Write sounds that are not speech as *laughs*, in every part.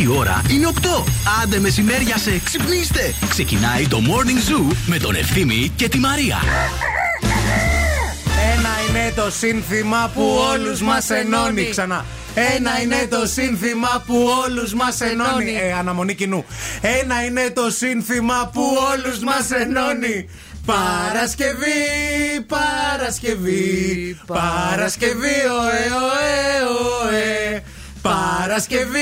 Η ώρα είναι 8. Άντε μεσημέρια σε ξυπνήστε. Ξεκινάει το Morning Zoo με τον Ευθύμη και τη Μαρία. Ένα είναι το σύνθημα που όλους μας ενώνει. Ξανά. Ένα είναι το σύνθημα που όλους μας ενώνει. Ε, αναμονή κοινού. Ένα είναι το σύνθημα που όλους μας ενώνει. Παρασκευή, Παρασκευή, Παρασκευή, ωε, ωε, ωε. Παρασκευή,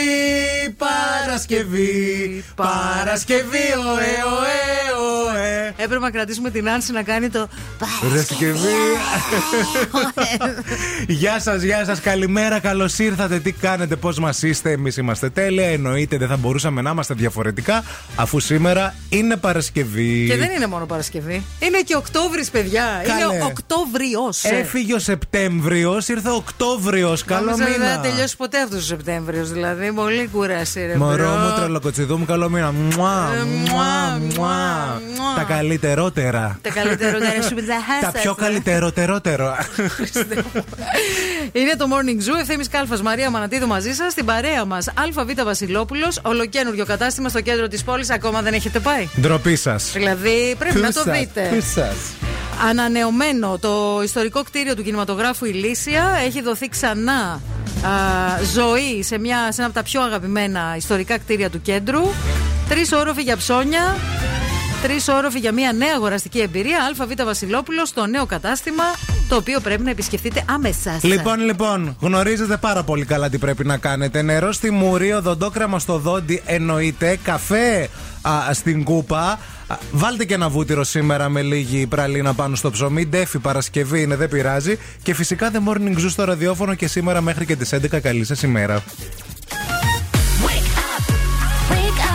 Παρασκευή, Παρασκευή, ωε, ωε, ωε. Έπρεπε να κρατήσουμε την Άνση να κάνει το. Παρασκευή. γεια σας, γεια σας, καλημέρα, καλώς ήρθατε. Τι κάνετε, πώς μας είστε, εμείς είμαστε τέλεια. Εννοείται δεν θα μπορούσαμε να είμαστε διαφορετικά, αφού σήμερα είναι Παρασκευή. Και δεν είναι μόνο Παρασκευή. Είναι και Οκτώβρης, παιδιά. Καλέ. Είναι Οκτώβριος. Έφυγε ο Σεπτέμβριος, ήρθε ο Οκτώβριος. Καλό Δεν μήνα. θα τελειώσει ποτέ αυτός ο Σεπτέμβριος. Δηλαδή, πολύ κούραση, ρε Μωρό bro. μου, τρελοκοτσιδού μου, καλό μήνα. Μουά, Ε, μουά, μουά, μουά. μουά. Τα καλύτερότερα. Τα καλύτερα σου Τα πιο καλύτεροτερότερο. Είναι το Morning Zoo, Ευθύμης Κάλφας Μαρία Μανατίδου μαζί σας. Στην παρέα μας, ΑΒ Βασιλόπουλος, ολοκαίνουργιο κατάστημα στο κέντρο της πόλης. Ακόμα δεν έχετε πάει. Ντροπή σας. Δηλαδή, πρέπει να το δείτε. Ανανεωμένο το ιστορικό κτίριο του κινηματογράφου Ηλίσια έχει δοθεί ξανά α, ζωή σε, μια, σε ένα από τα πιο αγαπημένα ιστορικά κτίρια του κέντρου. Τρεις όροφοι για ψώνια. Τρεις όροφοι για μια νέα αγοραστική εμπειρία. ΑΒ Βασιλόπουλος στο νέο κατάστημα, το οποίο πρέπει να επισκεφτείτε άμεσα. Λοιπόν, λοιπόν, γνωρίζετε πάρα πολύ καλά τι πρέπει να κάνετε. Νερό στη μουρή, οδοντόκραμα στο δόντι, εννοείται. Καφέ α, στην κούπα. Α, Βάλτε και ένα βούτυρο σήμερα με λίγη πραλίνα πάνω στο ψωμί. Ντέφι Παρασκευή είναι, δεν πειράζει. Και φυσικά The Morning Zoo στο ραδιόφωνο και σήμερα μέχρι και τις 11. Καλή σας ημέρα. Wake up, wake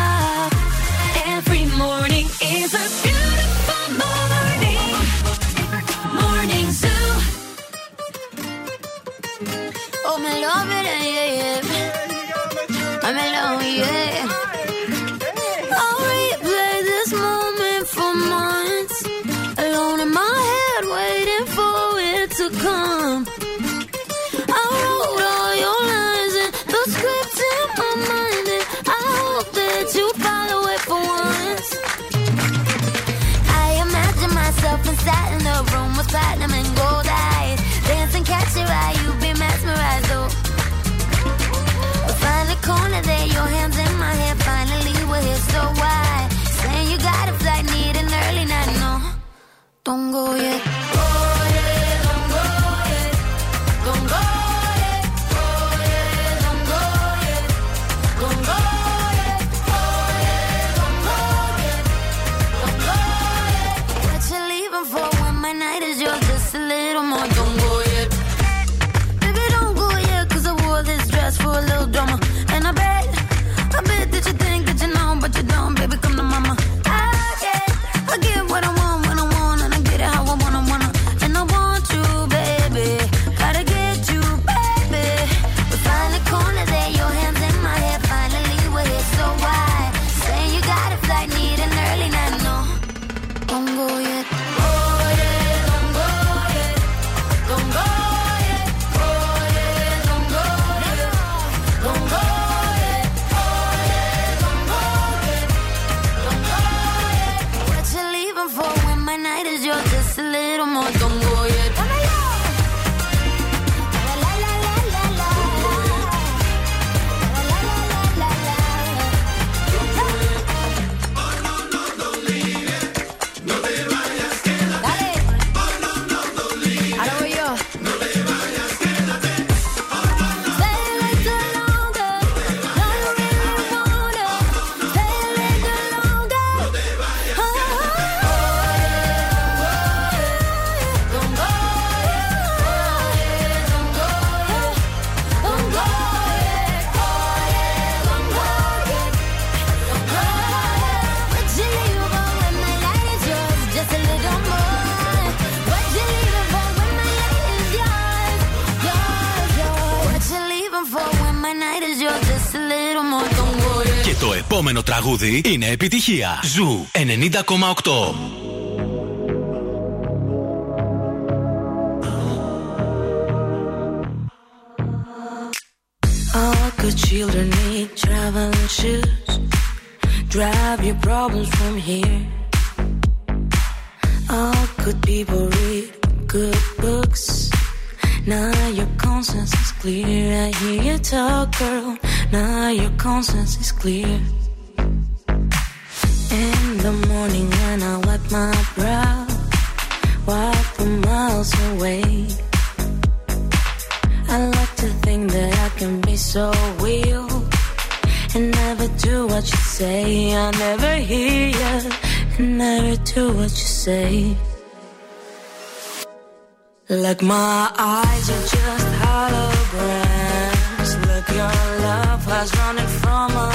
Don't go yet. Και το επόμενο τραγούδι είναι επιτυχία. Ζου 90,8. I woke good children need traveling shoes. Drive your problems from here. All good people read good books. Now your conscience is clear. I hear you talk, girl. Now your conscience is clear. In the morning when I wipe my brow, wipe the miles away. I like to think that I can be so real and never do what you say. I never hear you and never do what you say. Like my eyes are just holograms your love was running from us.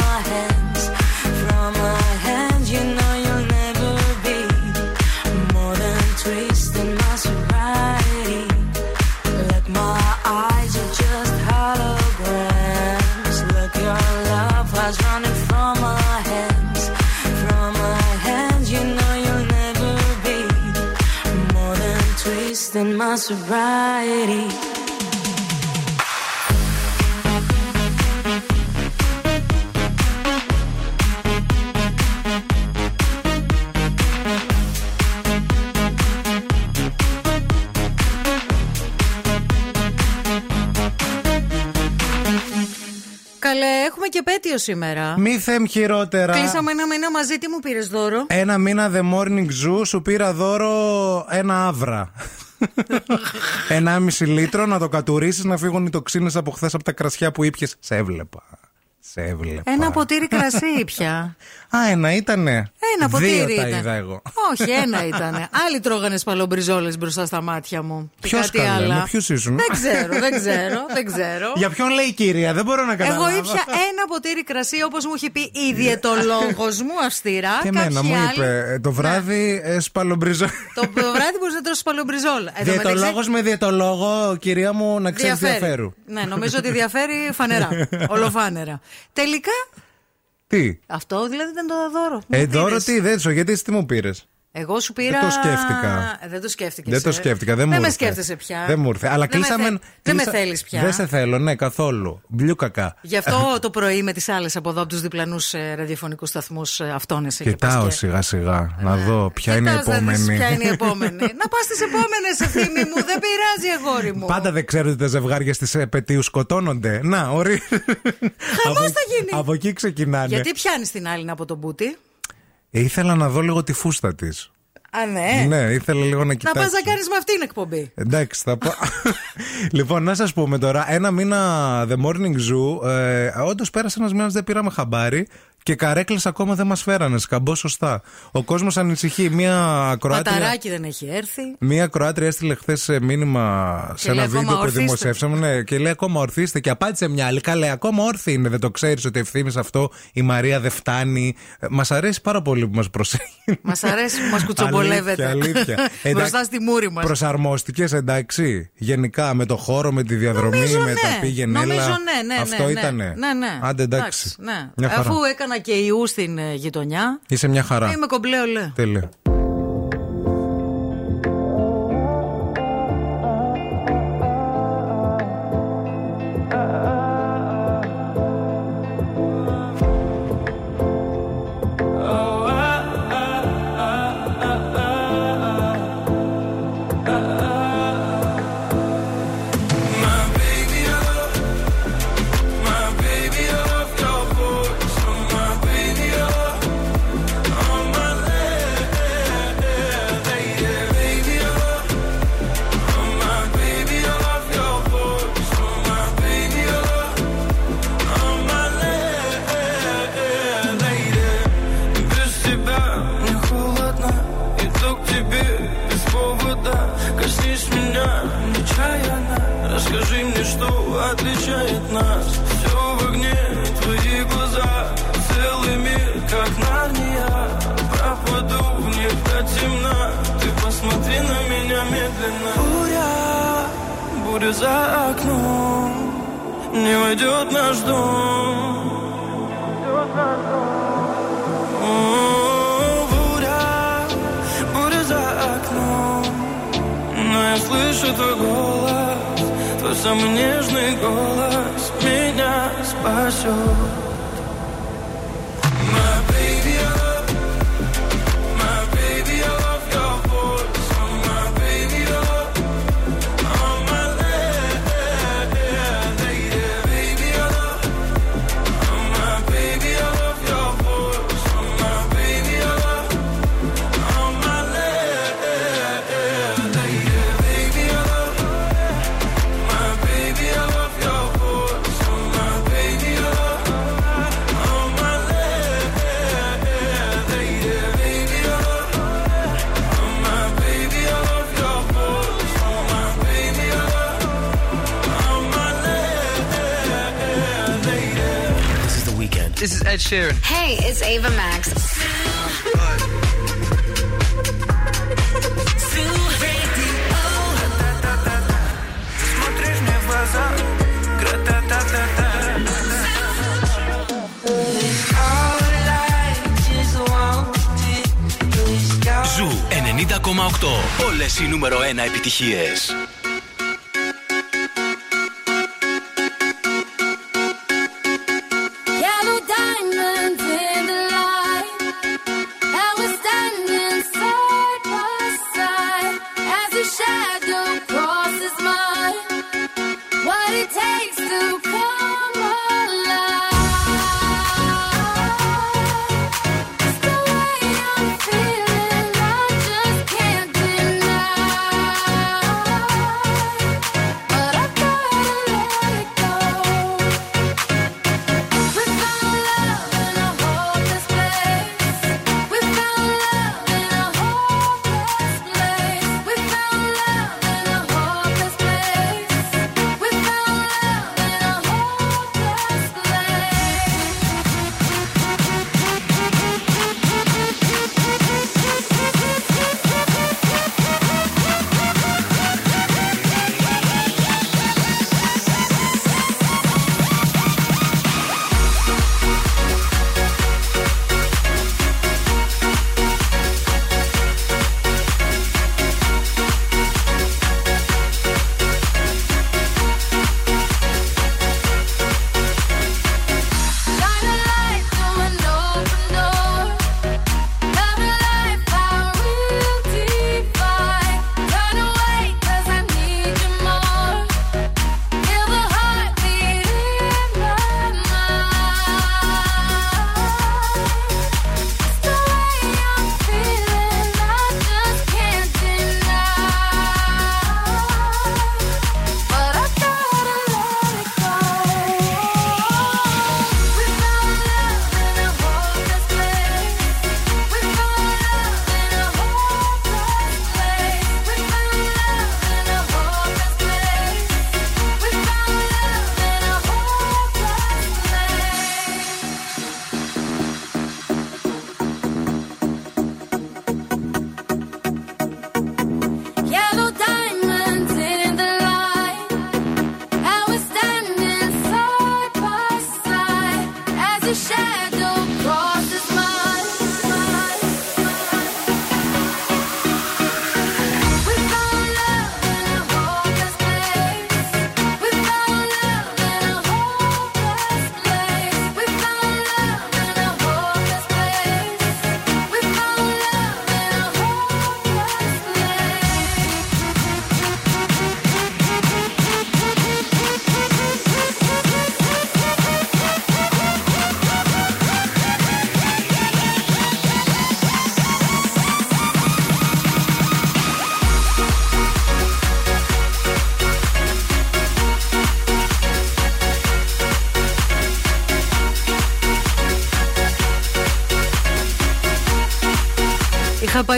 my sobriety. Καλέ, έχουμε και πέτειο σήμερα. Μη θεμ χειρότερα. Κλείσαμε ένα μήνα μαζί, τι μου πήρες δώρο; Ένα μήνα The Morning Zoo σου πήρα δώρο ένα άβρα. *laughs* ένα μισή λίτρο να το κατουρίσεις να φύγουν οι τοξίνες από χθες από τα κρασιά που ήπιες. Σε έβλεπα. Σε έβλεπα. Ένα ποτήρι κρασί πια. *laughs* Α, ένα ήτανε; Ένα ποτήρι Δύο τα ήταν. είδα εγώ. Όχι, ένα ήταν. *laughs* Άλλοι τρώγανε σπαλομπριζόλες μπροστά στα μάτια μου. Και Ποιος κάτι καλέ, άλλα. με ποιους ήσουν; Δεν ξέρω, δεν ξέρω, δεν ξέρω. Για ποιον λέει η κυρία, δεν μπορώ να καταλάβω. Εγώ ήπια ένα ποτήρι κρασί όπως μου είχε πει η διαιτολόγο μου αυστηρά. Και εμένα Κάποιοι μου άλλοι- είπε ε, το βράδυ ε, σπαλομπριζό. Το βράδυ μπορείς να τρώσει σπαλομπριζόλ. Εν τω μεταξύ, Διαιτολόγο με διαιτολόγο, κυρία μου, να ξέρεις διαφέρου. Ναι, νομίζω ότι διαφέρει φανερά. *laughs* Ολοφάνερα. Τελικά, Τι; αυτό δηλαδή ήταν το δώρο. που Ε, μου δώρο πήρες. τι, δεν σου, γιατί εσύ τι μου πήρες; Εγώ σου πήρα. Δεν το σκέφτηκα. Ε, δεν το σκέφτηκες, Δεν το ε. σκέφτηκα, δεν μου με ήρθε. σκέφτεσαι πια. Δεν μου ήρθε. Αλλά Δεν με κλείσαμε. θε- Δεν με κλείσα- θέλεις πια. Δεν σε θέλω, ναι, καθόλου. Μπλιού κακά. Γι' αυτό το πρωί με τις άλλες από εδώ, από τους διπλανούς ραδιοφωνικούς σταθμούς, αυτόνεσαι. και Κοιτάω πας και- σιγά σιγά να δω ποια είναι η Κοιτάς να δεις επόμενη. Ποια είναι η επόμενη. να πας στις επόμενες, ευθύνη μου. Δεν πειράζει, αγόρι μου. Πάντα δεν ξέρω ότι τα ζευγάρια στις επαιτίου σκοτώνονται. Να, ορί. Χαμός Από- θα γίνει. Από εκεί ξεκινάνε. Γιατί πιάνεις την άλλη από τον μπούτι. Ε, ήθελα να δω λίγο τη φούστα της. Α, ναι. Ναι, ήθελα λίγο να Να κοιτάξω. πας να κάνεις με αυτήν εκπομπή. Εντάξει, θα πω. *laughs* λοιπόν, να σας πούμε τώρα, ένα μήνα The Morning Zoo. Ε, Όντως πέρασε ένας μήνας, δεν πήραμε χαμπάρι και καρέκλες ακόμα δεν μας φέρανε. Σκαμπό σωστά. Ο κόσμος ανησυχεί. Μία Κροάτρια. Παταράκι δεν έχει έρθει. Μία Κροάτρια έστειλε χθες μήνυμα σε λέει ένα ακόμα βίντεο που ορθίστε. δημοσιεύσαμε ναι, και λέει ακόμα ορθίστε. Και απάντησε μια άλλη. Καλέ, ακόμα όρθιοι είναι. Δεν το ξέρεις ότι ευθύνη αυτό η Μαρία δεν φτάνει. Μας αρέσει πάρα πολύ που μας προσέχει. Μας αρέσει που μας κουτσομπολεύετε. Αλήθεια, αλήθεια. *laughs* Μπροστά στη μούρη μας. Προσαρμόστηκες, εντάξει. Γενικά με το χώρο, με τη διαδρομή, Νομίζω με ναι. τα πήγαινε. έλα. Νομίζω ναι, ναι, Αυτό ναι, ήτανε. Ναι, ναι. Άντε εντάξει. ναι. Μια χαρά. Αφού έκανα και ιού στην ε, γειτονιά. Είσαι μια χαρά. Είμαι κομπλέ ολέ. Τέλεια. Сердцем нежный голос меня спасет. This is Ed Hey, it's Ava Max. Ζου 90,8. Όλες οι νούμερο 1 επιτυχίες.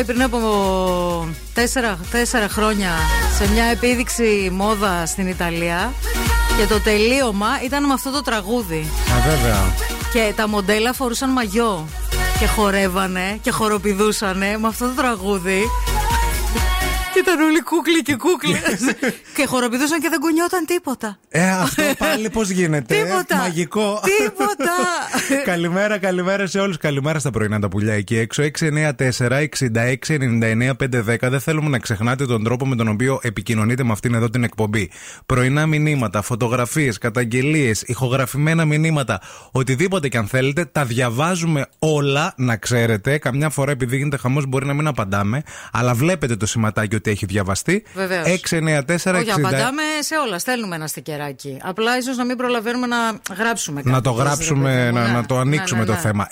πριν από τέσσερα, τέσσερα χρόνια σε μια επίδειξη μόδα στην Ιταλία. Και το τελείωμα ήταν με αυτό το τραγούδι. Α, βέβαια. Και τα μοντέλα φορούσαν μαγιό. Και χορεύανε και χοροπηδούσανε με αυτό το τραγούδι. *laughs* Και ήταν όλοι κούκλοι και κούκλες και χοροπηδούσαν και δεν κουνιόταν τίποτα. Ε, αυτό *laughs* πάλι πώς γίνεται. Ε? Τίποτα. Μαγικό. Τίποτα. *laughs* καλημέρα, καλημέρα σε όλους. Καλημέρα στα πρωινά τα πουλιά εκεί έξω. 694-6699-510. Δεν θέλουμε να ξεχνάτε τον τρόπο με τον οποίο επικοινωνείτε με αυτήν εδώ την εκπομπή. Πρωινά μηνύματα, φωτογραφίες, καταγγελίες, ηχογραφημένα μηνύματα. Οτιδήποτε και αν θέλετε, τα διαβάζουμε όλα, να ξέρετε. Καμιά φορά επειδή γίνεται χαμός μπορεί να μην απαντάμε, αλλά βλέπετε το σηματάκι ότι έχει διαβαστεί. 694-6699-510 απαντάμε σε όλα. Στέλνουμε ένα στικεράκι. Απλά ίσως να μην προλαβαίνουμε να γράψουμε κάτι. Να το γράψουμε, να, να το ανοίξουμε Ναι, ναι, το ναι. θέμα.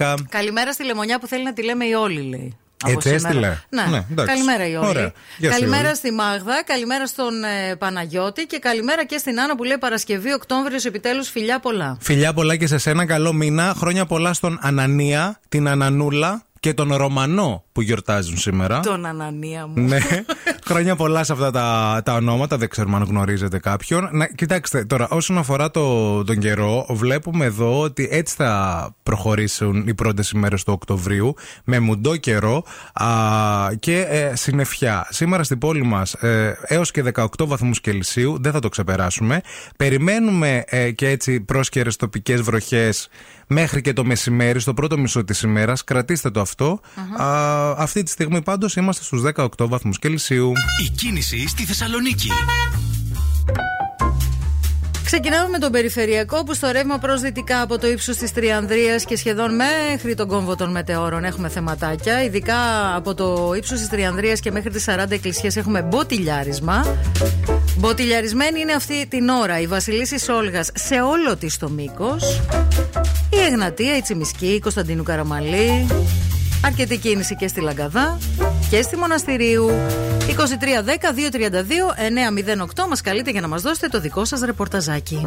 694-6699-510. Καλημέρα στη Λεμονιά που θέλει να τη λέμε η Όλη, λέει. Από Έτσι σήμερα. έστειλε. Ναι, Ναι, εντάξει. καλημέρα η Όλη. Ωραία. Γεια σου, καλημέρα Όλη. στη Μάγδα, καλημέρα στον ε, Παναγιώτη και καλημέρα και στην Άννα που λέει Παρασκευή, Οκτώβριος επιτέλους φιλιά πολλά. Φιλιά πολλά και σε σένα, καλό μήνα. Χρόνια πολλά στον Ανανία, την Ανανούλα και τον Ρωμανό που γιορτάζουν σήμερα. Τον Ανανία μου. Ναι, χρόνια πολλά σε αυτά τα, τα ονόματα. Δεν ξέρουμε αν γνωρίζετε κάποιον. Να, κοιτάξτε, τώρα, όσον αφορά το, τον καιρό, βλέπουμε εδώ ότι έτσι θα προχωρήσουν οι πρώτες ημέρες του Οκτωβρίου με μουντό καιρό α, και ε, συννεφιά. Σήμερα στην πόλη μας ε, έως και 18 βαθμούς Κελσίου, δεν θα το ξεπεράσουμε. Περιμένουμε ε, και έτσι πρόσκαιρες τοπικές βροχές μέχρι και το μεσημέρι, στο πρώτο μισό της ημέρας. Κρατήστε το αυτό. Α, αυτή τη στιγμή πάντως είμαστε στους 18 βαθμούς Κελσίου. Η κίνηση στη Θεσσαλονίκη. Ξεκινάμε με τον περιφερειακό που στο ρεύμα προς δυτικά από το ύψος της Τριανδρίας και σχεδόν μέχρι τον κόμβο των μετεώρων έχουμε θεματάκια. Ειδικά από το ύψος της Τριανδρίας και μέχρι τις 40 εκκλησίες έχουμε μποτιλιάρισμα. Μποτιλιαρισμένη είναι αυτή την ώρα η Βασιλίση Όλγας σε όλο της το μήκος. Η Εγνατία, η Τσιμισκή, η Κωνσταντίνου Καραμαλή. Αρκετή κίνηση και στη Λαγκαδά και στη Μοναστηρίου. 2310-232-908 μας καλείτε για να μας δώσετε το δικό σας ρεπορταζάκι.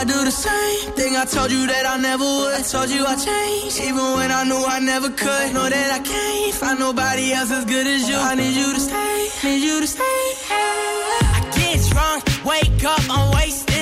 I do the same thing I told you that I never would. I told you I changed, even when I knew I never could. Know that I can't find nobody else as good as you. I need you to stay, need you to stay. I get drunk, wake up, I'm wasted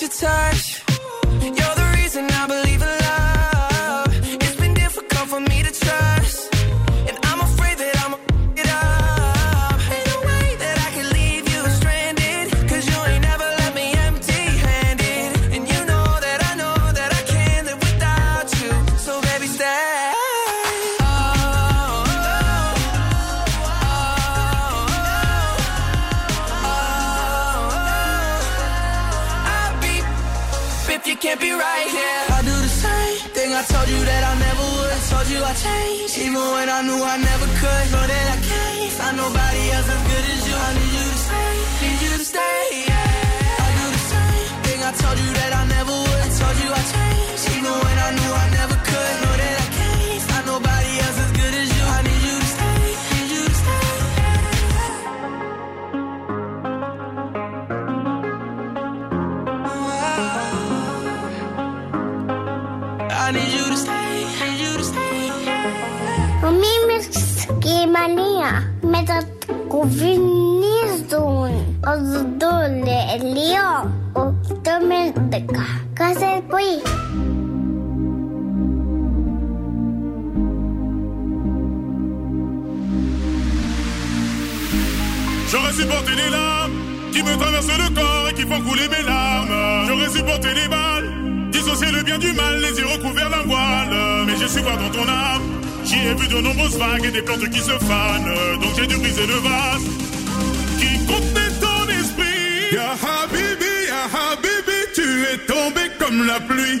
your touch. You're the knew I never could. Know that I can't find nobody Casel. J'aurais supporté les larmes qui me traversent le corps et qui font couler mes larmes. J'aurais supporté les balles, dissocier le bien du mal, les yeux recouverts d'un voile. Mais je suis voir dans ton âme? J'y ai vu de nombreuses vagues et des plantes qui se fanent, donc j'ai dû briser le vase qui contenait ton esprit. Ya Habibi, Ya Habibi, tu es tombé comme la pluie.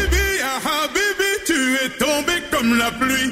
tu es tombé comme la pluie.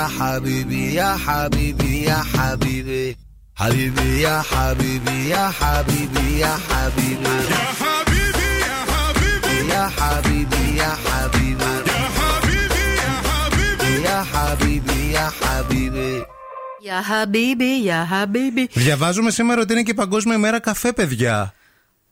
يا حبيبي يا حبيبي يا حبيبي حبيبي يا حبيبي يا حبيبي يا حبيبي Ya Habibi, Ya Habibi, يا حبيبي يا حبيبي Ya Habibi, Ya Habibi. يا حبيبي يا حبيبي Για χαμπίμπι, για χαμπίμπι. Διαβάζουμε σήμερα ότι είναι και η Παγκόσμια ημέρα καφέ, παιδιά.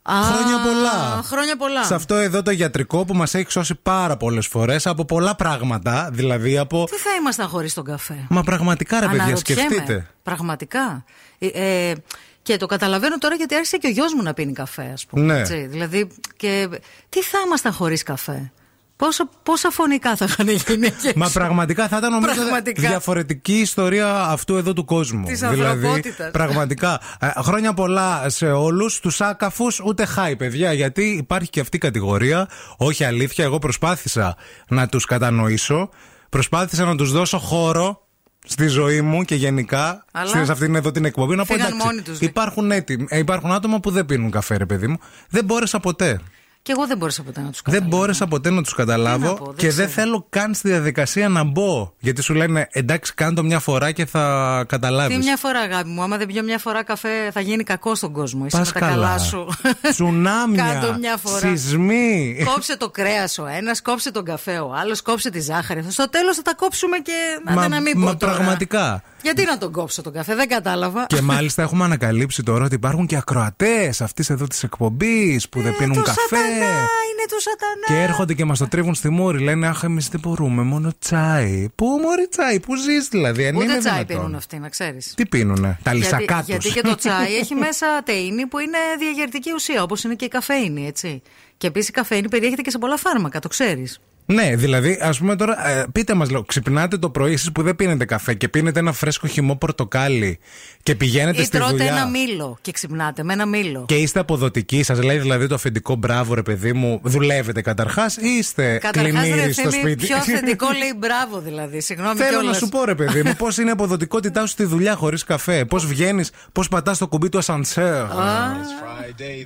Α, Χρόνια πολλά. Χρόνια πολλά. Σε αυτό εδώ το γιατρικό που μας έχει σώσει πάρα πολλές φορές από πολλά πράγματα. Δηλαδή από. Τι θα ήμασταν χωρίς τον καφέ; Μα πραγματικά ρε παιδιά, Αναρωτιέμαι. σκεφτείτε. Πραγματικά. Ε, ε, και το καταλαβαίνω τώρα γιατί άρχισε και ο γιος μου να πίνει καφέ, ας πούμε. Ναι. Έτσι. Δηλαδή, και τι θα ήμασταν χωρίς καφέ; Πόσο, πόσα φωνικά θα είχαν οι γυναίκε. Μα πραγματικά θα ήταν νομίζω Πραγματικά. διαφορετική ιστορία αυτού εδώ του κόσμου. Της δηλαδή, ανθρωπότητας. πραγματικά. Ε, χρόνια πολλά σε όλους. Τους άκαφους ούτε χάι, παιδιά. Γιατί υπάρχει και αυτή η κατηγορία. Όχι αλήθεια, εγώ προσπάθησα να τους κατανοήσω. Προσπάθησα να τους δώσω χώρο στη ζωή μου και γενικά Αλλά σε αυτήν εδώ την εκπομπή. Να πω φύγαν εντάξει, μόνοι τους. υπάρχουν, έτοιμοι, ε, υπάρχουν άτομα που δεν πίνουν καφέ, ρε παιδί μου. Δεν μπόρεσα ποτέ. Και εγώ δεν μπόρεσα ποτέ να τους Δεν καταλάβω. μπόρεσα ποτέ να τους καταλάβω Τι να πω, δεν και δεν ξέρω. θέλω καν στη διαδικασία να μπω. Γιατί σου λένε εντάξει, κάνε το μια φορά και θα καταλάβεις. Τι μια φορά, αγάπη μου. Άμα δεν πιω μια φορά καφέ, θα γίνει κακό στον κόσμο. Είσαι Πας με τα καλά καλά. σου. Τσουνάμια, Κάντο μια φορά. σεισμοί. κόψε το κρέας ο ένας, κόψε τον καφέ ο άλλος, κόψε τη ζάχαρη. Στο τέλος θα τα κόψουμε και. Άντε να μην πω μα τώρα. πραγματικά. Γιατί να τον κόψω τον καφέ, δεν κατάλαβα. Και μάλιστα έχουμε ανακαλύψει τώρα ότι υπάρχουν και ακροατές αυτής εδώ της εκπομπής που δεν πίνουν του καφέ. Ε, σατανά, είναι του σατανά. Και έρχονται και μας το τρίβουν στη μούρη. Λένε Αχ, εμείς δεν μπορούμε, μόνο τσάι. Πού μωρή τσάι, πού ζεις δηλαδή, αν Ούτε είναι τσάι δυνατόν. πίνουν αυτοί, να ξέρεις. Τι πίνουνε, τα Γιατί, λυσακά τους. γιατί και το *laughs* τσάι έχει μέσα τεΐνη που είναι διαγερτική ουσία, όπως είναι και η καφέινη, έτσι. Και επίσης η καφέινη περιέχεται και σε πολλά φάρμακα, το ξέρεις. Ναι, δηλαδή, ας πούμε τώρα, ε, πείτε μας, λέω, ξυπνάτε το πρωί, εσείς που δεν πίνετε καφέ και πίνετε ένα φρέσκο χυμό πορτοκάλι και πηγαίνετε Ή στη τρώτε δουλειά. ένα μήλο και ξυπνάτε με ένα μήλο. Και είστε αποδοτικοί, σας λέει δηλαδή το αφεντικό μπράβο, ρε παιδί μου, δουλεύετε καταρχάς ή είστε Καταρχάς, ρε κλινήρι στο Ευθύμη, σπίτι. πιο *laughs* αυθεντικό λέει μπράβο δηλαδή. Συγγνώμη Θέλω κιόλας. να σου πω, ρε παιδί μου, πώς είναι η αποδοτικότητά σου στη δουλειά χωρίς καφέ. Πώς βγαίνεις, πώς πατάς το κουμπί του ασανσέρ. Friday,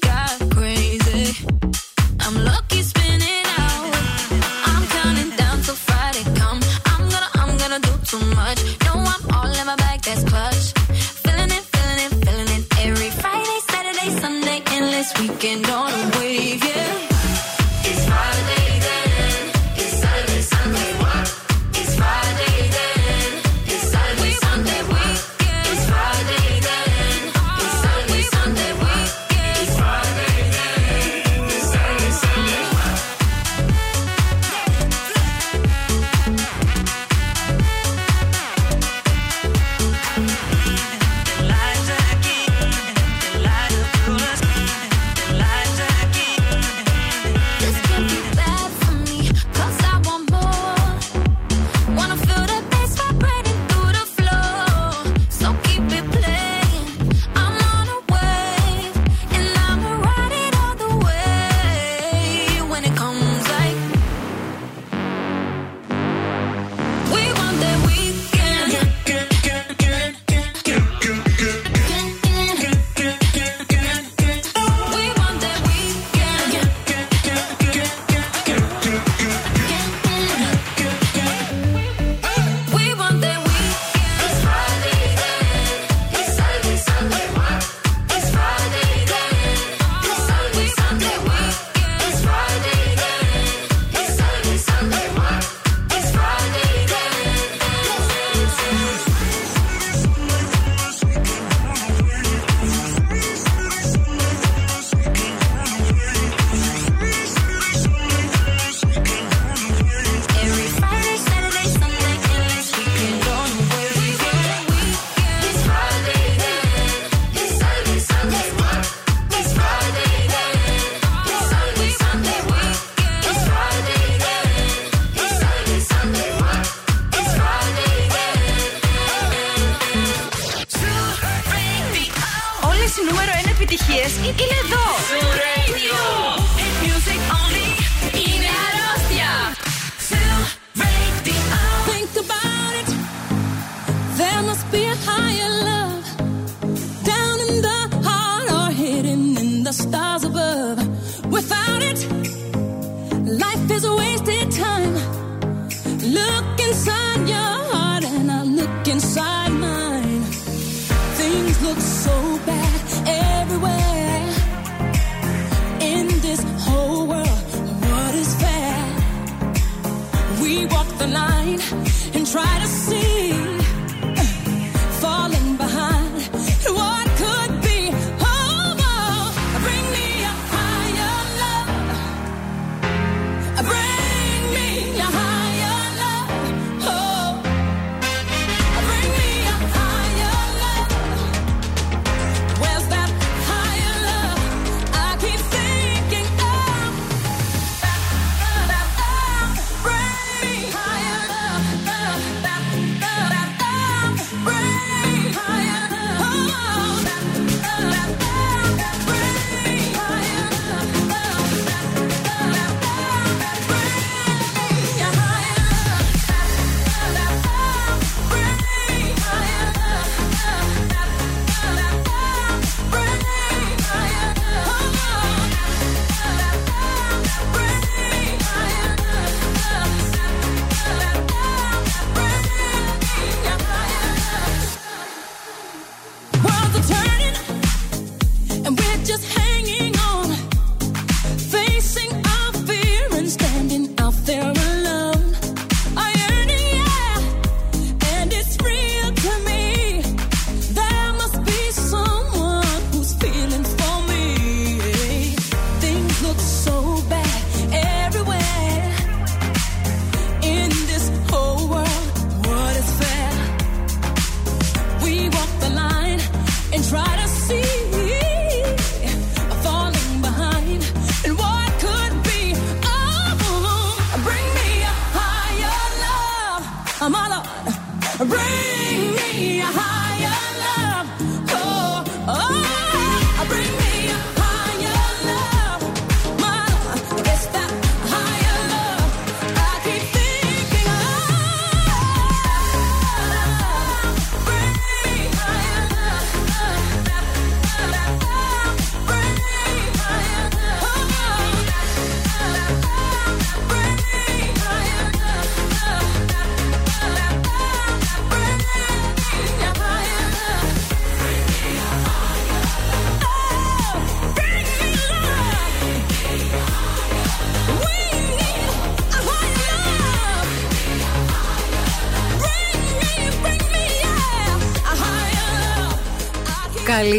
I'm all in my bag, that's clutch. Feeling it, feeling it, feeling it. Every Friday, Saturday, Sunday, endless weekend on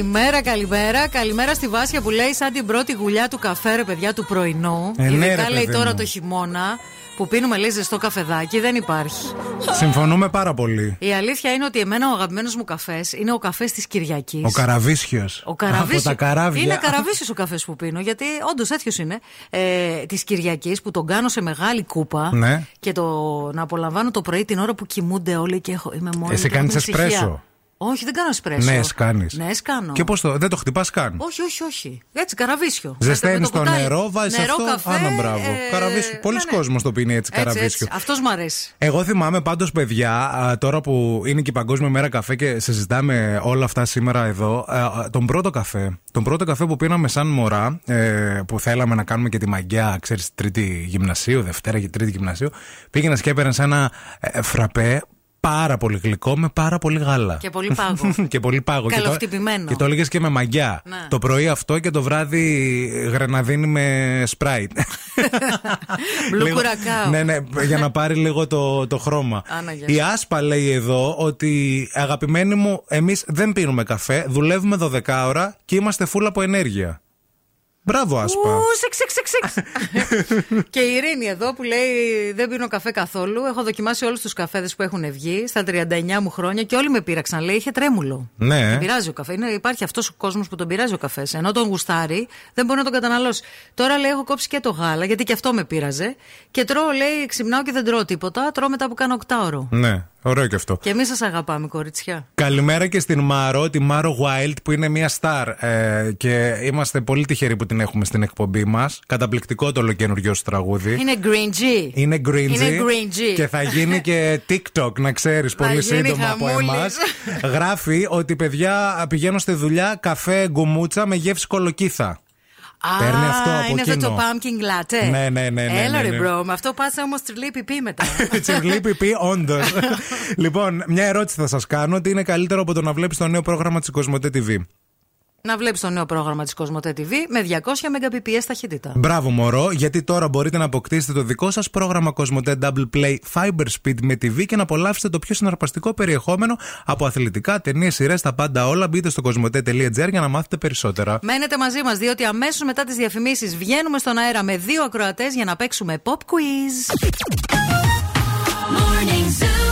Καλημέρα, καλημέρα. Καλημέρα στη Βάσια που λέει σαν την πρώτη γουλιά του καφέ, ρε παιδιά, του πρωινού. Ε, ναι, Ειδικά ρε, λέει παιδί τώρα μου. το χειμώνα που πίνουμε λέει ζεστό καφεδάκι. Δεν υπάρχει. Συμφωνούμε πάρα πολύ. Η αλήθεια είναι ότι εμένα ο αγαπημένος μου καφές είναι ο καφές της Κυριακής. Ο Καραβίσιος. Ο καραβίσιο. Από τα καράβια. Είναι καραβίσιος ο καφές που πίνω, γιατί όντως τέτοιο είναι. Ε, της Κυριακής που τον κάνω σε μεγάλη κούπα Ναι. και το να απολαμβάνω το πρωί την ώρα που κοιμούνται όλοι και έχω, είμαι μόνη Εσύ μου και κάνεις έχω ησυχία. εσπρέσο. Όχι, δεν κάνω εσπρέσο. Ναι, κάνει. Ναι, κάνω. Και πώς το. Δεν το χτυπάς καν; Όχι, όχι, όχι. Έτσι, καραβίσιο. Ζεσταίνεις Με το το κουτάλι. νερό, βάζεις Νερό, αυτό. καφέ, Άνα, μπράβο. ε, Καραβίσιο. Πολλοί ναι, ναι. κόσμος το πίνει έτσι, Έτσι, καραβίσιο. έτσι. Αυτός μ' αρέσει. Εγώ θυμάμαι πάντως, παιδιά, α, τώρα που είναι και η Παγκόσμια Μέρα Καφέ και συζητάμε όλα αυτά σήμερα εδώ, α, α, τον πρώτο καφέ. Τον πρώτο καφέ που πίναμε σαν μωρά, ε, που θέλαμε να κάνουμε και τη μαγιά, ξέρεις, τρίτη γυμνασίου, Δευτέρα και τρίτη γυμνασίου, πήγαινες και έπαιρνες ένα ε, φραπέ πάρα πολύ γλυκό με πάρα πολύ γάλα. Και πολύ πάγο. *laughs* και πολύ πάγο. Και το- Καλοχτυπημένο. Και το έλεγες και με μαγιά. Ναι. Το πρωί αυτό και το βράδυ γραναδίνη με σπράιτ. *laughs* Μπλου Λίγο- κουρακάο. Ναι, ναι, για να πάρει λίγο το, το χρώμα. Άνα, γεια Η σου. Άσπα λέει εδώ ότι αγαπημένοι μου, εμείς δεν πίνουμε καφέ, δουλεύουμε 12 ώρα και είμαστε φούλα από ενέργεια. Μπράβο, Άσπα. Ου, σεξ, σεξ, σεξ, σεξ. *laughs* και η Ειρήνη εδώ που λέει δεν πίνω καφέ καθόλου. Έχω δοκιμάσει όλους τους καφέδες που έχουν βγει στα 39 μου χρόνια και όλοι με πείραξαν. Λέει είχε τρέμουλο. Ναι. Τον πειράζει ο καφέ. Είναι, υπάρχει αυτός ο κόσμος που τον πειράζει ο καφές. Ενώ τον γουστάρει, δεν μπορεί να τον καταναλώσει. Τώρα λέει: Έχω κόψει και το γάλα, γιατί και αυτό με πείραζε. Και τρώω, λέει: Ξυπνάω και δεν τρώω τίποτα. Τρώω μετά που κάνω 8 ώρο. Ναι, ωραίο και αυτό. Και εμείς σας αγαπάμε, κοριτσιά. Καλημέρα και στην Μάρο, τη Μάρο Wild που είναι μια στάρ ε, και είμαστε πολύ τυχεροί που την έχουμε στην εκπομπή μας. Καταπληκτικό το ολοκαινουριό σου τραγούδι. Είναι green G. Είναι green Είναι G green G. και θα γίνει και TikTok, να ξέρεις, πολύ γίνει σύντομα από χαμούλης. εμάς. Γράφει ότι παιδιά πηγαίνω στη δουλειά καφέ γκουμούτσα με γεύση κολοκύθα. Α, Παίρνει αυτό από είναι αυτό εκείνο. το pumpkin latte. Ναι, ναι, ναι, ναι, Έλα ναι, ρε ναι. bro, με αυτό πάτσα όμως τριλή πιπί μετά. *laughs* Τσιγλί πιπί, όντως. *laughs* λοιπόν, μια ερώτηση θα σας κάνω. Τι είναι καλύτερο από το να βλέπεις το νέο πρόγραμμα της Κοσμοτέ TV. Να βλέπεις το νέο πρόγραμμα της Κοσμοτέ TV με 200 Mbps ταχύτητα. Μπράβο, Μωρό, γιατί τώρα μπορείτε να αποκτήσετε το δικό σας πρόγραμμα Κοσμοτέ Double Play Fiber Speed με TV και να απολαύσετε το πιο συναρπαστικό περιεχόμενο από αθλητικά, ταινίες, σειρές, τα πάντα όλα. Μπείτε στο κοσμοτέ.gr για να μάθετε περισσότερα. Μένετε μαζί μας, διότι αμέσως μετά τις διαφημίσεις βγαίνουμε στον αέρα με δύο ακροατές για να παίξουμε pop quiz. Morning Zoo.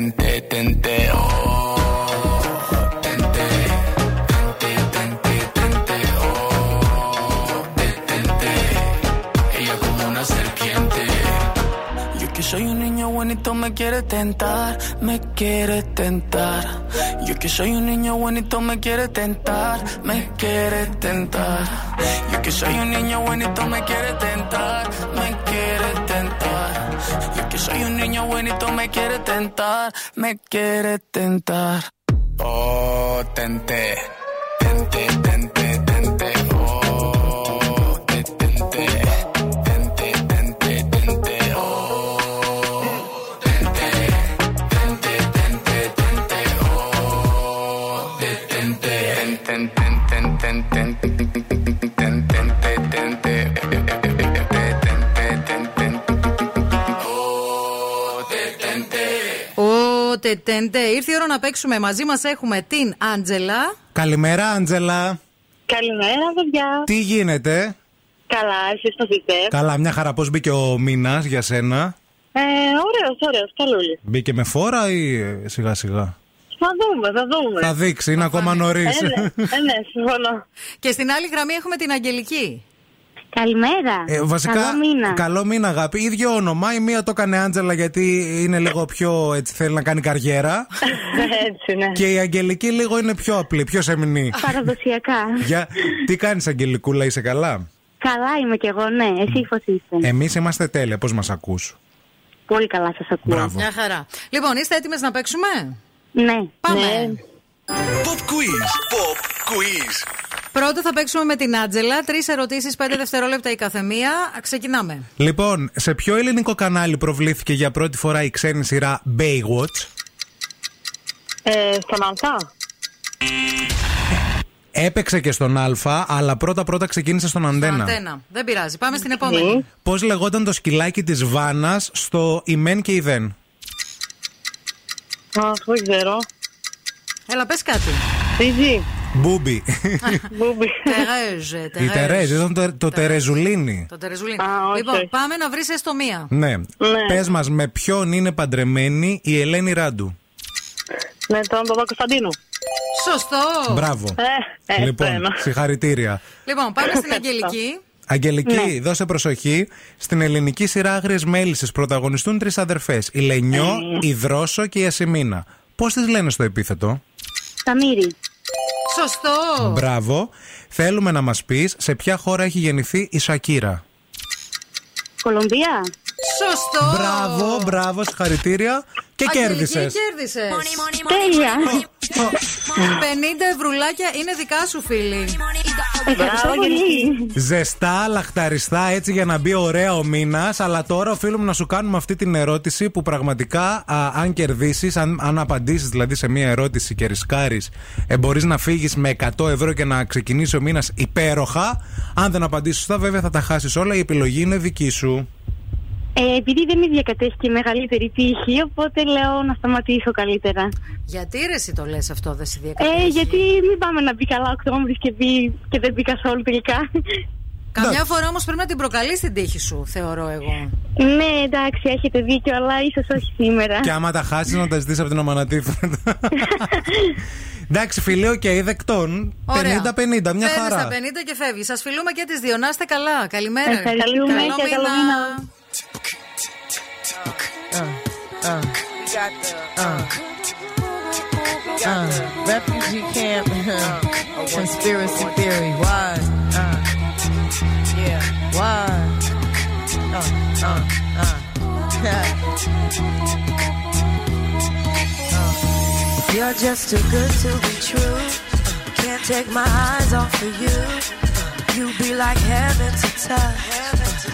tente, tente, tente, oh, tente, tente, tente, tente, oh, detente, ella como una serpiente. Yo que soy un niño bonito me quiere tentar, me quiere tentar. Yo que soy un niño bonito me quiere tentar, me quiere tentar. Yo que soy un niño bonito me quiere tentar, me quiere soy un niño bonito me quiere tentar, me quiere tentar. Oh, tente, tente, tente, tente, oh, te tente, τετέντε. Ήρθε η ώρα να παίξουμε. Μαζί μας έχουμε την Άντζελα. Καλημέρα, Άντζελα. Καλημέρα, παιδιά. Τι γίνεται; Καλά, εσείς το είστε; Καλά, μια χαρά. Πώς μπήκε ο μήνα για σένα; Ε, ωραίος, ωραίος, καλούλης. Μπήκε με φόρα ή ε, σιγά σιγά; Θα δούμε, θα δούμε. Θα δείξει, είναι ακόμα νωρίς. Ε, ναι, ε, ναι, συμφωνώ. Και στην άλλη γραμμή έχουμε την Αγγελική. Καλημέρα. Ε, βασικά, Καλό μήνα. καλό μήνα, αγάπη. Ίδιο όνομα. Η μία το έκανε Άντζελα γιατί είναι λίγο πιο έτσι, θέλει να κάνει καριέρα. *laughs* Έτσι, ναι. και η Αγγελική λίγο είναι πιο απλή, πιο σεμνή. Παραδοσιακά. Για... Τι κάνεις, Αγγελικούλα, είσαι καλά; Καλά είμαι κι εγώ, ναι. Εσύ πώς είστε. Εμείς είμαστε τέλεια, πώς μας ακούς; Πολύ καλά σας ακούω. Μπράβο. Μια χαρά. Λοιπόν, είστε έτοιμες να παίξουμε; Ναι. Πάμε. Ναι. Pop quiz. Pop quiz. Πρώτα θα παίξουμε με την Άντζελα. Τρεις ερωτήσεις, πέντε δευτερόλεπτα η καθεμία. Ξεκινάμε. Λοιπόν, σε ποιο ελληνικό κανάλι προβλήθηκε για πρώτη φορά η ξένη σειρά Baywatch; Ε, στον Αλφα. Έπαιξε και στον Α, αλλά πρώτα πρώτα ξεκίνησε στον Αντένα. Αντένα. Δεν πειράζει. Πάμε στην επόμενη. Πώς λεγόταν το σκυλάκι της Βάνας στο Ημέν και η Δεν. Α, δεν ξέρω. Έλα, πες κάτι. Τίζι. Μπούμπι. Μπούμπι. Τερέζ. η Τερέζ, ήταν το, το Τερεζουλίνι. Το Τερεζουλίνι. Α, όχι, Λοιπόν, όχι. πάμε να βρεις έστω μία. Ναι. Πες μας, με ποιον είναι παντρεμένη η Ελένη Ράντου. Με τον Παπα-Κωνσταντίνου. Σωστό. Μπράβο. Ε, ε, λοιπόν, ένα. συγχαρητήρια. Λοιπόν, πάμε στην Αγγελική. Αγγελική, Ναι. δώσε προσοχή. Στην ελληνική σειρά Άγριες Μέλισσες πρωταγωνιστούν τρεις αδερφές. Η Λενιό, Ε. η Δρόσο και η Ασημίνα. Πώς τις λένε στο επίθετο; Σταμύρι. Σωστό. Μπράβο. Θέλουμε να μας πεις σε ποια χώρα έχει γεννηθεί η Σακύρα. Κολομβία. Σωστό. Μπράβο, μπράβο, συγχαρητήρια. Και Αγγελική, κέρδισες. κέρδισες. Τέλεια. 50 ευρουλάκια είναι δικά σου, φίλοι. Ευχαριστώ πολύ. Ζεστά, λαχταριστά, έτσι για να μπει ωραία ο μήνας. Αλλά τώρα οφείλουμε να σου κάνουμε αυτή την ερώτηση που πραγματικά, α, αν κερδίσεις, αν, αν απαντήσεις δηλαδή σε μία ερώτηση και ρισκάρεις, ε, μπορείς να φύγεις με 100 ευρώ και να ξεκινήσει ο μήνας υπέροχα. Αν δεν απαντήσεις σωστά, βέβαια θα τα χάσεις όλα. Η επιλογή είναι δική σου. Ε, επειδή δεν με διακατέχει και η μεγαλύτερη τύχη, οπότε λέω να σταματήσω καλύτερα. Γιατί ρε εσύ το λες αυτό, δεν σε Ε, διακατέχει; γιατί μην πάμε να μπει καλά Οκτώβρη και, μπει- και δεν μπει καθόλου τελικά. Καμιά φορά όμως πρέπει να την προκαλείς την τύχη σου, θεωρώ εγώ. ναι, εντάξει, έχετε δίκιο, αλλά ίσως όχι σήμερα. Και άμα τα χάσεις, να τα ζητήσεις από την Ομανατίφρεντα. Εντάξει, φιλίο και δεκτών. 50-50, Ωραία. μια Παίρνεις χαρά. τα 50 και φεύγεις. Σας φιλούμε και τις δύο. Να είστε καλά. Καλημέρα. Ευχαριστούμε Καλό και καλό μήνα. Uh, refugee camp conspiracy theory. Why? Yeah. Why? Uh, uh, uh. uh. You're just too good to be true. Can't take my eyes off of you. You be like heaven to touch.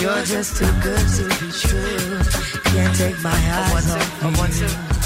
You're just too good to be true. Can't take my eyes off of you.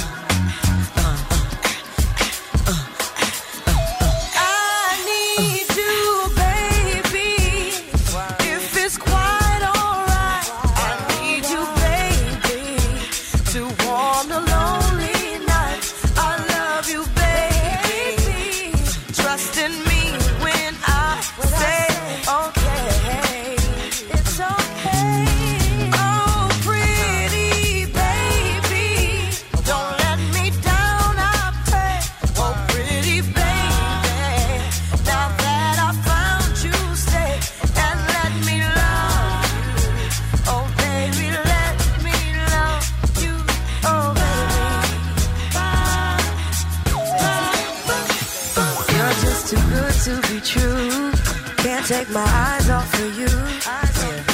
My eyes off of you.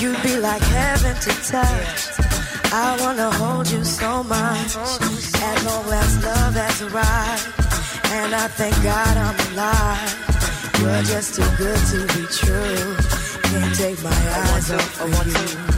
You'd be like heaven to touch. I wanna hold you so much. At long last, love right. And I thank God I'm alive. You're just too good to be true. Can't take my eyes off of you.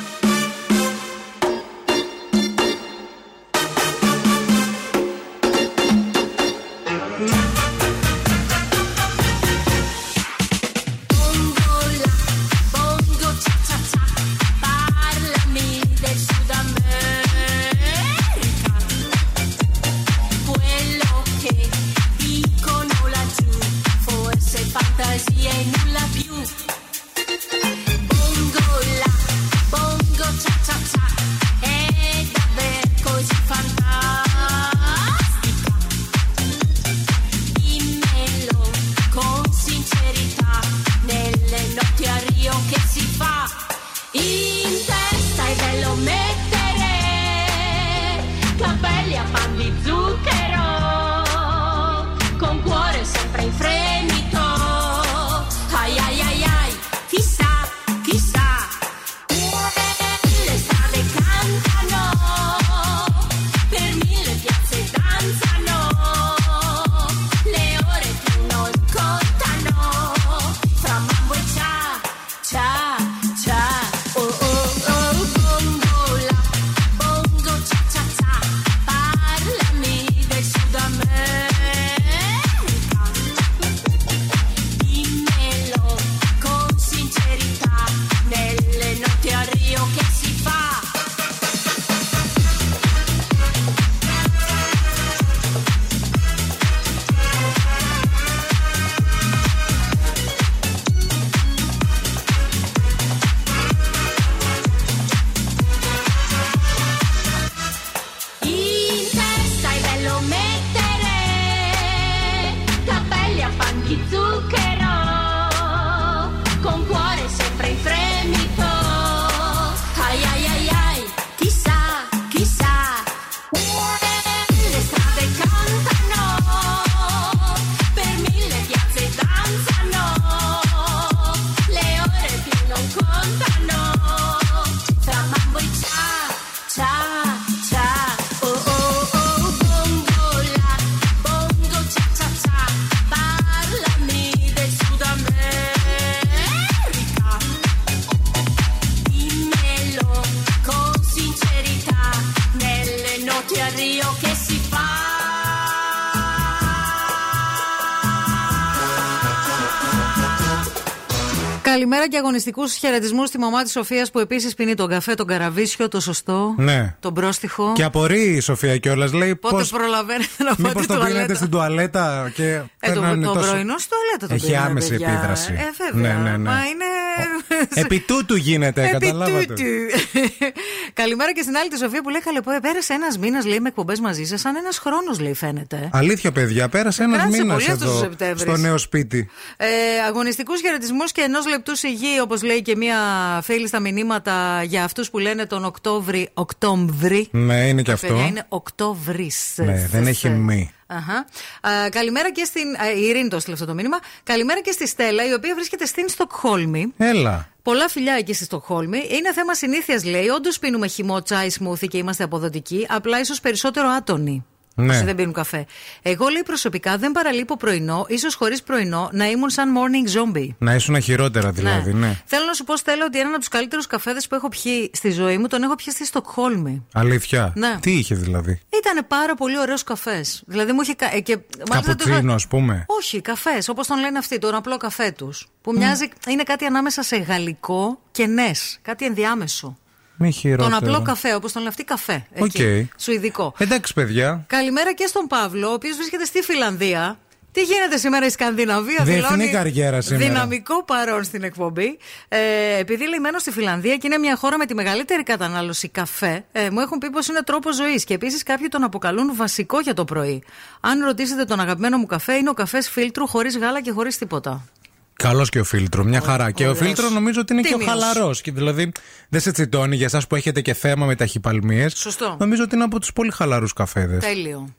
Καλημέρα και αγωνιστικούς χαιρετισμούς στη μαμά της Σοφίας που επίσης πίνει τον καφέ, τον καραβίσιο, το σωστό. Ναι. Τον πρόστιχο. Και απορεί η Σοφία κιόλας. Λέει Πότε πώς, προλαβαίνετε να πάτε Μήπως το τουαλέτα. πίνετε στην τουαλέτα και. Ε, το, περνάνε το τόσο- πρωινό στο τουαλέτα το Έχει πίνουμε, άμεση παιδιά. επίδραση. Ε, βέβαια. Ναι, ναι, ναι. Μα είναι. *laughs* Επί τούτου γίνεται, Επί καταλάβατε. τούτου. *laughs* Καλημέρα και στην άλλη τη Σοφία που λέει Καλέ, πω, πέρασε ένας μήνας λέει με εκπομπές μαζί σας, σαν ένας χρόνος λέει φαίνεται. Αλήθεια, παιδιά, πέρασε ένας Κράτησε μήνας πολύ αυτός ο εδώ Σεπτέμβρης. στο νέο σπίτι. Ε, Αγωνιστικούς χαιρετισμούς και ενός λεπτού σιγή, όπως λέει και μία φίλη στα μηνύματα για αυτούς που λένε τον Οκτώβρη. Οκτώβρη. Ναι, είναι και αυτό. Παιδιά, είναι Οκτώβρης. Ναι, δεν έχει μη. Αχα. Α, καλημέρα και στην. α, η Ειρήνη το έστειλε αυτό το μήνυμα. Καλημέρα και στη Στέλλα, η οποία βρίσκεται στην Στοκχόλμη. Έλα. Πολλά φιλιά εκεί στη Στοκχόλμη. Είναι θέμα συνήθειας, λέει. Όντως πίνουμε χυμό, τσάι, σμούθι και είμαστε αποδοτικοί. Απλά ίσως περισσότερο άτονοι. Ναι. Όσοι δεν πίνουν καφέ. Εγώ, λέει προσωπικά, δεν παραλείπω πρωινό, ίσως χωρίς πρωινό, να ήμουν σαν morning zombie. Να ήσουν χειρότερα δηλαδή, ναι. Θέλω να σου πω, Στέλλα, ότι έναν από τους καλύτερους καφέδες που έχω πιει στη ζωή μου τον έχω πιει στη Στοκχόλμη. Αλήθεια. Ναι. Τι είχε δηλαδή; Ήταν πάρα πολύ ωραίος καφές. Δηλαδή μου είχε. κα- ε, Και, μάλιστα το είχα- Καπουτσίνο, ας πούμε. όχι, καφές, όπως τον λένε αυτοί, τον απλό καφέ τους. Που μοιάζει, είναι κάτι ανάμεσα σε γαλλικό και νες. Κάτι ενδιάμεσο. Μη χειρότερα. Τον απλό καφέ, όπως τον λένε αυτοί, καφέ. Εκεί, Οκ. Σουηδικό. Εντάξει, παιδιά. Καλημέρα και στον Παύλο, ο οποίος βρίσκεται στη Φινλανδία. Τι γίνεται σήμερα η Σκανδιναβία, Διεθνή δηλώνει καριέρα σήμερα. Δυναμικό παρόν στην εκπομπή. Ε, επειδή λέει μένω στη Φινλανδία και είναι μια χώρα με τη μεγαλύτερη κατανάλωση καφέ, ε, μου έχουν πει πως είναι τρόπος ζωής και επίσης κάποιοι τον αποκαλούν βασικό για το πρωί. Αν ρωτήσετε τον αγαπημένο μου καφέ, είναι ο καφές φίλτρου χωρίς γάλα και χωρίς τίποτα. Καλός και ο φίλτρο, μια χαρά. Και ο ωραίος. φίλτρο νομίζω ότι είναι και ο Τίμιος. χαλαρός. Δηλαδή δεν σε τσιτώνει για εσάς που έχετε και θέμα με ταχυπαλμίες. Σωστό. Νομίζω ότι είναι από τους πολύ χαλαρούς καφέδες. Τέλειο.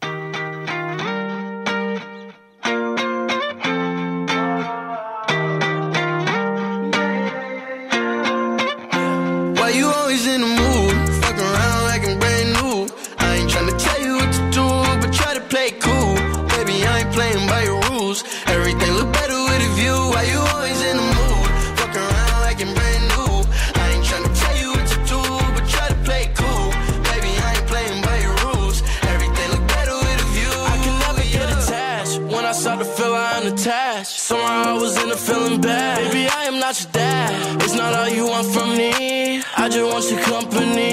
Your dad. It's not all you want from me. I just want your company.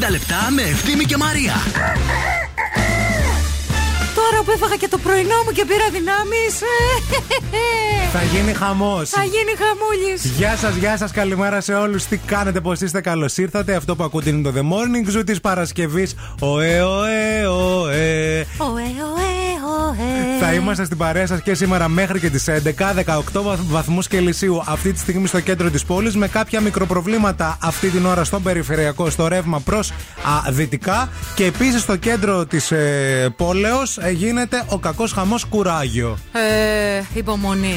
Λεπτά με Ευθύμη και Μαρία. Τώρα που έφαγα και το πρωινό μου και πήρα δυνάμεις. Θα γίνει χαμός. Θα γίνει χαμούλης. Γεια σας, γεια σας, καλημέρα σε όλους. Τι κάνετε, πώς είστε, καλώς ήρθατε. Αυτό που ακούτε είναι το The Morning Zoo της Παρασκευής. Ωε, ωε, ωε. Θα είμαστε στην παρέα σας και σήμερα μέχρι και τις 11, 18 βαθμούς Κελσίου αυτή τη στιγμή στο κέντρο της πόλης με κάποια μικροπροβλήματα αυτή την ώρα στον περιφερειακό, στο ρεύμα προς δυτικά και επίσης στο κέντρο της ε, πόλεως ε, γίνεται ο κακός χαμός κουράγιο. Ε, υπομονή.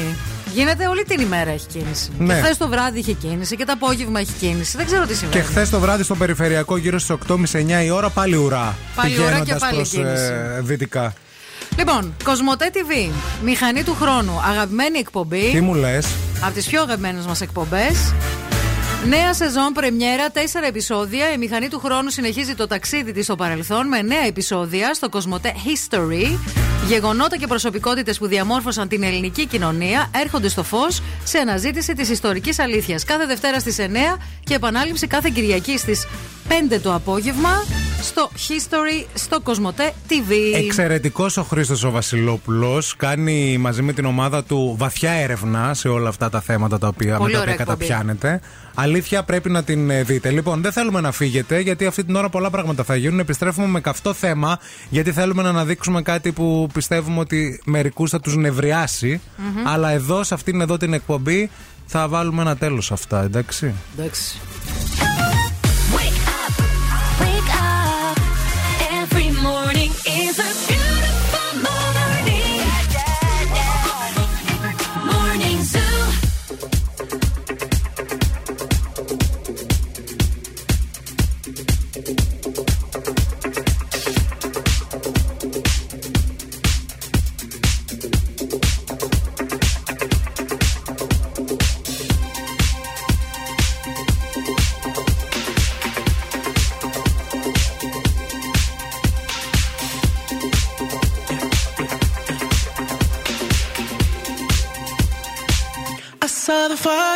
Γίνεται όλη την ημέρα έχει κίνηση. Ναι. Και χθες το βράδυ είχε κίνηση και το απόγευμα έχει κίνηση. Δεν ξέρω τι σημαίνει. Και χθες το βράδυ στο περιφερειακό, γύρω στις 8.30-9 η ώρα, πάλι ουρά. Πάλι ουρά και πάλι προς, ε, κίνηση. Ε, δυτικά. Λοιπόν, Κοσμοτέ TV, μηχανή του χρόνου, αγαπημένη εκπομπή. Τι μου λες; Από τις πιο αγαπημένες μας εκπομπές. Νέα σεζόν, πρεμιέρα, τέσσερα επεισόδια. Η μηχανή του χρόνου συνεχίζει το ταξίδι της στο παρελθόν με νέα επεισόδια στο Κοσμοτέ History. Γεγονότα και προσωπικότητες που διαμόρφωσαν την ελληνική κοινωνία έρχονται στο φως σε αναζήτηση της ιστορικής αλήθειας. Κάθε Δευτέρα στις 9 και επανάληψη κάθε Κυριακή στις 5 το απόγευμα στο History, στο Κοσμοτέ TV. Εξαιρετικός ο Χρήστος ο Βασιλόπουλος. Κάνει μαζί με την ομάδα του βαθιά έρευνα σε όλα αυτά τα θέματα τα οποία, με τα οποία καταπιάνεται. Αλήθεια πρέπει να την ε, δείτε. Λοιπόν, δεν θέλουμε να φύγετε γιατί αυτή την ώρα πολλά πράγματα θα γίνουν. Επιστρέφουμε με καυτό θέμα γιατί θέλουμε να αναδείξουμε κάτι που πιστεύουμε ότι μερικούς θα τους νευριάσει. Mm-hmm. Αλλά εδώ, σε αυτήν εδώ την εκπομπή, θα βάλουμε ένα τέλος αυτά, εντάξει; Εντάξει. fire.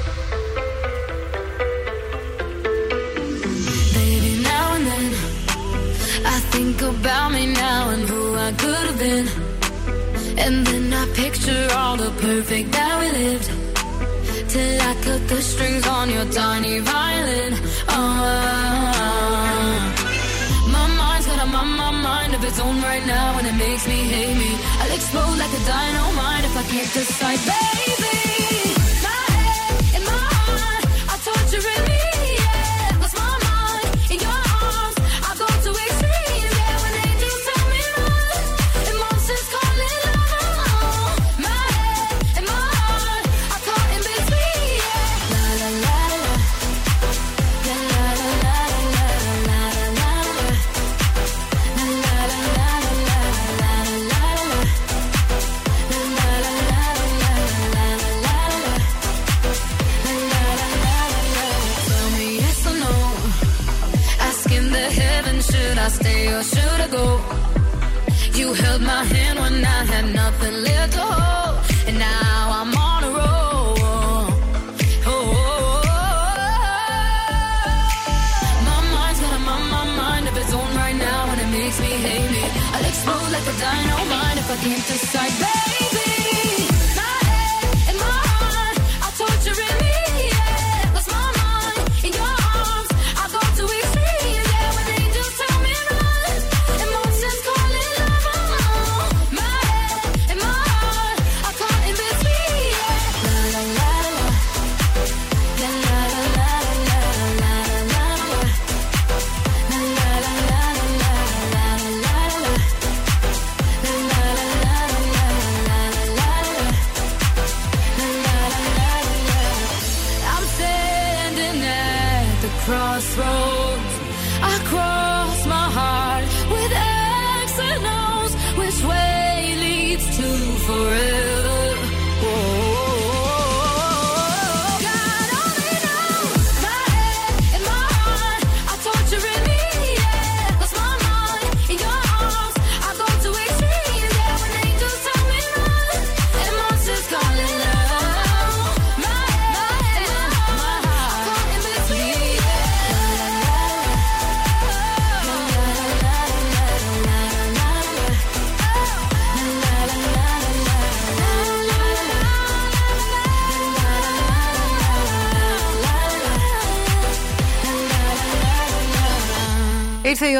Explode like a dynamite if I can't decide, baby.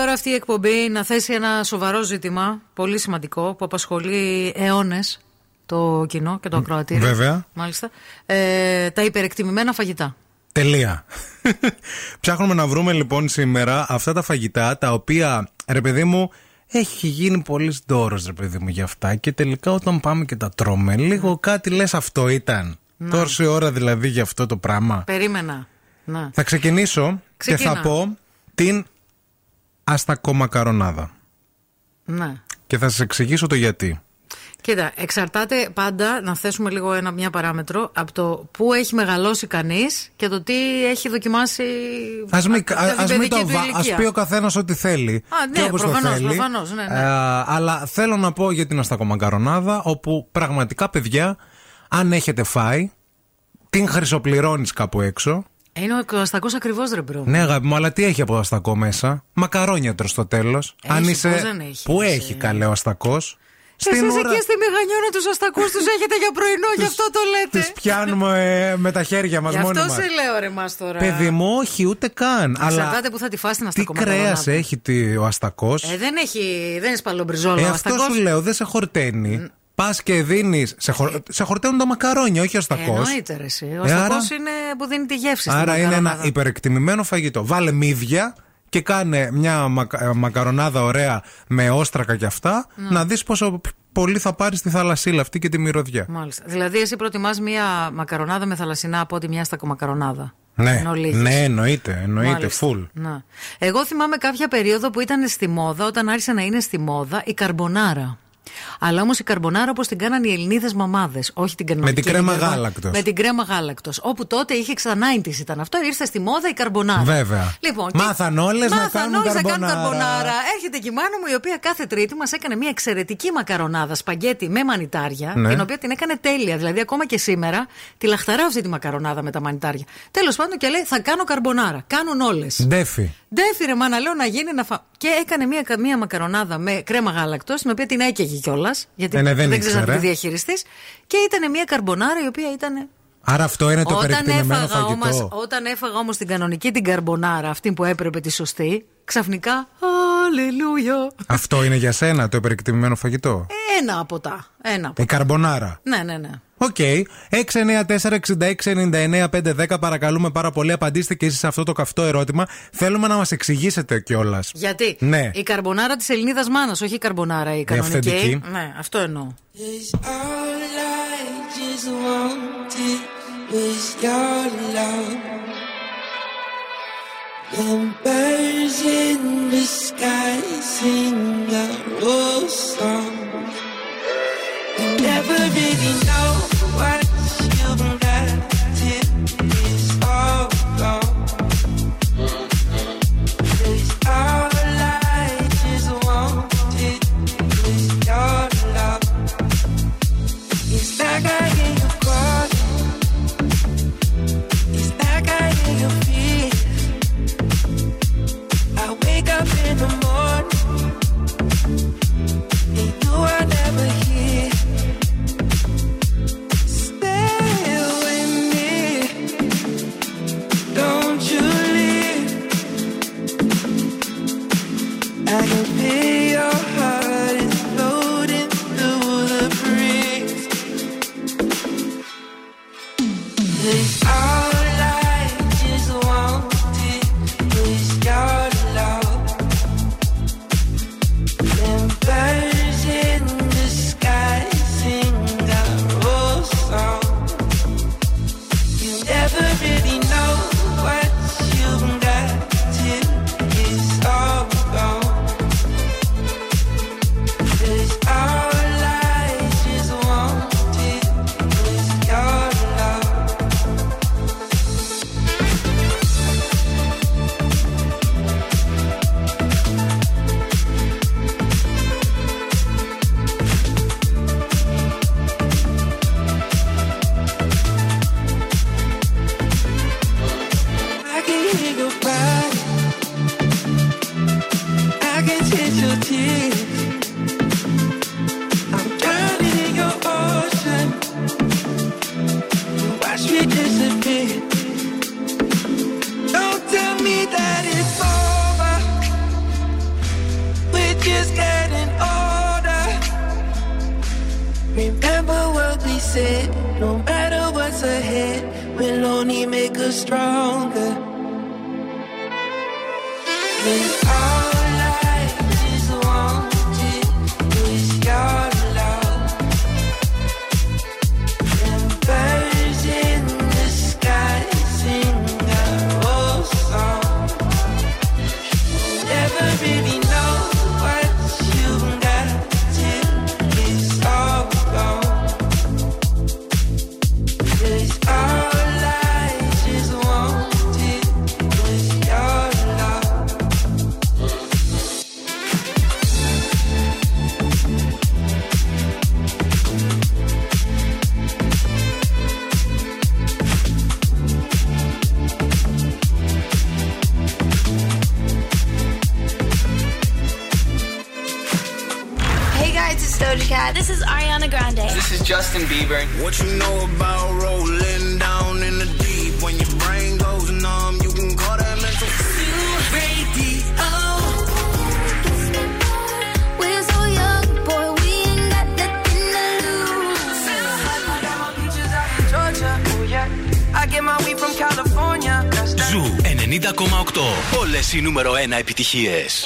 Ώρα αυτή η εκπομπή να θέσει ένα σοβαρό ζήτημα, πολύ σημαντικό, που απασχολεί αιώνες το κοινό και το ακροατήριο. βέβαια. Μάλιστα. Ε, τα υπερεκτιμημένα φαγητά. Τελεία. *laughs* Ψάχνουμε να βρούμε λοιπόν σήμερα αυτά τα φαγητά τα οποία, ρε παιδί μου, έχει γίνει πολύ δώρο, ρε παιδί μου, για αυτά. Και τελικά όταν πάμε και τα τρώμε, λίγο κάτι λες αυτό ήταν. Ναι. Τόση ώρα δηλαδή για αυτό το πράγμα. Περίμενα. Να. Θα ξεκινήσω και Ξεκίνα. θα πω την αστακομακαρονάδα. Ναι. Και θα σας εξηγήσω το γιατί. Κοίτα, εξαρτάται πάντα να θέσουμε λίγο ένα, μια παράμετρο από το πού έχει μεγαλώσει κανείς και το τι έχει δοκιμάσει. Ας μην, από την ας μην παιδική το του βα- ηλικία. ας πει ο καθένας ό,τι θέλει. Α, ναι, και όπως προφανώς, το θέλει. προφανώς, ναι, ναι. Ε, αλλά θέλω να πω για την αστακομακαρονάδα, όπου πραγματικά, παιδιά, αν έχετε φάει, την χρυσοπληρώνεις κάπου έξω. Είναι ο αστακός ακριβός ρε bro. Ναι, αγάπη μου, αλλά τι έχει από αστακό μέσα; Μακαρόνια τρως στο τέλος. Αν Έχει, είσαι. πώς δεν έχει, Πού εσύ. έχει καλέ ο αστακός; Εσείς εκεί στη Μηχανιώνα τους αστακούς τους έχετε για πρωινό, γι' αυτό το λέτε. Τους πιάνουμε ε, με τα χέρια μας Γι' μόνοι αυτό μας. σε λέω ρε μας τώρα. Παιδί μου, όχι, ούτε καν. Αλλά Εξαρτάται που θα τη φας την τι αστακομακαρονάδα. κρέας έχει τι- ο αστακός; Ε, δεν έχει, δεν είναι σπαλομπριζόλο. Ε, ο αυτό αστακός. σου λέω, δεν σε χορταίνει. Πας και δίνεις. Σε, χορ... σε χορταίνουν τα μακαρόνια, όχι ο αστακό. Εννοείται ρε εσύ. Ο Ε, άρα- αστακός είναι που δίνει τη γεύση στην Άρα είναι ένα μακαρονάδα. υπερεκτιμημένο φαγητό. Βάλε μύδια και κάνε μια μακα- ε, μακαρονάδα ωραία με όστρακα και αυτά. Ναι. Να δεις πόσο πολύ θα πάρεις τη θαλασσίλα αυτή και τη μυρωδιά. Μάλιστα. Δηλαδή, εσύ προτιμάς μία μακαρονάδα με θαλασσινά από ότι μια στακομακαρονάδα. Ναι, Εν ολίγης. ναι, εννοείται, εννοείται, Μάλιστα. full. Να. Εγώ θυμάμαι κάποια περίοδο που ήταν στη μόδα, όταν άρχισε να είναι στη μόδα, η καρμπονάρα. Αλλά όμως η καρμπονάρα όπως την κάνανε οι Ελληνίδες μαμάδες, όχι την κανονική. Με την κρέμα καρμπο- γάλακτος. Με την κρέμα γάλακτος. Όπου τότε είχε ξανά 90s ήταν αυτό, ήρθε στη μόδα η καρμπονάρα. Βέβαια. Λοιπόν, Μάθαν όλες να μάθαν κάνουν όλες να κάνουν καρμπονάρα. καρμπονάρα. Έρχεται και η μάνα μου, η οποία κάθε Τρίτη μας έκανε μια εξαιρετική μακαρονάδα σπαγκέτι με μανιτάρια, Ναι. την οποία την έκανε τέλεια. Δηλαδή, ακόμα και σήμερα τη λαχταράω αυτή τη μακαρονάδα με τα μανιτάρια. Τέλος πάντων και λέει, θα κάνω καρμπονάρα. Κάνουν όλες. Ντέφι. Ντέφιρε, μάνα, λέω να γίνει να φα... και έκανε μία, μία μακαρονάδα με κρέμα γάλακτος, την οποία την έκαιγε κιόλας. Γιατί Ε, ναι, δεν ξέρεις να ήξερε. τη διαχειριστείς. Και ήταν μία καρμπονάρα η οποία ήταν. Άρα αυτό είναι το όταν, περιεκτημένο έφαγα φαγητό. όμως, όταν έφαγα όμως την κανονική την καρμπονάρα, αυτή που έπρεπε τη σωστή, ξαφνικά. Αλληλούια. Αυτό είναι για σένα το περιεκτημένο φαγητό; Ένα από τα. Ένα από Η καρμπονάρα. Ναι, ναι, ναι. Οκ. 694-6699-510 παρακαλούμε πάρα πολύ. Απαντήστε και εσείς σε αυτό το καυτό ερώτημα. Θέλουμε να μας εξηγήσετε κιόλας. Γιατί; Ναι. η καρμπονάρα της Ελληνίδας μάνας, όχι η καρμπονάρα η κανονική. αυθεντική. Ναι, αυτό εννοώ. Cause all I just wanted was your love. And birds in the sky sing a rose song. You never really know επιτυχίες.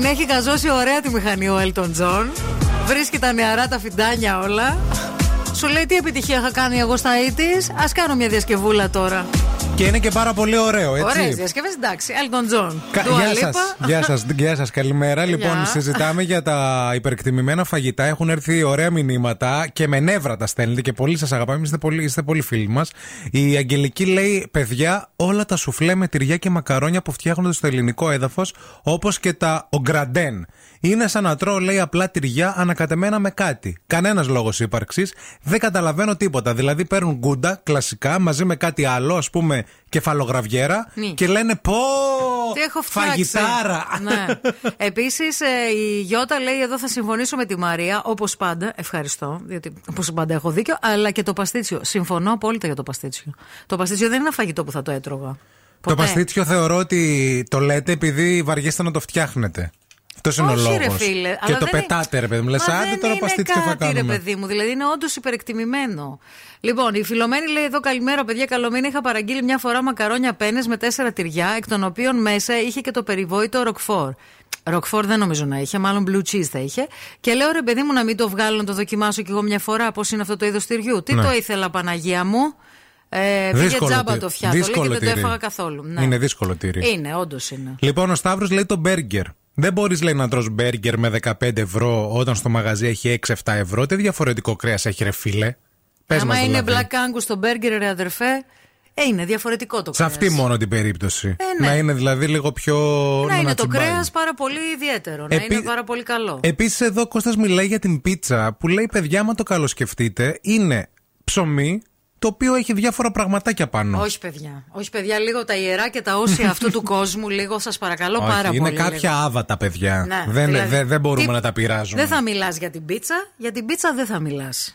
Την έχει καζώσει ωραία τη μηχανή ο Elton John. Βρίσκει τα νεαρά τα φιντάνια όλα. Σου λέει τι επιτυχία είχα κάνει εγώ στα ήτης Α κάνω μια διασκευούλα τώρα. Και είναι και πάρα πολύ ωραίο, έτσι. Ωραίες διασκευές, εντάξει. Elton John. Κα- Dua Γεια Lipa. σας, γεια σας, γεια σας, καλημέρα. Λοιπόν, Γεια. συζητάμε για τα υπερκτιμημένα φαγητά. Έχουν έρθει ωραία μηνύματα και με νεύρα τα στέλνετε και πολύ σας αγαπάμε. Είστε πολύ, είστε πολύ φίλοι μας. Η Αγγελική λέει: Παιδιά, όλα τα σουφλέ με τυριά και μακαρόνια που φτιάχνονται στο ελληνικό έδαφος, όπως και τα ογκραντέν. Είναι σαν να τρώω, λέει, απλά τυριά ανακατεμένα με κάτι. Κανένας λόγος ύπαρξης. Δεν καταλαβαίνω τίποτα. Δηλαδή παίρνουν γκούντα κλασικά μαζί με κάτι άλλο, ας πούμε κεφαλογραβιέρα, Ναι. και λένε πω! Τι έχω φτιάξει. Φαγητάρα! Ναι. Επίσης, η Γιώτα λέει: Εδώ θα συμφωνήσω με τη Μαρία, όπως πάντα. Ευχαριστώ, διότι όπως πάντα έχω δίκιο. Αλλά και το παστίτσιο. Συμφωνώ απόλυτα για το παστίτσιο. Το παστίτσιο δεν είναι ένα φαγητό που θα το έτρωγα. Το Ποτέ. παστίτσιο θεωρώ ότι το λέτε επειδή βαριέστε να το φτιάχνετε. Αυτός είναι Όχι, ο ρε λόγος. φίλε, Και αλλά το δεν πετάτε, ρε παιδί μου. Λες, Μα άντε δεν τώρα είναι παστίτσιο θα κάτι, ρε κάνουμε. παιδί μου. Δηλαδή είναι όντως υπερεκτιμημένο. Λοιπόν, η Φιλομένη λέει εδώ καλημέρα, παιδιά. Καλό μήνα. Είχα παραγγείλει μια φορά μακαρόνια πένες με τέσσερα τυριά, εκ των οποίων μέσα είχε και το περιβόητο ροκφόρ. Ροκφόρ δεν νομίζω να είχε, μάλλον blue cheese θα είχε. Και λέω ρε παιδί μου να μην το βγάλω να το δοκιμάσω κι εγώ μια φορά πώς είναι αυτό το είδος τυριού. Τι Ναι. το ήθελα, Παναγία μου. Ε, πήγε Δύσκολο τζάμπα τυρί. το φτιάτο λέει, και Δύσκολο δεν το τυρί. έφαγα καθόλου. Ναι. Είναι δύσκολο τύρι. Είναι, όντως είναι. Λοιπόν, ο Σταύρος λέει το μπέργκερ. Δεν μπορείς, λέει, να τρως μπέργκερ με 15 ευρώ όταν στο μαγαζί έχει 6-7 ευρώ. Τι διαφορετικό κρέας έχει, ρε φίλε. Πες Άμα μας είναι δηλαδή. black angus στο μπέργκερ, ρε αδερφέ, ε, είναι διαφορετικό το Σε κρέας. αυτή μόνο την περίπτωση. Ε, ναι. Να είναι δηλαδή λίγο πιο. Να είναι το τσιμπάει. κρέας πάρα πολύ ιδιαίτερο. Να Επί- είναι πάρα πολύ καλό. Επίσης, εδώ ο Κώστας μιλάει για την πίτσα που λέει: Παιδιά, άμα το καλοσκεφτείτε, είναι ψωμί το οποίο έχει διάφορα πραγματάκια πάνω. Όχι, παιδιά. Όχι, παιδιά, λίγο τα ιερά και τα όσια αυτού του κόσμου, λίγο σας παρακαλώ Όχι, πάρα είναι πολύ. κάποια λίγο. άβατα, παιδιά. Ναι, δεν, δηλαδή, δεν, δεν μπορούμε τι- να τα πειράζουμε. Δεν θα μιλάς για την πίτσα. Για την πίτσα δεν θα μιλάς.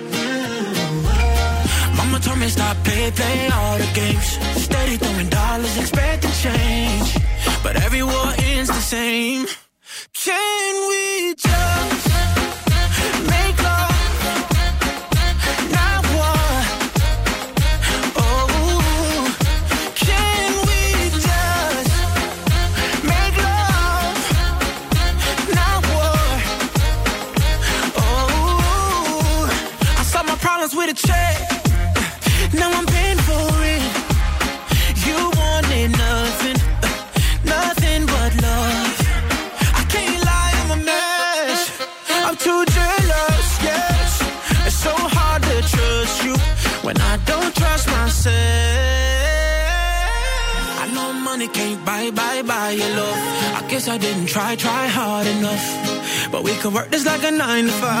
Told me stop, play all the games. Steady throwing dollars, expecting change. But every war ends the same. Can we just like a nine to five.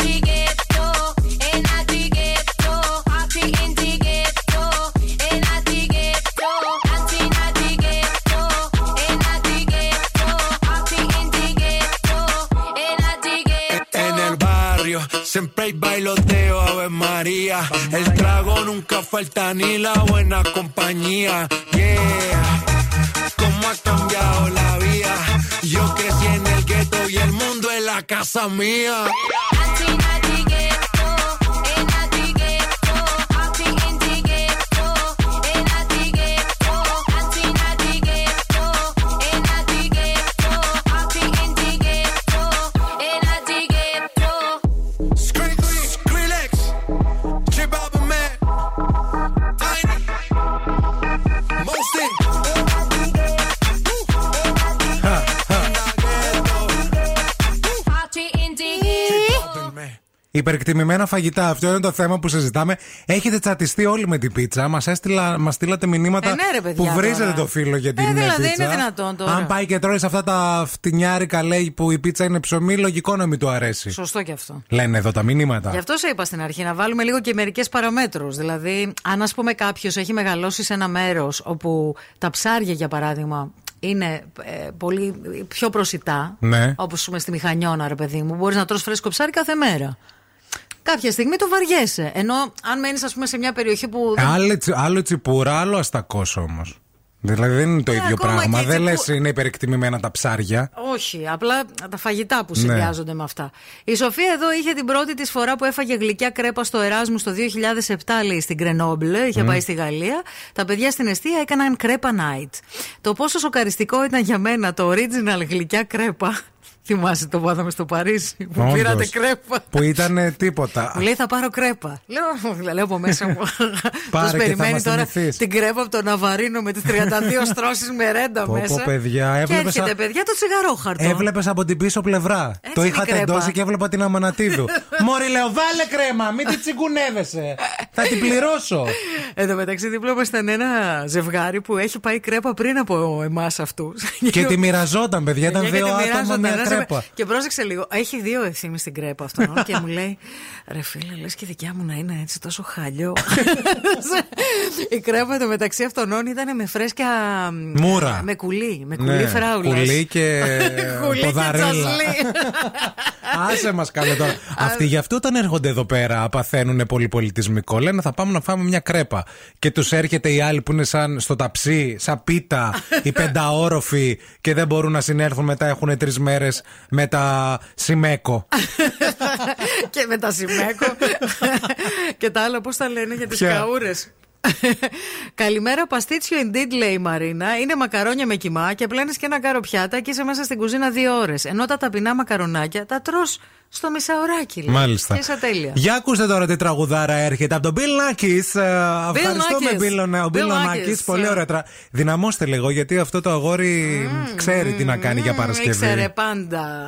ni la buena compañía. Yeah, cómo ha cambiado la vida. Yo crecí en el gueto y el mundo es la casa mía. Skrillex, Υπερκτιμημένα φαγητά. Αυτό είναι το θέμα που συζητάμε. Έχετε τσατιστεί όλοι με την πίτσα. Μας μας στείλατε μηνύματα Ε, ναι, ρε, παιδιά, που βρίζετε τώρα. το φίλο για την Ε, δηλαδή, πίτσα. είναι δυνατόν τώρα. Αν πάει και τρώει σε αυτά τα φτηνιάρικα λέει που η πίτσα είναι ψωμί, λογικό να μην του αρέσει. Σωστό και αυτό. Λένε εδώ τα μηνύματα. Γι' αυτό σε είπα στην αρχή να βάλουμε λίγο και μερικές παραμέτρους. Δηλαδή, αν ας πούμε κάποιος έχει μεγαλώσει σε ένα μέρος όπου τα ψάρια, για παράδειγμα, είναι ε, πολύ πιο προσιτά. Ναι. Όπως πούμε στη μηχανιώνα, ρε παιδί μου, μπορείς να τρως φρέσκο ψάρι κάθε μέρα. Κάποια στιγμή το βαριέσαι. Ενώ αν μένεις, ας πούμε, σε μια περιοχή που. δεν- Άλλο, τσι- άλλο τσιπούρα, άλλο αστακός όμως. Δηλαδή δεν είναι το ίδιο Ε, ακόμα πράγμα. και η Δεν λες τσιπού- είναι υπερεκτιμημένα τα ψάρια. Όχι, απλά τα φαγητά που Ναι. συνδυάζονται με αυτά. Η Σοφία εδώ είχε την πρώτη της φορά που έφαγε γλυκιά κρέπα στο Εράσμους το 2007, λέει στην Γκρενόμπλε. Είχε Μμ. πάει στη Γαλλία. Τα παιδιά στην αιστεία έκαναν κρέπα night. Το πόσο σοκαριστικό ήταν για μένα το original γλυκιά κρέπα. Θυμάσαι το πάθαμε στο Παρίσι που Όντως. πήρατε κρέπα. Που ήταν τίποτα. Μου λέει θα πάρω κρέπα. Λέω, λέω από μέσα μου. *laughs* Πάρε Τους και θα περιμένει μας τώρα θυμηθείς. την κρέπα από τον Ναβαρίνο με τις 32 *laughs* στρώσεις με ρέντα Πω, πω, μέσα. παιδιά, και έβλεπες έρχεται, α- παιδιά, το τσιγαρόχαρτο. Έβλεπες από την πίσω πλευρά. το είναι είχα η κρέπα. τεντώσει και έβλεπα την Αμανατίδου. *laughs* Μωρή, λέω, βάλε κρέμα, μην την τσιγκουνεύεσαι. Θα την πληρώσω. Εν τω μεταξύ, δίπλα μας ήταν ένα ζευγάρι που έχει πάει κρέπα πριν από εμάς αυτούς. και τη μοιραζόταν, παιδιά. Ήταν Παιδιά, και δύο τη άτομα μοιράζονταν. μια Ένα κρέπα. ζευγάρι. *laughs* Και πρόσεξε λίγο. Έχει δύο ευθύνη στην κρέπα αυτό. *laughs* και μου λέει, ρε φίλε, λες και η δικιά μου να είναι έτσι τόσο χαλιό. *laughs* η κρέπα το μεταξύ αυτών ήταν με φρέσκια. Μούρα. Με κουλί. Με κουλί Ναι, φράουλες. κουλί και Κουλί και ποδαρέλα. τσασλί. Άσε μας καλέ τώρα. Αυτοί γι' αυτό όταν έρχονται εδώ πέρα παθαίνουν πολύ πολιτισμικό. Λένε θα πάμε να φάμε μια κρέπα. Και τους έρχεται οι άλλοι που είναι σαν στο ταψί, σαν πίτα, οι πενταόροφοι και δεν μπορούν να συνέρθουν μετά. Έχουν τρεις μέρες με τα σιμέκο. *laughs* και με τα σημαίκο. *laughs* και τα άλλα, πώς τα λένε για τις Ποια; καούρες. Καλημέρα, παστίτσιο indeed, λέει η Μαρίνα. Είναι μακαρόνια με κοιμά και πλένεις και ένα καροπιάτα και είσαι μέσα στην κουζίνα δύο ώρες. Ενώ τα ταπεινά μακαρονάκια τα τρώ στο μισάωράκι. λέει. Μάλιστα. Και είσαι τέλεια. Για ακούστε τώρα τι τραγουδάρα έρχεται από τον Bill Nackis. Ε, Ευχαριστούμε, Nackis. Bill, ο Bill Bill Nackis. Nackis. Πολύ ωραία. τρα- Δυναμώστε λίγο, γιατί αυτό το αγόρι ξέρει τι να κάνει για Παρασκευή. Ήξερε πάντα.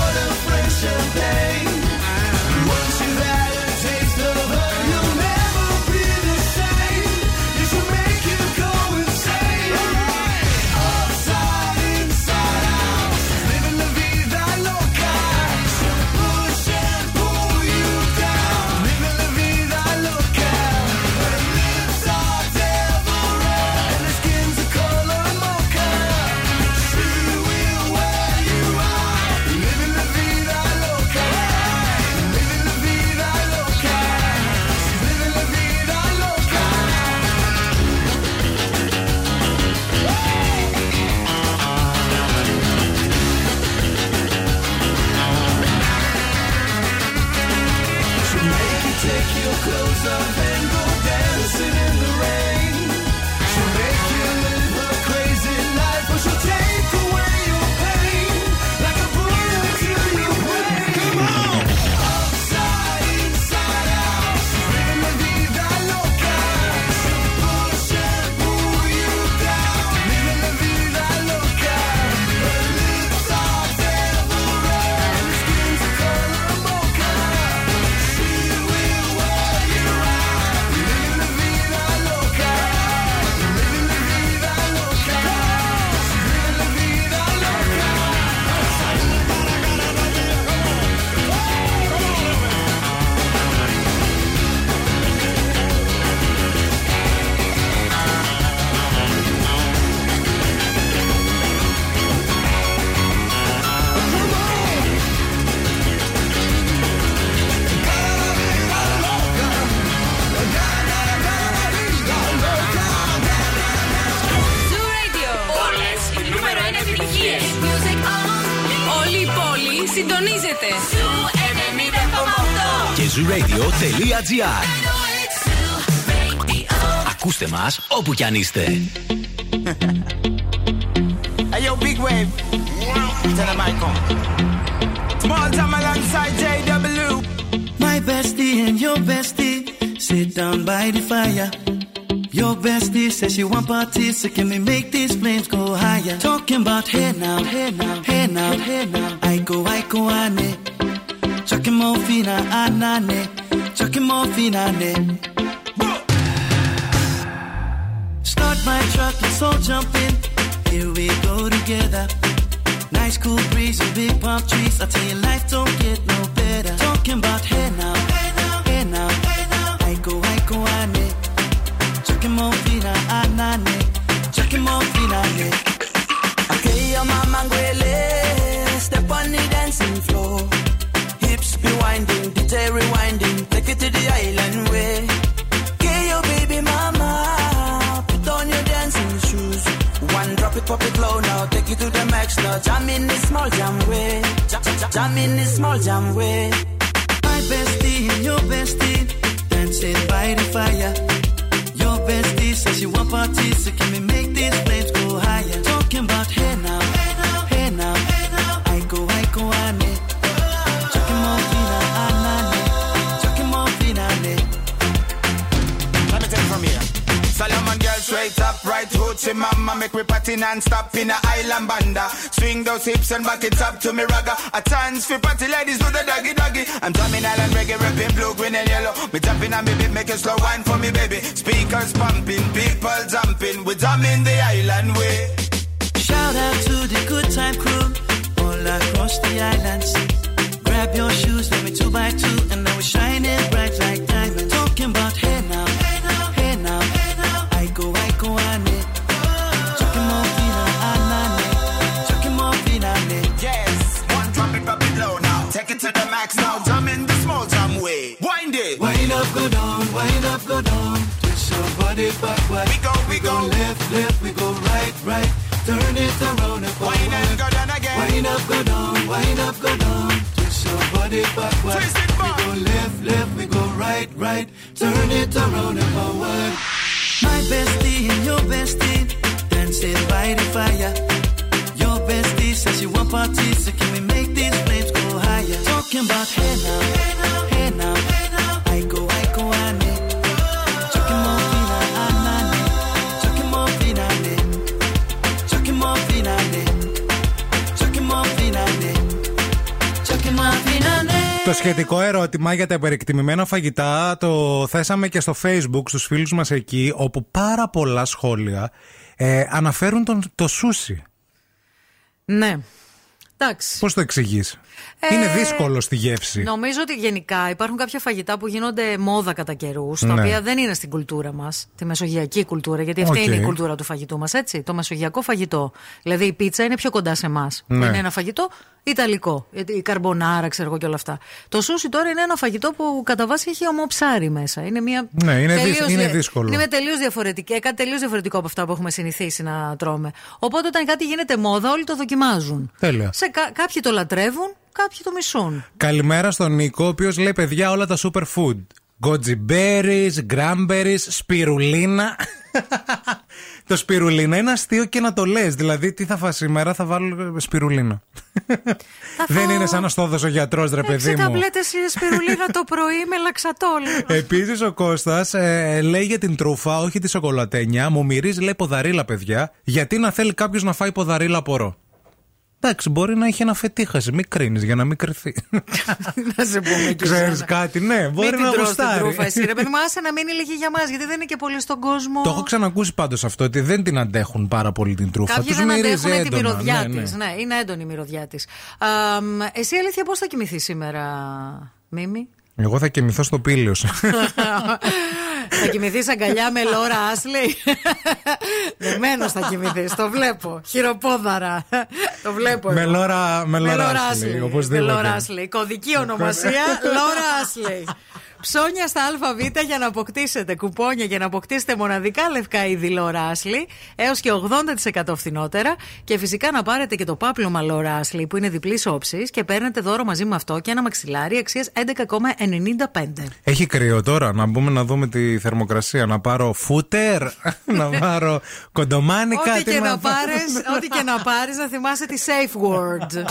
zooradio.gr Ακούστε μας όπου κι αν είστε. Hey yo, big wave. Tell them I come. Small time alongside JW. My bestie and your bestie sit down by the fire. Your bestie says she want parties, so can we make these flames go higher? Talking about hey now, hey now, hey now, hey now. I go, I go, ane. Chucking more fina, anane. Chucking more fina, ne. Start my truck, let's all jump in. Here we go together. Nice cool breeze and big palm trees. I tell you, life don't get no better. Talking about hey And back it up to me ragga A chance for party ladies do the doggy doggy. I'm drumming island reggae, rapping blue, green and yellow. Me jumping on me beat, make it slow wine for me baby. Speakers pumping, people jumping. We drumming the ερώτημα για τα υπερεκτιμημένα φαγητά το θέσαμε και στο facebook στους φίλους μας εκεί όπου πάρα πολλά σχόλια ε, αναφέρουν τον, το σούσι. Ναι. Εντάξει. Πώς το εξηγείς; Ε, Είναι δύσκολο στη γεύση. Νομίζω ότι γενικά υπάρχουν κάποια φαγητά που γίνονται μόδα κατά καιρούς, τα Ναι. οποία δεν είναι στην κουλτούρα μας, τη μεσογειακή κουλτούρα, γιατί αυτή Οκ. είναι η κουλτούρα του φαγητού μας, έτσι. Το μεσογειακό φαγητό. Δηλαδή η πίτσα είναι πιο κοντά σε εμάς. Ναι. Είναι ένα φαγητό ιταλικό. Γιατί Η καρμπονάρα, ξέρω εγώ και όλα αυτά. Το σούσι τώρα είναι ένα φαγητό που κατά βάση έχει ομοψάρι μέσα. Είναι, μια Ναι, είναι δυσ- τελείως είναι δια- δύσκολο. Είναι τελείως διαφορετικό, κάτι τελείως διαφορετικό από αυτά που έχουμε συνηθίσει να τρώμε. Οπότε όταν κάτι γίνεται μόδα, όλοι το δοκιμάζουν. Τέλεια. Σε κα- κάποιοι το λατρεύουν, κάποιοι το μισούν. Καλημέρα στον Νίκο, ο οποίος λέει παιδιά όλα τα superfood. Γκοτζιμπέρι, γκράμπερι, σπιρουλίνα. *laughs* το σπιρουλίνα είναι αστείο και να το λες. Δηλαδή, τι θα φας σήμερα, θα βάλω σπιρουλίνα. Δεν είναι σαν να στο έδωσε ο γιατρός, ρε παιδί Έξι μου. ταμπλέτες *laughs* σπιρουλίνα το πρωί με λαξατόλ. Επίσης ο Κώστας λέει για την τρούφα, όχι τη σοκολατένια. Μου μυρίζει, λέει ποδαρίλα, παιδιά. Γιατί να θέλει κάποιος να φάει ποδαρίλα απορώ. Εντάξει, μπορεί να έχει ένα φετίχαση. Μην κρίνεις για να μην κρυθεί. *laughs* να σε πούμε και Ξέρεις εσένα. κάτι, ναι, μπορεί Μην να την τρως την γουστάρει. τρούφα εσύ, ρε παιδί μου, *laughs* άσε να μείνει λίγη για μας, γιατί δεν είναι και πολύ στον κόσμο. Το έχω ξανακούσει πάντως αυτό, ότι δεν την αντέχουν πάρα πολύ την τρούφα. Κάποιοι Τους δεν μυρίζει αντέχουν τη έντονα, μυρωδιά ναι, ναι. της. Ναι, είναι έντονη η μυρωδιά της. Εσύ αλήθεια πώς θα κοιμηθείς σήμερα, Μίμη; Εγώ θα κοιμηθώ στο πήλιο. *laughs* θα κοιμηθείς αγκαλιά με Λόρα Άσλey. Δεμένος θα κοιμηθείς. Το βλέπω. Χειροπόδαρα. Το βλέπω. με εγώ. Λόρα, με Με Λόρα Λόρα Άσλι, Άσλey. Με οπωσδήποτε. Λόρα Άσλey. Κωδική ονομασία *laughs* Λόρα Άσλey. Ψώνια στα ΑΒ για να αποκτήσετε κουπόνια για να αποκτήσετε μοναδικά λευκά είδη Λόρα Άσλey έως και 80% φθηνότερα και φυσικά να πάρετε και το πάπλωμα Λόρα Άσλey που είναι διπλής όψης και παίρνετε δώρο μαζί με αυτό και ένα μαξιλάρι αξίας 11,95. Έχει κρύο τώρα, να μπούμε να δούμε τη θερμοκρασία. Να πάρω φούτερ, *laughs* να πάρω κοντομάνι, Ό,τι κάτι και, να να πάρεις, ό,τι και να πάρεις να θυμάσαι τη safe word.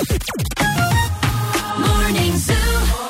Morning Zoo.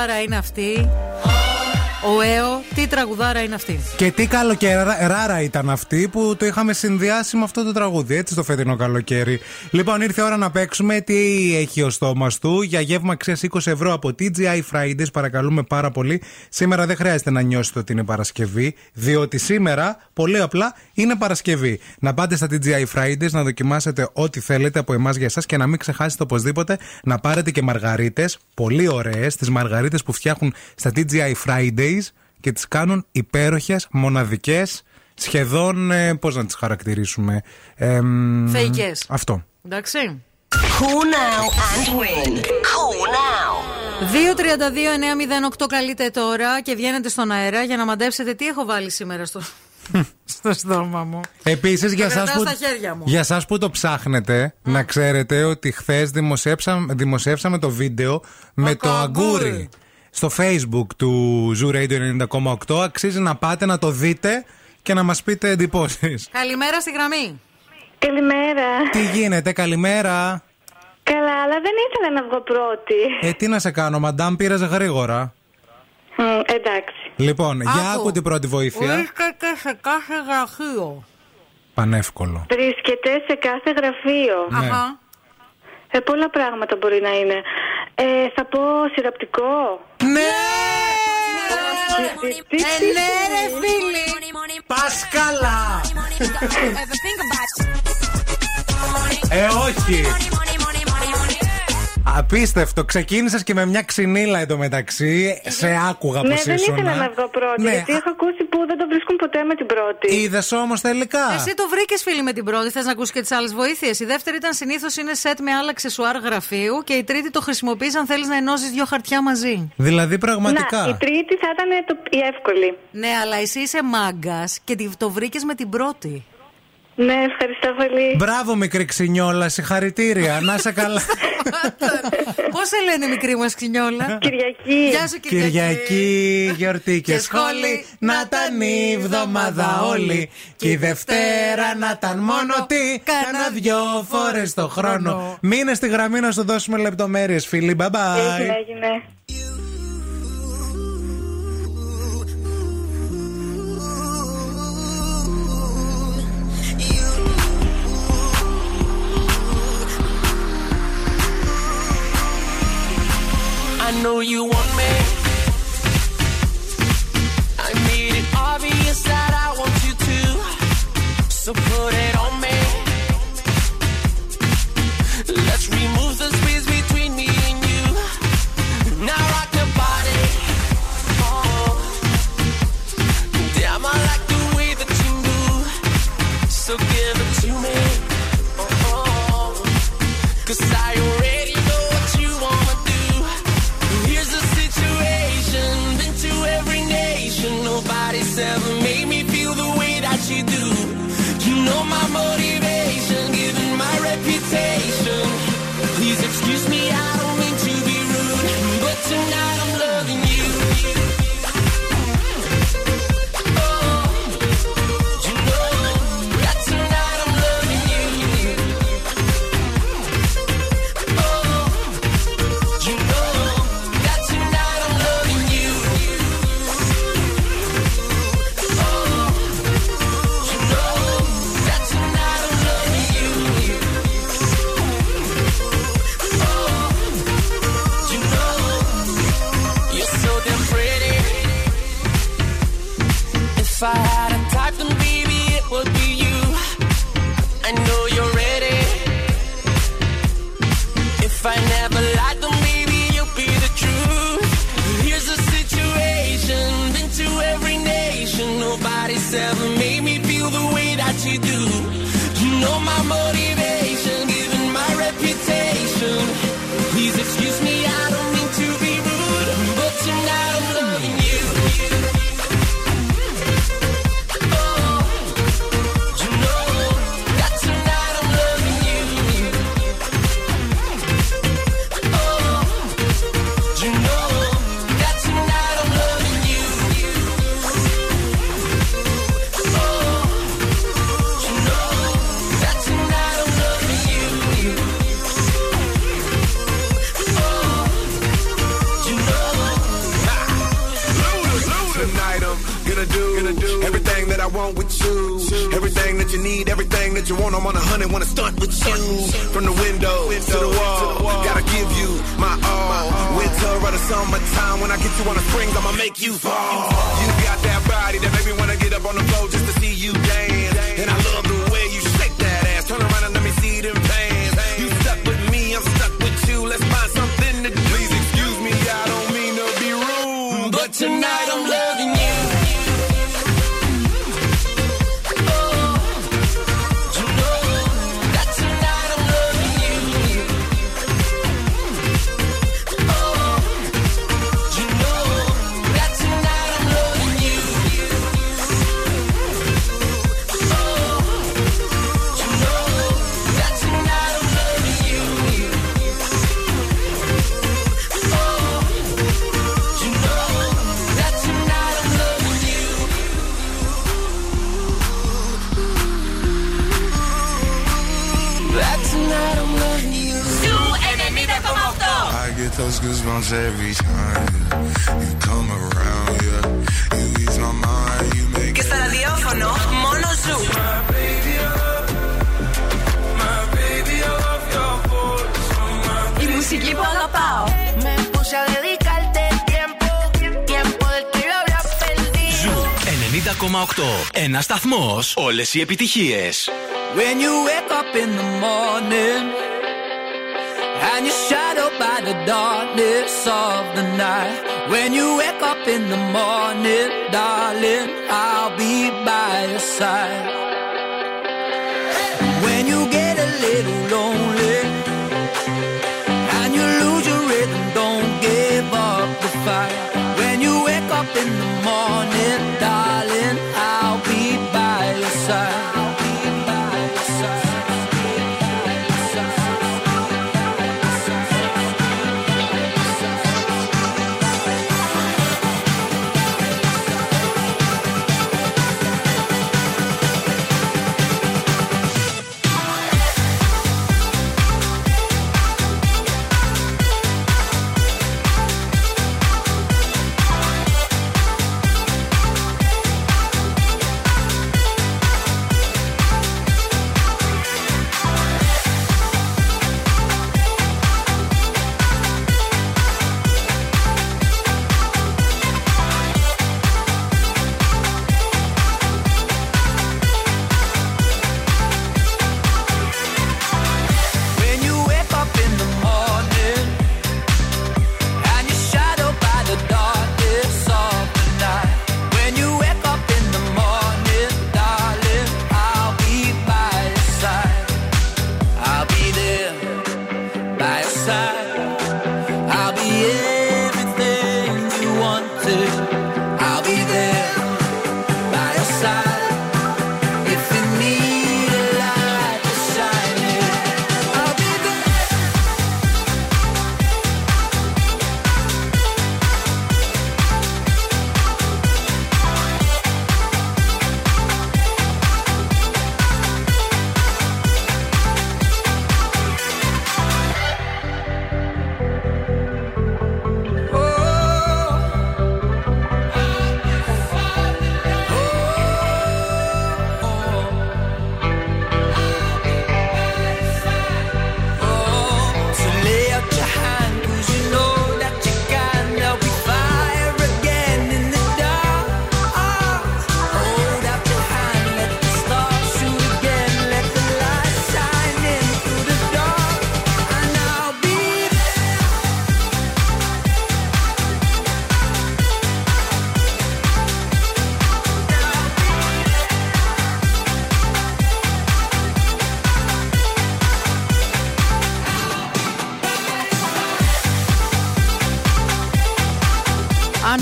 τραγουδάρα είναι αυτή. Ο Έο, τι τραγουδάρα είναι αυτή. Και τι καλοκαιράρα ήταν αυτή που το είχαμε συνδυάσει με αυτό το τραγούδι, έτσι το φετινό καλοκαίρι. Λοιπόν, ήρθε η ώρα να παίξουμε. Τι έχει ο στόμας του για γεύμα αξίας 20 ευρώ από TGI Fridays. Παρακαλούμε πάρα πολύ. Σήμερα δεν χρειάζεται να νιώσετε ότι είναι Παρασκευή, διότι σήμερα πολύ απλά είναι Παρασκευή. Να πάτε στα TGI Fridays να δοκιμάσετε ό,τι θέλετε από εμάς για εσάς και να μην ξεχάσετε οπωσδήποτε να πάρετε και μαργαρίτες, πολύ ωραίες, τις μαργαρίτες που φτιάχνουν στα TGI Fridays και τις κάνουν υπέροχες, μοναδικές, σχεδόν, ε, πώς να τις χαρακτηρίσουμε. εμ, Φεϊκές. Αυτό. Εντάξει. Cool now and win. Cool now. 2-32-908 καλείτε τώρα και βγαίνετε στον αέρα για να μαντέψετε τι έχω βάλει σήμερα στο, *laughs* στο στόμα μου. Επίσης για Το σας, κρατάω που, στα χέρια μου. για σας που το ψάχνετε, να ξέρετε ότι χθες δημοσιεύσαμε, δημοσιεύσαμε το βίντεο με το αγκούρι. Στο facebook του Zoo Radio 90,8 αξίζει να πάτε να το δείτε και να μας πείτε εντυπώσεις. Καλημέρα στη γραμμή. Καλημέρα. Τι γίνεται, καλημέρα. Καλά, αλλά δεν ήθελα να βγω πρώτη. Ε, τι να σε κάνω, μαντάμ, πήρες γρήγορα. Μ, εντάξει. Λοιπόν, για Άκου. άκου την πρώτη βοήθεια. Βρίσκεται σε κάθε γραφείο. Πανεύκολο. Βρίσκεται σε κάθε γραφείο. Ναι. Αχα. Ε, πολλά πράγματα μπορεί να είναι. Ε, θα πω σειραπτικό. Ναι! Ε, ναι, ρε φίλοι. Πας καλά! Ε, όχι! Απίστευτο. Ξεκίνησες και με μια ξυνήλα εντωμεταξύ. Σε άκουγα ναι, πως δεν ήσουν. ήθελα να βγω πρώτη. Ναι, Γιατί έχω ακούσει που δεν το βρίσκουν ποτέ με την πρώτη. Είδες όμως τελικά. Εσύ το βρήκες φίλη με την πρώτη. Θες να ακούσεις και τις άλλες βοήθειες. Η δεύτερη ήταν συνήθως είναι σετ με άλλα αξεσουάρ γραφείου. Και η τρίτη το χρησιμοποιείς αν θέλεις να ενώσεις δύο χαρτιά μαζί. Δηλαδή πραγματικά. Να, η τρίτη θα ήταν το, η εύκολη. Ναι, αλλά εσύ είσαι μάγκας και τη- το βρήκες με την πρώτη. Ναι, ευχαριστώ πολύ. Μπράβο, μικρή ξινιόλα, συγχαρητήρια. να σε καλά. *laughs* Πώς σε λένε μικρή μας ξινιόλα; Κυριακή. Γεια σου, Κυριακή. Κυριακή, γιορτή και Και σχόλη. σχόλη, Να ήταν η εβδομάδα όλη. Και η Δευτέρα να ήταν μόνο τι. Κάνα δυο φορές το χρόνο. Μείνε στη γραμμή να σου δώσουμε λεπτομέρειες, φίλοι. Bye bye. Έγινε, έγινε. Know you want me. I made it obvious that I want you to. So put it on me. Let's remove the space between me and you. Now rock your body. Oh. Damn, I like the way that you move. So give it to me. Oh. oh. Cause I tonight that you need, everything that you want, I'm on a hundred, wanna start with you. From the window, to the wall, gotta give you my all. Winter or the summertime, when I get you on the springs, I'ma make you fall. You got that body that make me wanna get up on the floor just to see you dance. Ένα σταθμό. Όλε οι επιτυχίε. When you wake up in the morning and you're shadowed by the darkness of the night. When you wake up in the morning, darling, I'll be by your side. When you get a little lonely and you lose your rhythm, don't give up the fight. When you wake up in the morning, darling, side.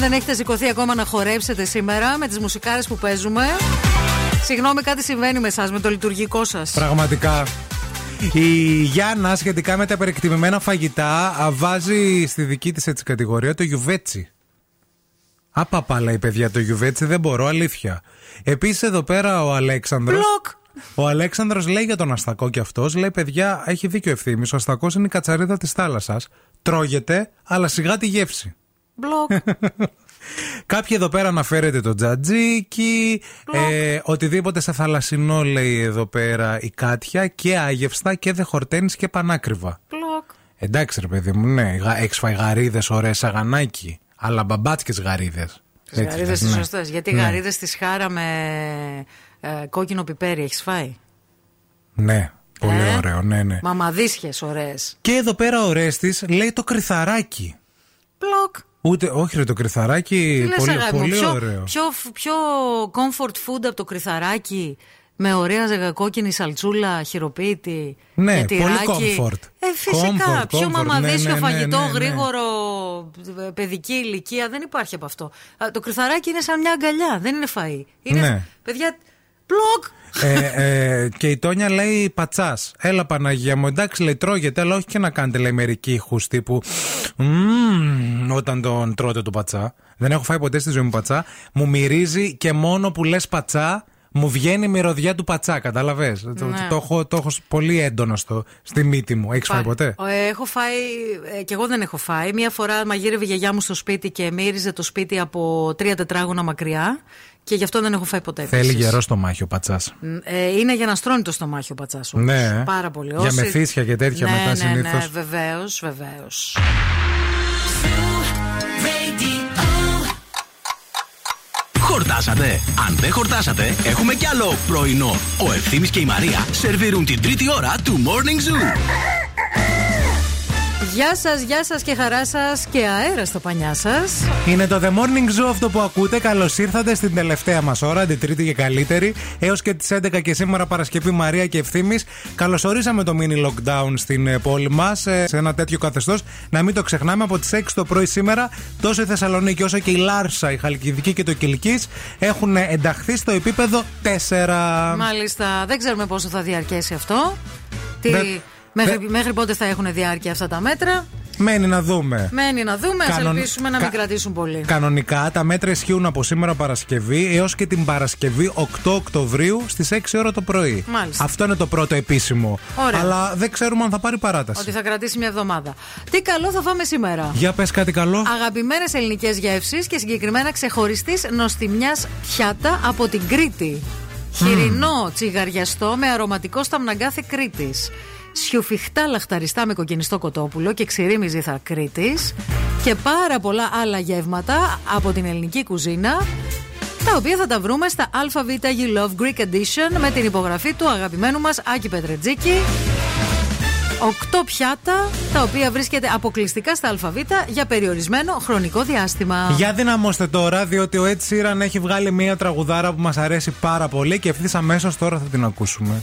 Δεν έχετε σηκωθεί ακόμα να χορέψετε σήμερα με τις μουσικάρες που παίζουμε. Συγγνώμη, κάτι συμβαίνει με εσάς, με το λειτουργικό σας. Πραγματικά. Η Γιάννα σχετικά με τα περιεκτημημένα φαγητά α, βάζει στη δική της έτσι κατηγορία το γιουβέτσι. Άπαπα λέει παιδιά το γιουβέτσι δεν μπορώ αλήθεια. Επίσης εδώ πέρα ο Αλέξανδρος Ο Αλέξανδρος λέει για τον Αστακό και αυτός λέει παιδιά έχει δίκιο ευθύμη. Ο Αστακός είναι η κατσαρίδα της θάλασσας Τρώγεται αλλά σιγά τη γεύση Μπλοκ. *laughs* Κάποιοι εδώ πέρα αναφέρεται το τζατζίκι, ε, οτιδήποτε σε θαλασσινό λέει εδώ πέρα η Κάτια και άγευστα και δε χορτένεις και πανάκριβα. Πλοκ. Εντάξει ρε παιδί μου, ναι, έχεις φάει γαρίδες ωραίες σαγανάκι, αλλά μπαμπάτσκες γαρίδες. Τις Έτσι γαρίδες λες, τις ναι. σωστές. Γιατί Ναι. γαρίδες τη χάρα με ε, κόκκινο πιπέρι έχεις φάει; Ναι, πολύ Ε; ωραίο, ναι, ναι. Μαμαδίσχες ωραίες. Και εδώ πέρα ο Ρέστης λέει το κρυθαράκι. Πλοκ. Ούτε, όχι ρε το κρυθαράκι, Τι λες, πολύ, αγάπη μου, πολύ πιο, ωραίο. Πιο, πιο comfort food από το κρυθαράκι με ωραία ζεγακόκκινη σαλτσούλα χειροποίητη. Ναι, και τυράκι. πολύ comfort. Ε, φυσικά. Comfort, πιο comfort, μαμαδίσιο ναι, ναι, ναι, φαγητό, ναι, ναι. γρήγορο, ε, παιδική ηλικία. Δεν υπάρχει από αυτό. Α, Το κρυθαράκι είναι σαν μια αγκαλιά. Δεν είναι φαΐ. Είναι, Ναι. παιδιά, πλοκ. ε, ε, και η Τόνια λέει πατσάς. Έλα Παναγία μου, εντάξει λέει τρώγεται, αλλά όχι και να κάνετε λέει μερικοί ήχου τύπου. «Μμμ», όταν τον τρώτε το πατσά. Δεν έχω φάει ποτέ στη ζωή μου πατσά. Μου μυρίζει και μόνο που λες πατσά, μου βγαίνει η μυρωδιά του πατσά, κατάλαβες; Το, Ναι. το, έχω, το έχω πολύ έντονο στο, στη μύτη μου. Έχεις φάει ποτέ; Ε, Έχω φάει, ε, και εγώ δεν έχω φάει. Μία φορά μαγείρευε η γιαγιά μου στο σπίτι και μύριζε το σπίτι από τρία τετράγωνα μακριά. Και γι' αυτό δεν έχω φάει ποτέ. Θέλει επίσης. γερό στο μάχη ο πατσάς. Ε, είναι για να στρώνει το στομάχι ο πατσάς. Ναι. Πάρα πολύ. Για Όσοι- μεθύσια και τέτοια ναι, μετά ναι, συνήθως. Ναι, βεβαίως, βεβαίως. Χορτάσατε. Αν δεν χορτάσατε, έχουμε κι άλλο πρωινό. Ο Ευθύμης και η Μαρία σερβίρουν την τρίτη ώρα του Morning Zoo. Γεια σας, γεια σας και χαρά σας και αέρα στο πανιά σας. Είναι το The Morning Zoo αυτό που ακούτε. Καλώς ήρθατε στην τελευταία μας ώρα, την τρίτη και καλύτερη, έως και τις 11 και σήμερα Παρασκευή Μαρία και Ευθύμης. Καλωσορίσαμε το mini lockdown στην ε, πόλη μας, σε ένα τέτοιο καθεστώς. Να μην το ξεχνάμε, από τις 6 το πρωί σήμερα, τόσο η Θεσσαλονίκη όσο και η Λάρσα, η Χαλκιδική και το Κυλική έχουν ενταχθεί στο επίπεδο 4. Μάλιστα, δεν ξέρουμε πόσο θα διαρκέσει αυτό. Τι, Δεν- μέχρι, δεν- μέχρι πότε θα έχουν διάρκεια αυτά τα μέτρα; Μένει να δούμε. Μένει να δούμε, ας Κανον- ελπίσουμε να μην κα- κρατήσουν πολύ. Κανονικά τα μέτρα ισχύουν από σήμερα Παρασκευή έως και την Παρασκευή 8 Οκτωβρίου στις 6 ώρα το πρωί. Μάλιστα. Αυτό είναι το πρώτο επίσημο. Ωραία. Αλλά δεν ξέρουμε αν θα πάρει παράταση. Ότι θα κρατήσει μια εβδομάδα. Τι καλό θα φάμε σήμερα. Για πες κάτι καλό. Αγαπημένες ελληνικές γεύσεις και συγκεκριμένα ξεχωριστής νοστιμιάς πιάτα από την Κρήτη. Χοιρινό τσιγαριαστό με αρωματικό σταμναγκάθι Κρήτης. Σιουφιχτά λαχταριστά με κοκκινιστό κοτόπουλο και ξηρή μυζήθα Κρήτη. Και πάρα πολλά άλλα γεύματα από την ελληνική κουζίνα. Τα οποία θα τα βρούμε στα ΑΒ You Love Greek Edition με την υπογραφή του αγαπημένου μας Άκη Πετρετζίκη. Οκτώ πιάτα τα οποία βρίσκεται αποκλειστικά στα ΑΒ για περιορισμένο χρονικό διάστημα. Για δυναμώστε τώρα, διότι ο Ed Sheeran έχει βγάλει μία τραγουδάρα που μας αρέσει πάρα πολύ και ευθύς αμέσως τώρα θα την ακούσουμε.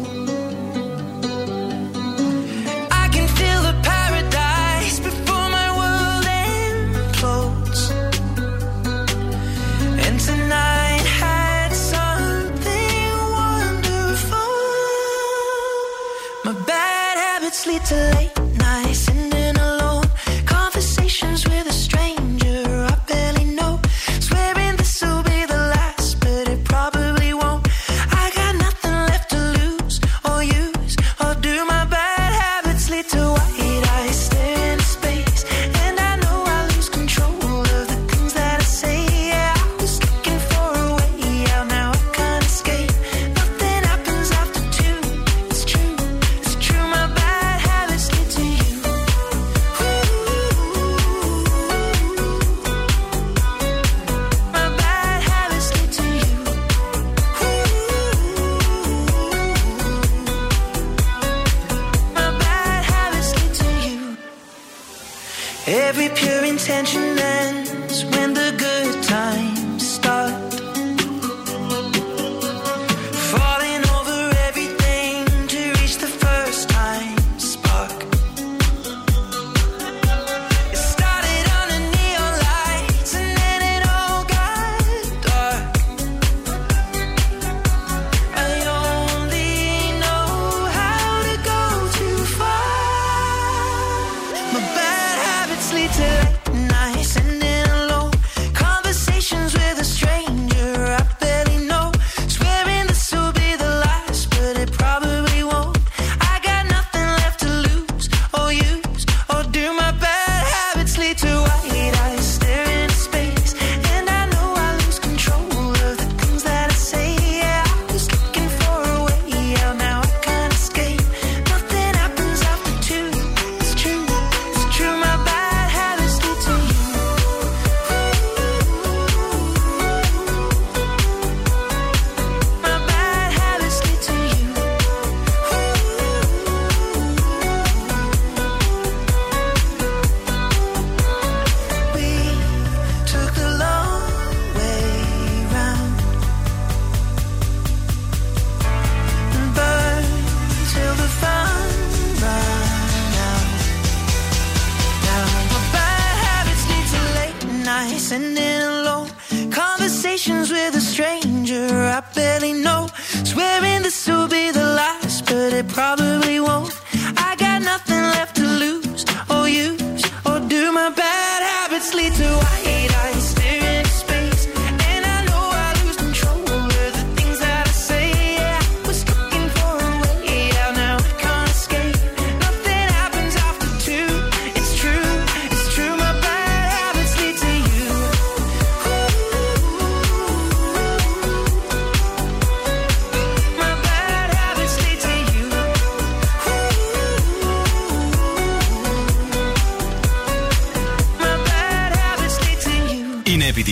too late.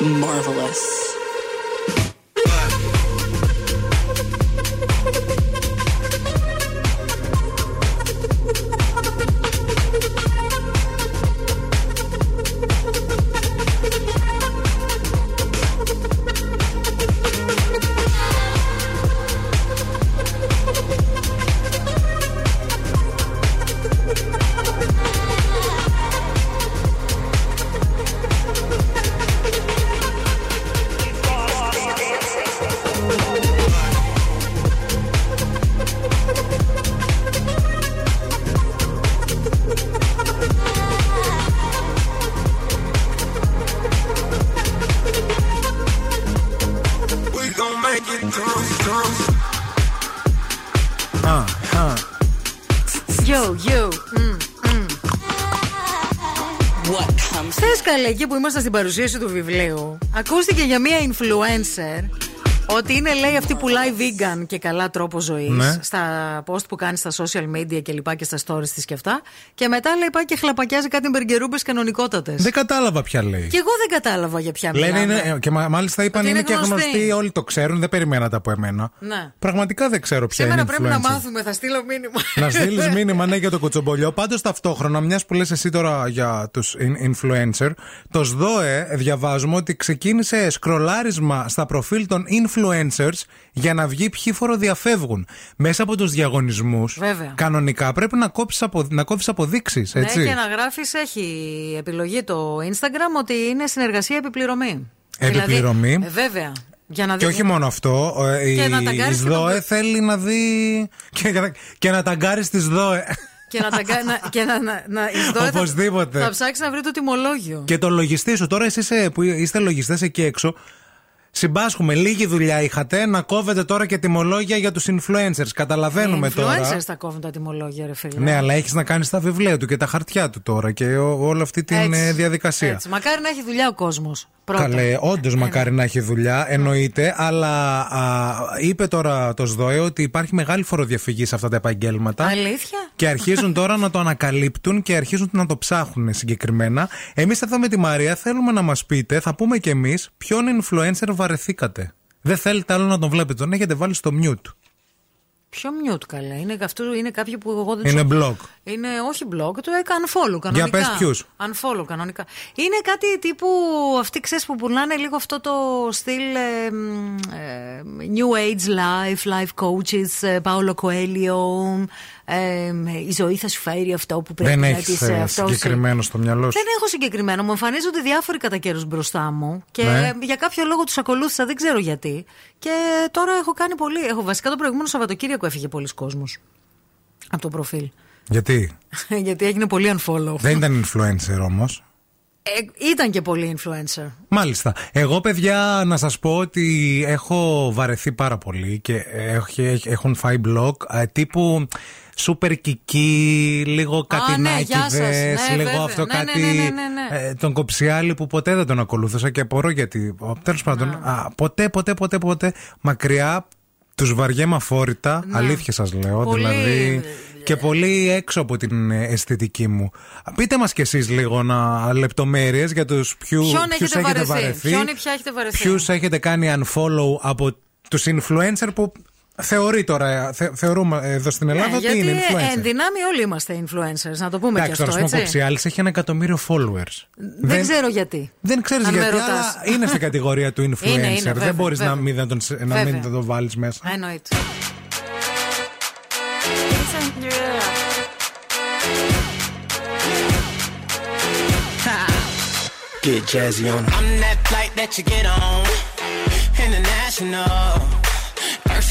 marvelous. Εκεί που ήμασταν στην παρουσίαση του βιβλίου, ακούστηκε για μία influencer ότι είναι, λέει, αυτή που πουλάει vegan και καλά τρόπο ζωής. Ναι. Στα post που κάνει στα social media και λοιπά και στα stories της και αυτά. Και μετά λέει πάει και χλαπακιάζει κάτι μπεργκερούμπες κανονικότατες. Δεν κατάλαβα ποια λέει. Και εγώ δεν κατάλαβα για ποια Λένε μιλάμε. είναι, και μα- μάλιστα είπαν Ότι είναι, είναι και γνωστή. γνωστοί, όλοι το ξέρουν, δεν περιμένατε από εμένα. Ναι. Πραγματικά δεν ξέρω ποια Σήμερα είναι πρέπει να influencer. μάθουμε, θα στείλω μήνυμα. Να στείλεις *laughs* μήνυμα ναι για το κοτσομπολιό. Πάντως ταυτόχρονα, μιας που λες εσύ τώρα για τους influencer, το ΣΔΟΕ διαβάζουμε ότι ξεκίνησε σκρολάρισμα στα προφίλ των influencers για να βγει ποιοι φοροδιαφεύγουν. Μέσα από τους διαγωνισμούς, Βέβαια. κανονικά πρέπει να κόψεις απο, να κόψεις αποδείξεις. Ναι, Έτσι. και να γράφεις, έχει επιλογή το Instagram ότι είναι συνεργασία επιπληρωμή. Επιπληρωμή. Δηλαδή, ε, βέβαια. Για να Και δει- όχι μόνο αυτό, ε, η, Και να η ταγκάρεις και ΣΔΟΕ τον- θέλει να δει. και, να- και να ταγκάρεις τη ΣΔΟΕ. Και να τα κα- να- και να, να, να, η ΣΔΟΕ θα- Οπωσδήποτε. Θα, ψάξει να βρει το τιμολόγιο. Και το λογιστή σου, τώρα εσεί που είστε λογιστές εκεί έξω, συμπάσχουμε. Λίγη δουλειά είχατε να κόβετε τώρα και τιμολόγια για τους influencers. Καταλαβαίνουμε Οι τώρα. influencers θα κόβουν τα τιμολόγια, ρε φίλε. Ναι, αλλά έχεις να κάνεις τα βιβλία του και τα χαρτιά του τώρα και ο- όλη αυτή την Έτσι. ε, διαδικασία. Έτσι. Μακάρι να έχει δουλειά ο κόσμος. Καλέ, όντως μακάρι να έχει δουλειά, εννοείται, αλλά α, είπε τώρα το ΣΔΟΕ ότι υπάρχει μεγάλη φοροδιαφυγή σε αυτά τα επαγγέλματα. Αλήθεια; Και αρχίζουν τώρα να το ανακαλύπτουν και αρχίζουν να το ψάχνουν συγκεκριμένα. Εμείς εδώ με τη Μαρία θέλουμε να μας πείτε, θα πούμε κι εμείς, ποιον influencer βαρεθήκατε. Δεν θέλετε άλλο να τον βλέπετε, τον έχετε βάλει στο mute. Ποιο mute καλά. Είναι, αυτού, είναι κάποιοι που εγώ δεν Είναι τους- blog. Είναι όχι blog, το έκανα unfollow κανονικά. πες ποιους. Unfollow κανονικά. Είναι κάτι τύπου αυτοί ξέρεις που πουλάνε λίγο αυτό το στυλ ε, μ, ε, New Age Life, Life Coaches, ε, Paolo Coelho. Ε, η ζωή θα σου φέρει αυτό που πρέπει Δεν να έχει έχεις, ε, αυτός. συγκεκριμένο στο μυαλό σου. Δεν έχω συγκεκριμένο. Μου εμφανίζονται διάφοροι κατά καιρούς μπροστά μου και Ναι. για κάποιο λόγο τους ακολούθησα, δεν ξέρω γιατί. Και τώρα έχω κάνει πολύ. Έχω, βασικά το προηγούμενο Σαββατοκύριακο έφυγε πολλοί κόσμος από το προφίλ. Γιατί; *laughs* Γιατί έγινε πολύ unfollow. δεν ήταν influencer όμως. Ε, ήταν και πολύ influencer. Μάλιστα. Εγώ, παιδιά, να σας πω ότι έχω βαρεθεί πάρα πολύ και έχει- έχει- έχουν φάει blog ε, τύπου σούπερ κική, λίγο ναι, κατινάκιδες, γεια σας. Ναι, λίγο βέβαια. αυτό Ναι, ναι, κάτι. ναι, ναι, ναι, ναι. ε, τον κοψιάλη που ποτέ δεν τον ακολούθησα και απορώ γιατί. Τέλος πάντων, α, ποτέ, ποτέ, ποτέ, ποτέ μακριά. Τους βαριέμαι αφόρητα, αλήθεια σας λέω. Πολύ- Δηλαδή, και πολύ έξω από την ε, αισθητική μου. Πείτε μας κι εσείς λίγο να λεπτομέρειες για τους ποιου, Ποιον ποιους έχετε έχετε βαρεθεί, βαρεθεί. ποιον ή ποια έχετε βαρεθεί; Ποιους έχετε κάνει unfollow από τους influencer που θεωρεί τώρα, θε, θεωρούμε εδώ στην Ελλάδα Ναι, ότι γιατί είναι ε, influencer. εν δυνάμει όλοι είμαστε influencers, να το πούμε Εντάξει, και τώρα αυτό, ο έτσι. Κοψιάλης έχει ένα εκατομμύριο followers. Δεν, ξέρω γιατί. Δεν ξέρεις Αν με γιατί, ρωτάς. αλλά είναι στην κατηγορία του influencer. *laughs* Είναι, είναι, βέβαια, δεν μπορείς να βέβαια. μην, να τον, να Βέβαια. μην τον βάλεις μέσα. Εννοείται. Get jazzy on 'em. I'm that flight that you get on. International.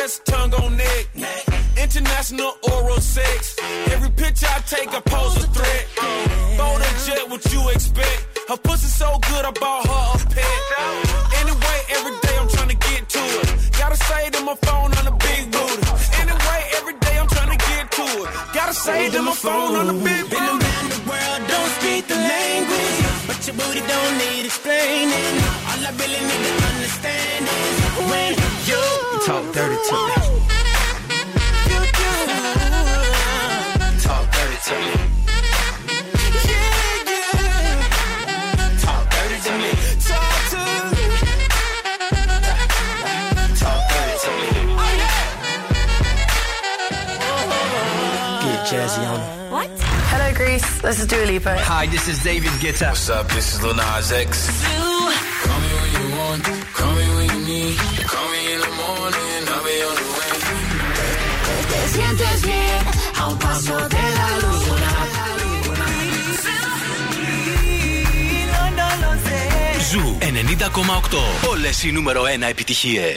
kiss, tongue on neck. International oral sex. Every picture I take, I pose a threat. Fold a jet, what you expect? Her pussy so good, I bought her a pet. Anyway, every day I'm trying to get to it. Gotta say to my phone on the big booty. Anyway, every day I'm trying to get to it. Gotta say to my phone on the big booty. Been around the world, don't speak the language. Your booty don't need explaining. All I really need to understand is when you talk dirty to me. You do. Talk dirty to me. Grease. This is Dua Lipa. Hi, this is David Guetta. What's up? This is Lil Nas X. Call me when you want, call me when you need. Call me in the morning, I'll be on the way. Te sientes bien, a un paso. Ζου 90,8. Όλε οι νούμερο 1 επιτυχίε.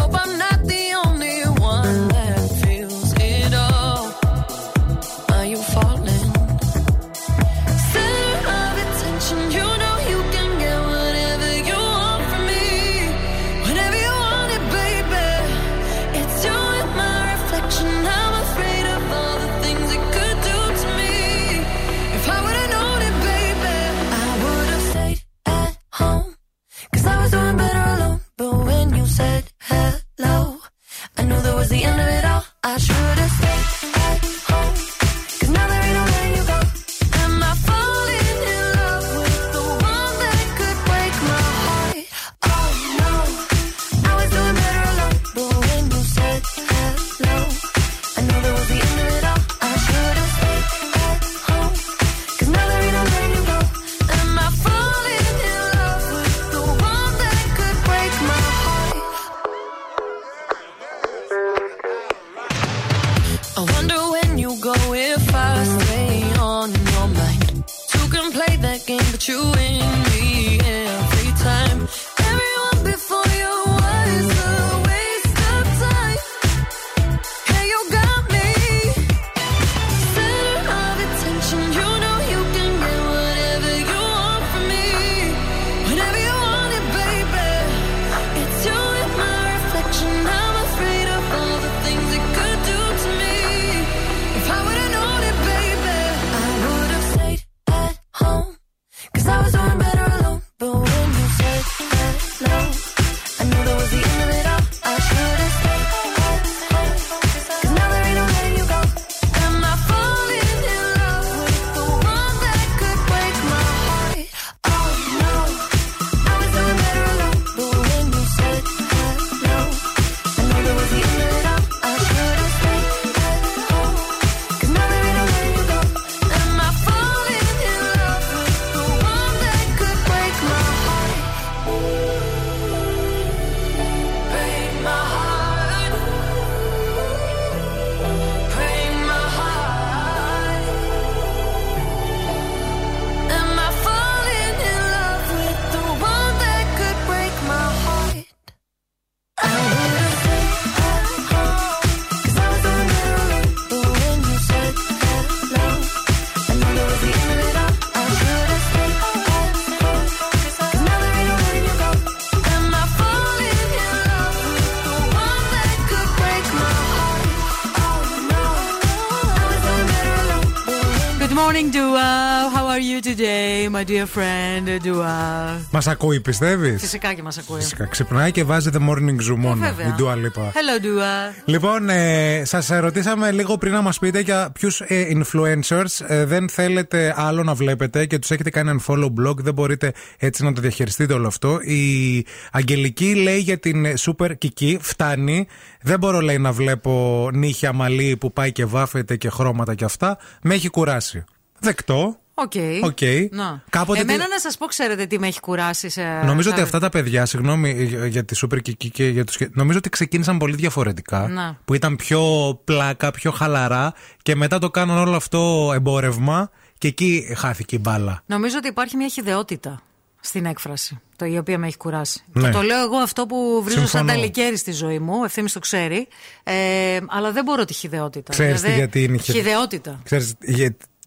Μας ακούει, πιστεύεις; Φυσικά και μας ακούει. Φυσικά. Ξυπνάει και βάζει The Morning Zoo μόνο. βέβαια. Η Dua Lipa. Hello, Dua. Λοιπόν, ε, σας ρωτήσαμε λίγο πριν να μας πείτε για ποιους ε, influencers ε, δεν θέλετε άλλο να βλέπετε και τους έχετε κάνει unfollow blog. Δεν μπορείτε έτσι να το διαχειριστείτε όλο αυτό. Η Αγγελική λέει για την ε, Super Kiki, φτάνει. Δεν μπορώ, λέει, να βλέπω νύχια μαλλί που πάει και βάφεται και χρώματα και αυτά. Με έχει κουράσει. Δεκτό. OK. OK. Να. Κάποτε Εμένα τι- να σας πω, ξέρετε τι με έχει κουράσει. Σε... Νομίζω ότι σε- αυτά τα παιδιά, συγγνώμη για- για τη Super Kiki και για τους... Νομίζω ότι ξεκίνησαν πολύ διαφορετικά. Να. Που ήταν πιο πλάκα, πιο χαλαρά και μετά το κάνουν όλο αυτό εμπόρευμα και εκεί χάθηκε η μπάλα. Νομίζω ότι υπάρχει μια χιδεότητα στην έκφραση, το, η οποία με έχει κουράσει. Ναι. Και το λέω εγώ αυτό που βρίζω σαν Συμφωνώ. νταλικέρη στη ζωή μου, Ευθύμη το ξέρει, ε, αλλά δεν μπορώ τη χιδεότητα. Ξέρεις τι, Δηλαδή, γιατί είναι η χιδε- Χιδεότητα. Ξέρεις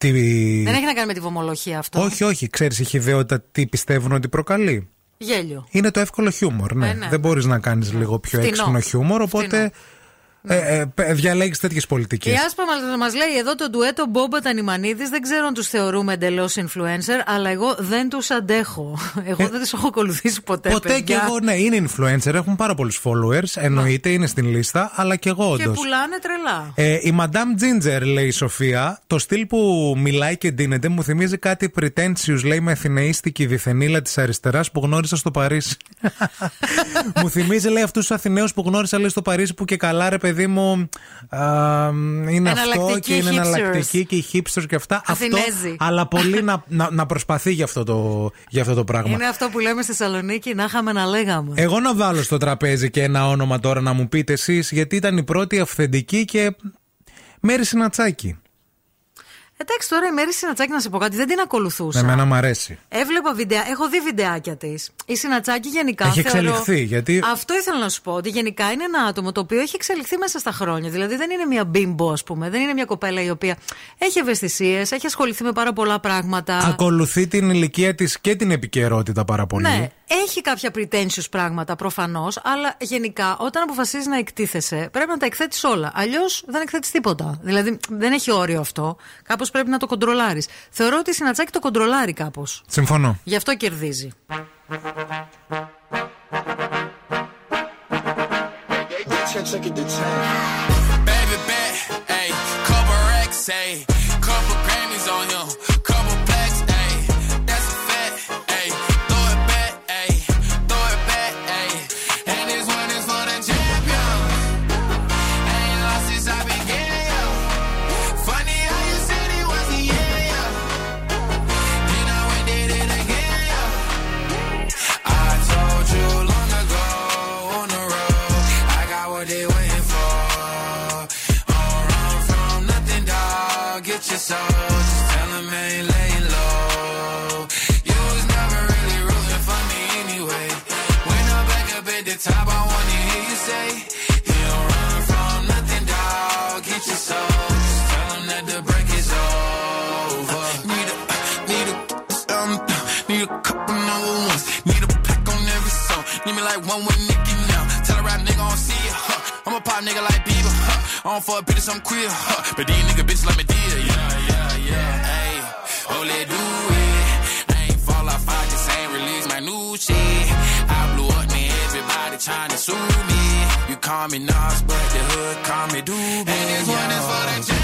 γιατί... Δεν έχει να κάνει με τη βομολογία αυτό. Όχι, όχι. Ξέρεις η χιδεότητα τι πιστεύουν ότι προκαλεί. Γέλιο. Είναι το εύκολο χιούμορ, ναι. Ε, ναι. Δεν μπορείς να κάνεις λίγο πιο Φτηνό. έξυπνο χιούμορ, οπότε ε, ε, π- διαλέγεις τέτοιες Η πολιτικές. Άσπα μας μας λέει εδώ το ντουέτο Μπόμπα Τανιμανίδης. Δεν ξέρω αν τους θεωρούμε εντελώς influencer, αλλά εγώ δεν τους αντέχω. *laughs* Εγώ δεν τους έχω ακολουθήσει ποτέ. Ε, Ποτέ παιδιά. και εγώ, ναι, είναι influencer, έχουν πάρα πολλούς followers, εννοείται, είναι στην λίστα, αλλά και εγώ Και όντως. πουλάνε τρελά. Ε, η Madame Ginger, λέει η Σοφία, το στυλ που μιλάει και ντύνεται μου θυμίζει κάτι pretentious, λέει με αθηναίστικη διθενήλα της αριστεράς που γνώρισα στο Παρίσι. *laughs* μου θυμίζει, λέει, αυτούς τους Αθηναίους που γνώρισα, λέει, στο Παρίσι που και καλά, ρε παιδί μου, α, είναι αυτό Εναλλακτικοί και είναι hipsters. εναλλακτική και οι hipsters και αυτά. Αυτό, Αθηνέζοι. αλλά πολύ *laughs* να, να, να προσπαθεί για αυτό το, για αυτό το πράγμα. Είναι αυτό που λέμε στη Θεσσαλονίκη, να είχαμε να λέγαμε. Εγώ να βάλω στο τραπέζι και ένα όνομα τώρα να μου πείτε εσείς, γιατί ήταν η πρώτη αυθεντική και Μέρη Συνατσάκη. Εντάξει, τώρα η Μέρη Συνατσάκη να σε πω κάτι, δεν την ακολουθούσα. Εμένα μου αρέσει. Έβλεπα βιντεά, έχω δει βιντεάκια της. Η Συνατσάκη γενικά. Έχει θεωρώ- εξελιχθεί, γιατί- Αυτό ήθελα να σου πω. Ότι γενικά είναι ένα άτομο το οποίο έχει εξελιχθεί μέσα στα χρόνια. Δηλαδή δεν είναι μια μπίμπο, ας πούμε. Δεν είναι μια κοπέλα η οποία έχει ευαισθησίες, έχει ασχοληθεί με πάρα πολλά πράγματα. Ακολουθεί την ηλικία της και την επικαιρότητα πάρα πολύ. Ναι, έχει κάποια pretentious πράγματα προφανώς, αλλά γενικά όταν αποφασίζεις να εκτίθεσαι πρέπει να τα εκθέτεις όλα. Αλλιώς δεν εκθέτεις τίποτα. Δηλαδή δεν έχει όριο αυτό. Κάπως πρέπει να το κοντρολάρεις. Θεωρώ ότι η Συνατσάκη το κοντρολάρει κάπως. Συμφωνώ. Γι' αυτό κερδίζει. Baby bet, ayy, couple racks, ayy, need a couple number ones. Need a pack on every song. Need me like one with Nicky now. Tell a rap nigga I don't see it, huh? I'm a pop nigga like Bieber, huh? I don't fuck bitches, I'm queer, huh? But these nigga bitches like me dear, yeah, yeah, yeah. Hey, oh, let do it. I ain't fall off, I just ain't release my new shit. I blew up, man, everybody trying to sue me. You call me Nas, but the hood call me Doobie. And this one is for the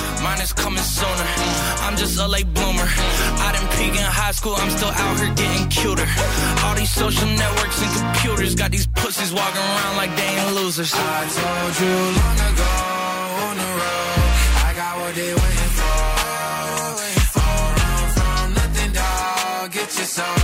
mine is coming sooner. I'm just a late bloomer. I didn't peak in high school, I'm still out here getting cuter. All these social networks and computers got these pussies walking around like they ain't losers. I told you long ago on the road, I got what they waiting for. Run from nothing, dog. Get your soul.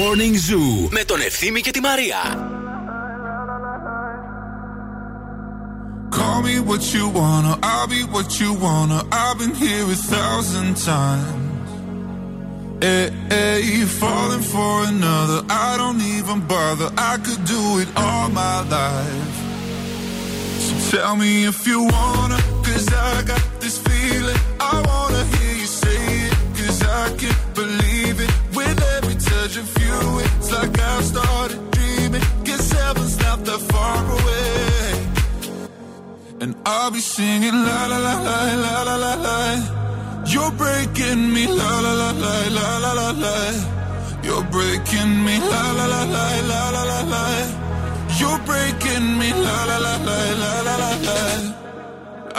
Morning Zoo με τον Ευθύμη και τη Μαρία. Call me what you wanna, I'll be what you wanna. I've been here a thousand times. Hey, hey, falling for another, I don't even bother. I could do it all my life. So tell me if you wanna, cause I got this feeling. I wanna Like I've started dreaming. Guess heaven's not that far away. And I'll be singing la la la la la la la la. You're breaking me la la la la la la la la. You're breaking me la la la la la la la la. You're breaking me la la la la la la la la.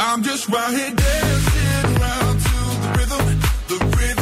I'm just right here dancing around to the rhythm, the rhythm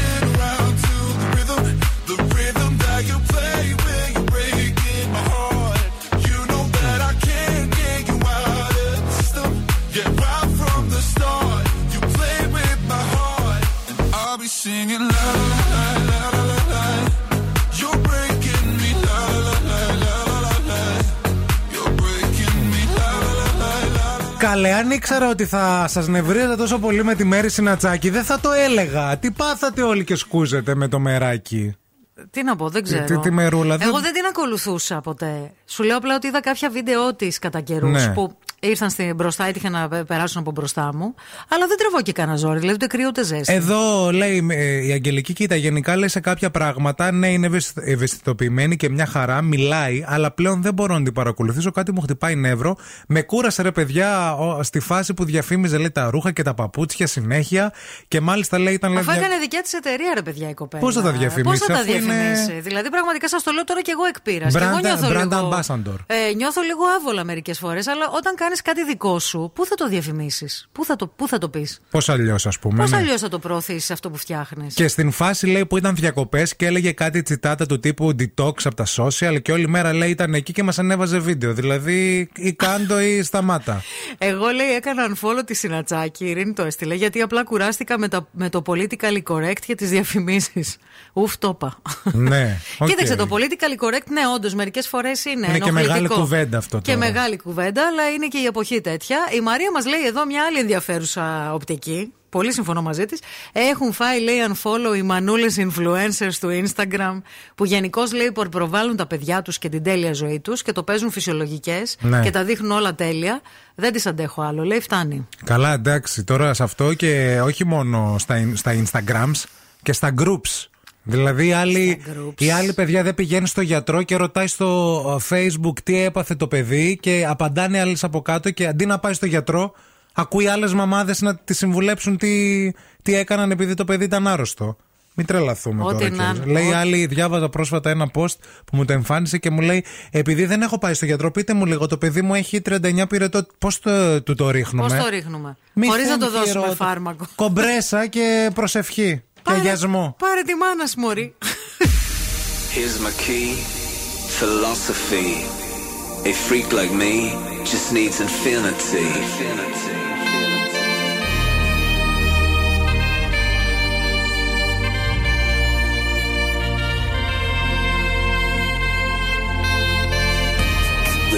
Αν ήξερα ότι θα σας νευρίαζα τόσο πολύ με τη Μέρη Συνατσάκη, δεν θα το έλεγα. Τι πάθατε όλοι και σκούζετε με το μεράκι; Τι να πω, δεν ξέρω. Τι- τι μερούλα, δεν- Εγώ δεν την ακολουθούσα ποτέ. Σου λέω απλά ότι είδα κάποια βίντεο της κατά καιρούς Ναι. που ήρθαν στην μπροστά, έτυχε να πε- περάσουν από μπροστά μου. Αλλά δεν τρεβώ και κανένα ζόρι, δηλαδή ούτε κρύο ούτε ζέστη. Εδώ λέει ε, η Αγγελική, κοίτα, γενικά λέει σε κάποια πράγματα, ναι, είναι ευαισθη- ευαισθητοποιημένη και μια χαρά, μιλάει, αλλά πλέον δεν μπορώ να την παρακολουθήσω. Κάτι μου χτυπάει νεύρο. Με κούρασε ρε παιδιά ο- στη φάση που διαφήμιζε λέει, τα ρούχα και τα παπούτσια συνέχεια. Και μάλιστα λέει ήταν. Αφού λέει, έκανε δικιά της εταιρεία, ρε παιδιά, η κοπέλα. Πώς θα τα διαφημίσεις, Πώς θα τα αφού είναι- διαφημίσεις; Δηλαδή, πραγματικά σας το λέω τώρα και εγώ εκπείρας. Και εγώ Brand- νιώθω brand λίγο. ambassador. Ε, νιώθω λίγο άβολα μερικές φορές, αλλά όταν κάνει κάνεις κάτι δικό σου, πού θα το διαφημίσεις, πού θα το, πού θα το πεις; Πώς αλλιώς, ας πούμε. Πώς ναι. αλλιώς θα το προωθήσεις αυτό που φτιάχνεις; Και στην φάση λέει που ήταν διακοπές και έλεγε κάτι τσιτάτα του τύπου detox από τα social και όλη μέρα λέει ήταν εκεί και μας ανέβαζε βίντεο. Δηλαδή ή κάντο ή σταμάτα. *laughs* Εγώ λέει έκανα unfollow τη Συνατσάκη, η Ειρήνη το έστειλε, γιατί απλά κουράστηκα με, τα, με το politically correct και τις διαφημίσεις. Ουφ, *laughs* το είπα. ναι. οκ. Κοίταξε, το politically correct, ναι, όντως, μερικές φορές είναι. Είναι και μεγάλη ενοχλητικό. κουβέντα αυτό Και τώρα. μεγάλη κουβέντα, αλλά είναι και η εποχή τέτοια. Η Μαρία μας λέει εδώ μια άλλη ενδιαφέρουσα οπτική. Πολύ συμφωνώ μαζί της. Έχουν φάει, λέει, unfollow οι μανούλες influencers του Instagram, που γενικώς λέει προβάλλουν τα παιδιά τους και την τέλεια ζωή τους και το παίζουν φυσιολογικές Ναι. και τα δείχνουν όλα τέλεια. Δεν τις αντέχω άλλο. Λέει, φτάνει. Καλά, εντάξει, τώρα σε αυτό και όχι μόνο στα, στα Instagrams και στα groups. Δηλαδή η άλλη, η άλλη παιδιά δεν πηγαίνει στο γιατρό και ρωτάει στο ε, facebook τι έπαθε το παιδί και απαντάνε άλλες από κάτω και αντί να πάει στο γιατρό ακούει άλλες μαμάδες να τη συμβουλέψουν τι, τι έκαναν επειδή το παιδί ήταν άρρωστο. Μην τρελαθούμε Ό,τι τώρα. να κιόλας. είναι. Λέει η Ό,τι- άλλη, διάβαζα πρόσφατα ένα post που μου το εμφάνισε και μου λέει: Επειδή δεν έχω πάει στο γιατρό, πείτε μου λίγο, το παιδί μου έχει 39 πυρετό. Πώς το, του το ρίχνουμε; Πώς το ρίχνουμε; Μη Χωρίς να φέρνει το δώσουμε χειρότερο. φάρμακο. Κομπρέσα και προσευχή. Και αγιασμό. Πάρε τη μάνα σου, Μωρή. Here's my key, philosophy. A freak like me just needs infinity.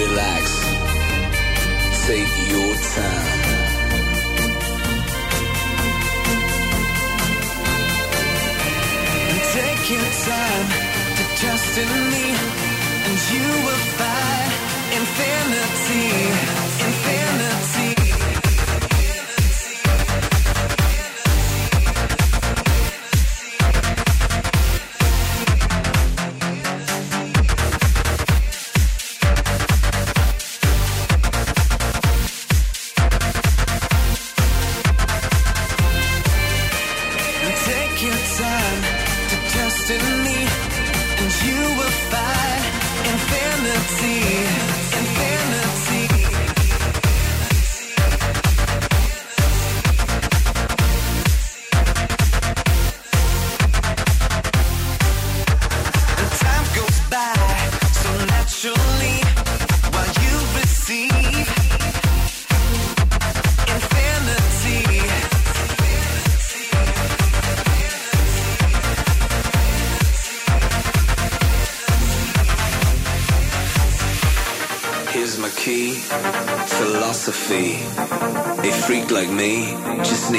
Relax, take take time to trust in me, and you will find infinity, infinity.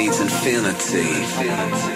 breeds infinity. infinity.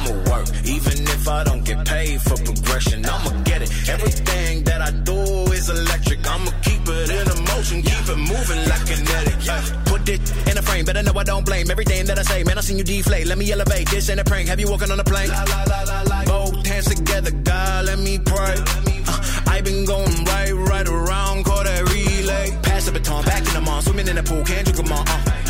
I'ma work, even if I don't get paid for progression. I'ma get it. Everything that I do is electric. I'ma keep it in a motion, keep it moving like kinetic. Put it in a frame, better know I don't blame everything that I say. Man, I seen you deflate. Let me elevate. This ain't a prank. Have you walking on a plane? Both hands together, God, let me pray. Uh, I been going right, right around, call that relay. Pass the baton, back in the mall, swimming in the pool, can't drink them all. Uh.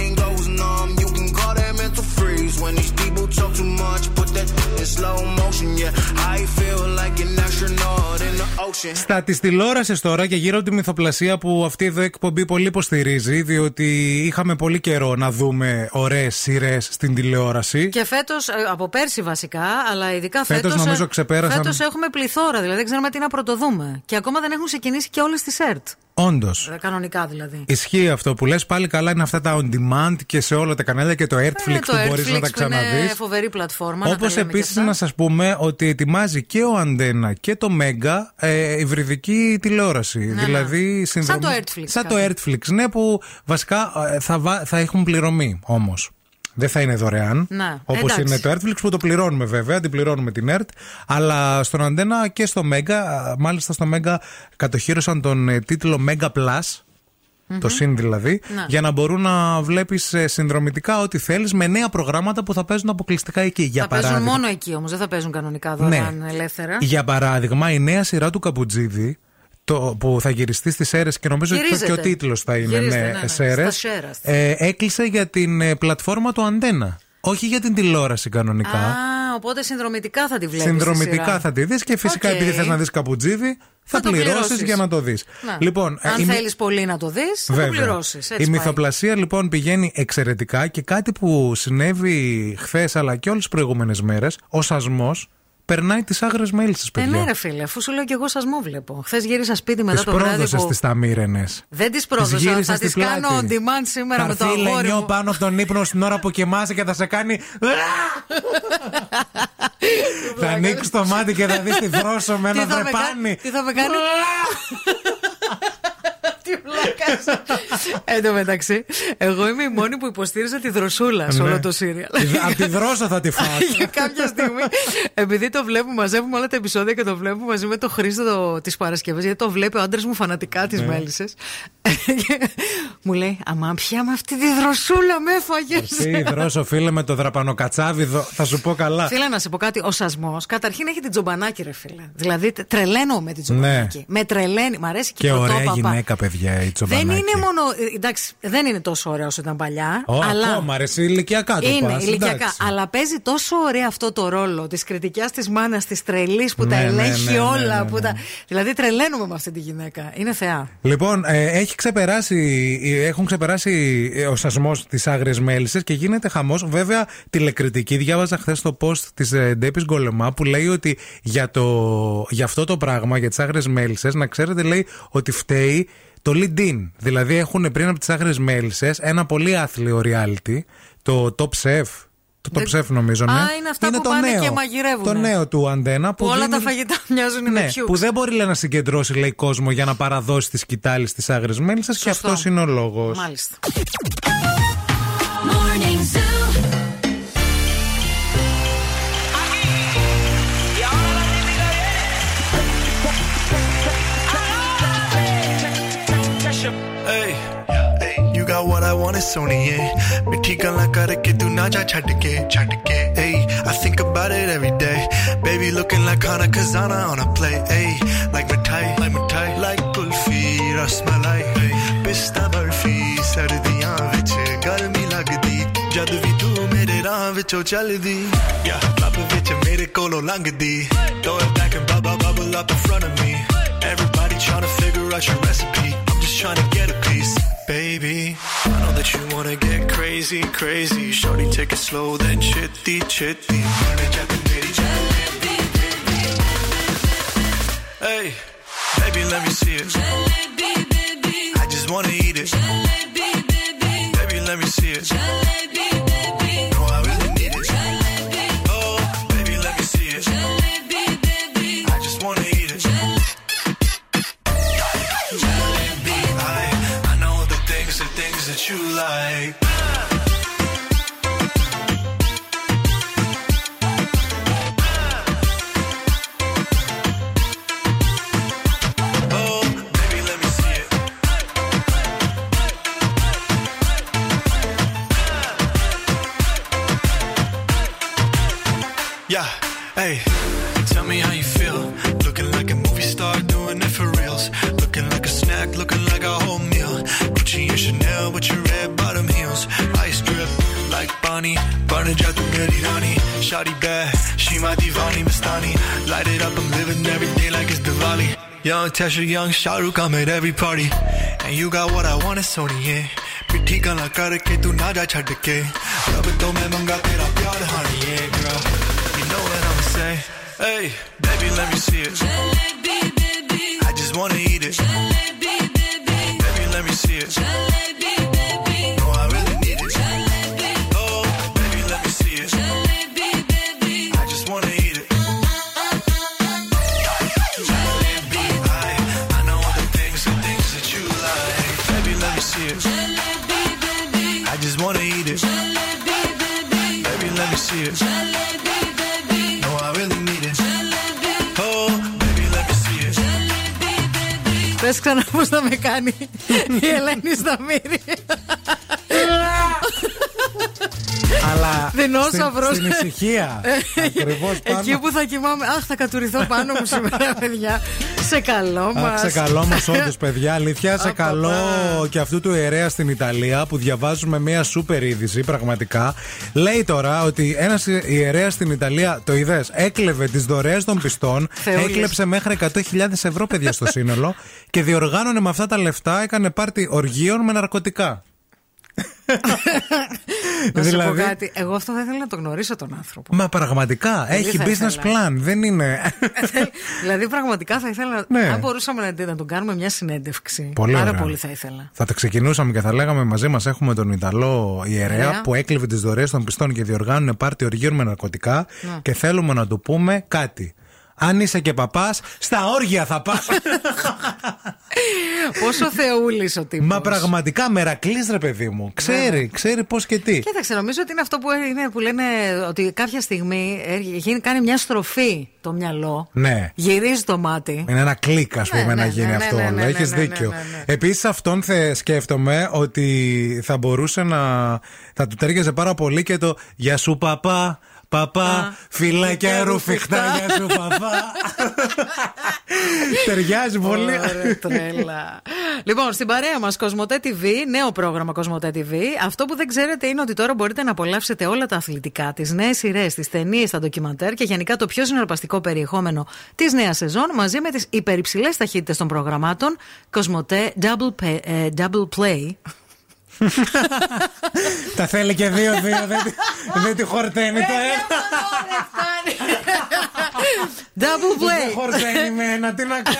When these people talk too much, put that in slow motion. Yeah, I feel like an astronaut in the ocean. Στα της τηλεόρασης τώρα και γύρω από τη μυθοπλασία που αυτή εδώ η εκπομπή πολύ υποστηρίζει, διότι είχαμε πολύ καιρό να δούμε ωραίες σειρές στην τηλεόραση. Και φέτος, από πέρσι βασικά, αλλά ειδικά Φέτος φέτος. νομίζω ξεπέρασαν- Φέτος έχουμε πληθώρα, δηλαδή δεν ξέρουμε τι να πρωτοδούμε. Και ακόμα δεν έχουν ξεκινήσει και όλες τις ΕΡΤ. Όντως. Ε, Κανονικά δηλαδή. Ισχύει αυτό που λες πάλι καλά είναι αυτά τα on demand και σε όλα τα κανάλια και το Airflix Ε, που το μπορείς Airflix να τα που είναι ξαναδείς. φοβερή πλατφόρμα. να Όπως τα λέμε και επίσης αυτά. να σας πούμε ότι ετοιμάζει και ο Αντένα και το Μέγκα ε, υβριδική τηλεόραση. Ναι, δηλαδή ναι. συνδρομ- Σαν το Airtflix Σαν το κάτι. Airtflix, ναι, που βασικά ε, θα, βα- θα έχουν πληρωμή όμως. Δεν θα είναι δωρεάν. Ναι, Όπως εντάξει. είναι το Airtflix που το πληρώνουμε βέβαια, την πληρώνουμε την ΕΡΤ. Αλλά στον Αντένα και στο Μέγκα, α, μάλιστα στο Μέγκα κατοχύρωσαν τον ε, τίτλο Mega Plus. Το συν δηλαδή, Ναι. για να μπορούν να βλέπεις συνδρομητικά ό,τι θέλεις με νέα προγράμματα που θα παίζουν αποκλειστικά εκεί. Για θα παίζουν παράδειγμα, μόνο εκεί όμως, δεν θα παίζουν κανονικά δωρεάν ελεύθερα. για παράδειγμα, η νέα σειρά του Καπουτζίδη το, που θα γυριστεί στις Σέρρες και νομίζω ότι Γυρίζεται. και ο τίτλος θα είναι Γυρίζεται, ναι, ναι, ναι, Σέρρες, στα Σέρρας. ε, έκλεισε για την ε, πλατφόρμα του Αντένα. Όχι για την τηλεόραση κανονικά. Α, οπότε συνδρομητικά θα τη βλέπεις. Συνδρομητικά θα τη δεις και φυσικά Οκ. επειδή θες να δεις Καπουτζίδη, θα, το πληρώσεις πληρώσεις. για να το δεις. Να. Λοιπόν, ε, Αν η μυ- θέλεις πολύ να το δεις, θα το πληρώσεις. η μυθοπλασία λοιπόν πηγαίνει εξαιρετικά και κάτι που συνέβη χθες αλλά και όλες τις προηγούμενες μέρες, ο σασμός περνάει τις άγρες μέλισσε, Ε, παιδιά. ναι, ρε φίλε, αφού σου λέω και εγώ σασμό βλέπω. Χθες γύρισα σπίτι μετά Τις το βράδυ. πρόδωσες Που... τις ταμύρενε. Δεν τις πρόδωσα. γύρισες Θα στη τι κάνω on πλάτη. demand σήμερα Θα με το έρθει η αγόρι Λενιό μου. πάνω από τον ύπνο στην ώρα που κοιμάσαι και θα σε κάνει. *laughs* θα ανοίξεις το μάτι και θα δεις τη δρόσο με ένα Τι θα με δρεπάνι. κάνει- Τι θα με κάνει; Τι βλάκα. Εν τω μεταξύ, εγώ είμαι η μόνη που υποστήριζα τη δροσούλα σε Ναι. όλο το σύριαλ. Απ' τη δρόσο θα τη *laughs* φας. Για κάποια στιγμή, επειδή το βλέπουμε, μαζεύουμε όλα τα επεισόδια και το βλέπουμε μαζί με το Χρήστο της Παρασκευής, γιατί το βλέπει ο άντρας μου φανατικά τις Ναι. μέλισσες. *laughs* μου λέει, Αμά πια με αυτή τη δροσούλα με έφαγες. Τι δρόσο, φίλε, με το δραπανοκατσάβιδο. Θα σου πω καλά. Φίλε, να σε πω κάτι. Ο σασμός καταρχήν έχει την τζομπανάκι, ρε φίλε. Δηλαδή, τε- τρελαίνω με την τζομπανάκι. Ναι. Με τρελαίνει. Μ' αρέσει και, Και η ωραία πρωτόπαπα. γυναίκα, παιδιά, η Τσομπανάκη. Δεν είναι μόνο. ε, Εντάξει, δεν είναι τόσο ωραία όσο ήταν παλιά. Ω, αλλά ακόμα, ρε, εσύ ηλικιακά το είναι πας, ηλικιακά. εντάξει. Αλλά παίζει τόσο ωραία αυτό το ρόλο της κριτικιάς της μάνας, της τρελής που τα Ναι, ναι, ελέγχει ναι, ναι, όλα. ναι, που ναι. τα... Δηλαδή τρελαίνουμε με αυτή τη γυναίκα. Είναι θεά. Λοιπόν, ε, έχει ξεπεράσει, ε, έχουν ξεπεράσει ε, ο σασμό της άγριε μέλισσε και γίνεται χαμός. Βέβαια, τηλεκριτική. Διάβαζα χθες το post της ε, Ντέπης Γκολεμά που λέει ότι για, το, για αυτό το πράγμα, για τις άγριες μέλισσε, να ξέρετε, λέει ότι φταίει το lead-in. Δηλαδή, έχουν πριν από τις άγριες μέλισσε ένα πολύ άθλιο reality, το Top Chef. Το Top Δεν- Chef νομίζω, ναι. Α, είναι αυτά που το πάνε νέο, και μαγειρεύουνε. Το νέο του Αντένα. Που όλα δίνει- τα φαγητά *laughs* μοιάζουν με ναι, πιούξ. που δεν μπορεί λέει, να συγκεντρώσει λέει, κόσμο για να παραδώσει τη σκητάλη στις άγρε μέλισσε και Σωστό. αυτός είναι ο λόγος. Μάλιστα. Morning what I want, it's only yeah. मिठी गल्ला करके तू ना जा छड़ के छड़ के Ay, I think about it every day. Baby looking like Hana Kazana on a play. Ay, like mithai, like mithai, like kulfi, rasmalai. Pista barfi, ਸਰਦੀਆਂ ਵਿੱਚ ਗਰਮੀ ਲੱਗਦੀ ਜਦ ਵੀ ਤੂੰ ਮੇਰੇ ਰਾਹ ਵਿੱਚੋਂ ਚੱਲਦੀ ਯਾ ਕਲੱਬ ਵਿੱਚ ਮੇਰੇ ਕੋਲੋਂ ਲੰਘਦੀ throw it back and bubble bubble up in front of me everybody trying to figure out your recipe I'm just trying to get a piece baby I know that you wanna get crazy crazy shorty take it slow then chitty chitty Hey, baby, let me see it. I just wanna eat it. Baby, let me see it. You like. Oh, baby, let me see it. Yeah, hey, tell me how you money Burning just a million honey. Shawty bad, she my divani Mastani Light it up, I'm living every day like it's Diwali. Young Tesha, young Shahrukh, I'm at every party. And you got what I want, it's Sony, yeah. ਪਿੱਠੀ ਗਾਲਾਂ ਕਰਕੇ ਤੂੰ it, ਜਾ ਛੱਡ ਕੇ ਰੱਬ ਤੋਂ ਮੈਂ ਮੰਗਾ ਤੇਰਾ ਪਿਆਰ ਹਾਣੀਏ girl. You know what I'm saying hey baby let me see it. Jalebi baby. I just wanna eat it. Jalebi baby. Baby let me see it. Jalebi Πες ξανα πώς θα με κάνει Η Ελένη στα αλλά Δεινόσαυρος. στην, στην ησυχία. *laughs* Ακριβώς πάνω. Εκεί που θα κοιμάμαι. Αχ, θα κατουριθώ πάνω μου σήμερα, *laughs* παιδιά. Σε καλό μα. Αχ, σε καλό μας, *laughs* όντως, παιδιά. Αλήθεια, σε Απαπα. καλό και αυτού του ιερέα στην Ιταλία που διαβάζουμε μια σούπερ είδηση, πραγματικά. Λέει τώρα ότι ένας ιερέας στην Ιταλία, το είδες, έκλεβε τις δωρεές των πιστών, Θεούλης. έκλεψε μέχρι 100.000 ευρώ, παιδιά, στο σύνολο και διοργάνωνε με αυτά τα λεφτά, έκανε πάρτι οργείων με ναρκωτικά. Να σου Δηλαδή- πω κάτι. Εγώ αυτό δεν θέλω να το γνωρίσω τον άνθρωπο. Μα πραγματικά, Πολύ έχει θα business ήθελα. plan, δεν είναι. *laughs* δηλαδή, πραγματικά θα ήθελα. Ναι. Αν μπορούσαμε να, να τον κάνουμε μια συνέντευξη. Πολύ Πάρα ωραία. πολύ θα ήθελα. Θα τα ξεκινούσαμε και θα λέγαμε μαζί μας έχουμε τον Ιταλό ιερέα Ωραία. που έκλειβε τις δωρεές των πιστών και διοργάνωνε πάρτι οργείων με ναρκωτικά Ναι. και θέλουμε να του πούμε κάτι. Αν είσαι και παπάς, στα όργια θα πας. *laughs* Πόσο θεούλης ο τύπος. Μα πραγματικά μερακλής ρε παιδί μου. Ξέρει, ξέρει πώς και τι. Κοίταξε, νομίζω ότι είναι αυτό που, είναι, που λένε ότι κάποια στιγμή ε, γίνει, κάνει μια στροφή το μυαλό. Ναι. Γυρίζει το μάτι. Είναι ένα κλικ, ας πούμε, ναι, να ναι, γίνει ναι, αυτό ναι, όλο. ναι, Έχεις ναι, ναι, δίκιο. ναι, ναι. Επίσης, αυτόν θε, σκέφτομαι ότι θα μπορούσε να. θα του τέριαζε πάρα πολύ και το Γεια σου, παπά. Παπά, φυλάκια ρουφιχτά, γεια σου, παπά. Ταιριάζει πολύ. Ωραία, τρέλα. λοιπόν, στην παρέα μας Κοσμοτέ TV, νέο πρόγραμμα Κοσμοτέ TV. Αυτό που δεν ξέρετε είναι ότι τώρα μπορείτε να απολαύσετε όλα τα αθλητικά, τις νέες σειρές, τις ταινίες, τα ντοκιμαντέρ και γενικά το πιο συναρπαστικό περιεχόμενο της νέας σεζόν μαζί με τις υπερυψηλές ταχύτητες των προγραμμάτων Κοσμοτέ Double, Pay- ε, double Play. Τα θέλει και δύο-δύο, δεν, τη- δεν τη χορταίνει το ένα. Double play. Δεν χορταίνει με ένα, τι να κάνει.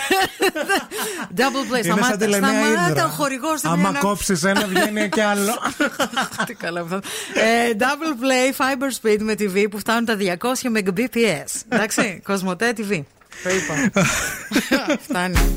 Double play. Είναι σαν Σταμάτα, τηλεμία σταμάτα ύδρα. ο χορηγός Άμα κόψεις ένα, βγαίνει και άλλο. *laughs* Τι καλά αυτό. Ε, double play fiber speed με TV που φτάνουν τα 200 Mbps. Εντάξει, *laughs* Κοσμοτέ TV. Το είπα. *laughs* Φτάνει.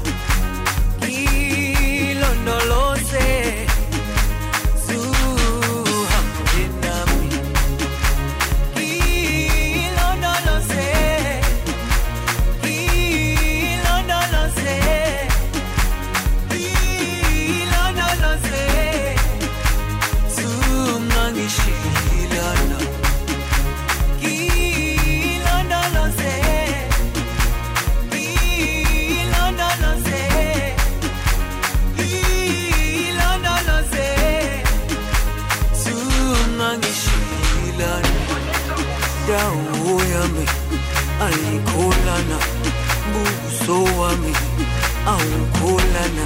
kutoa mi au kulana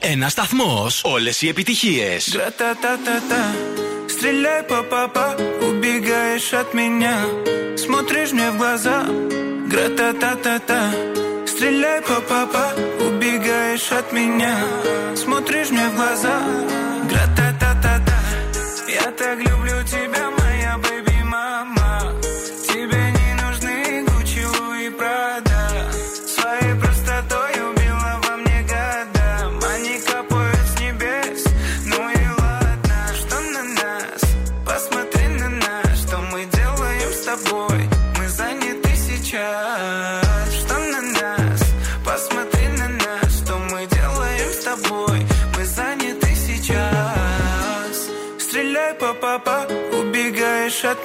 Ένα σταθμό. Όλε οι επιτυχίε. Гра-та-та-та-та Стреляй, папа, убегаешь от меня Смотришь мне в глаза Гра-та-та-та-та Стреляй, папа, убегаешь от меня Смотришь мне в глаза Гра-та-та-та-та Я так люблю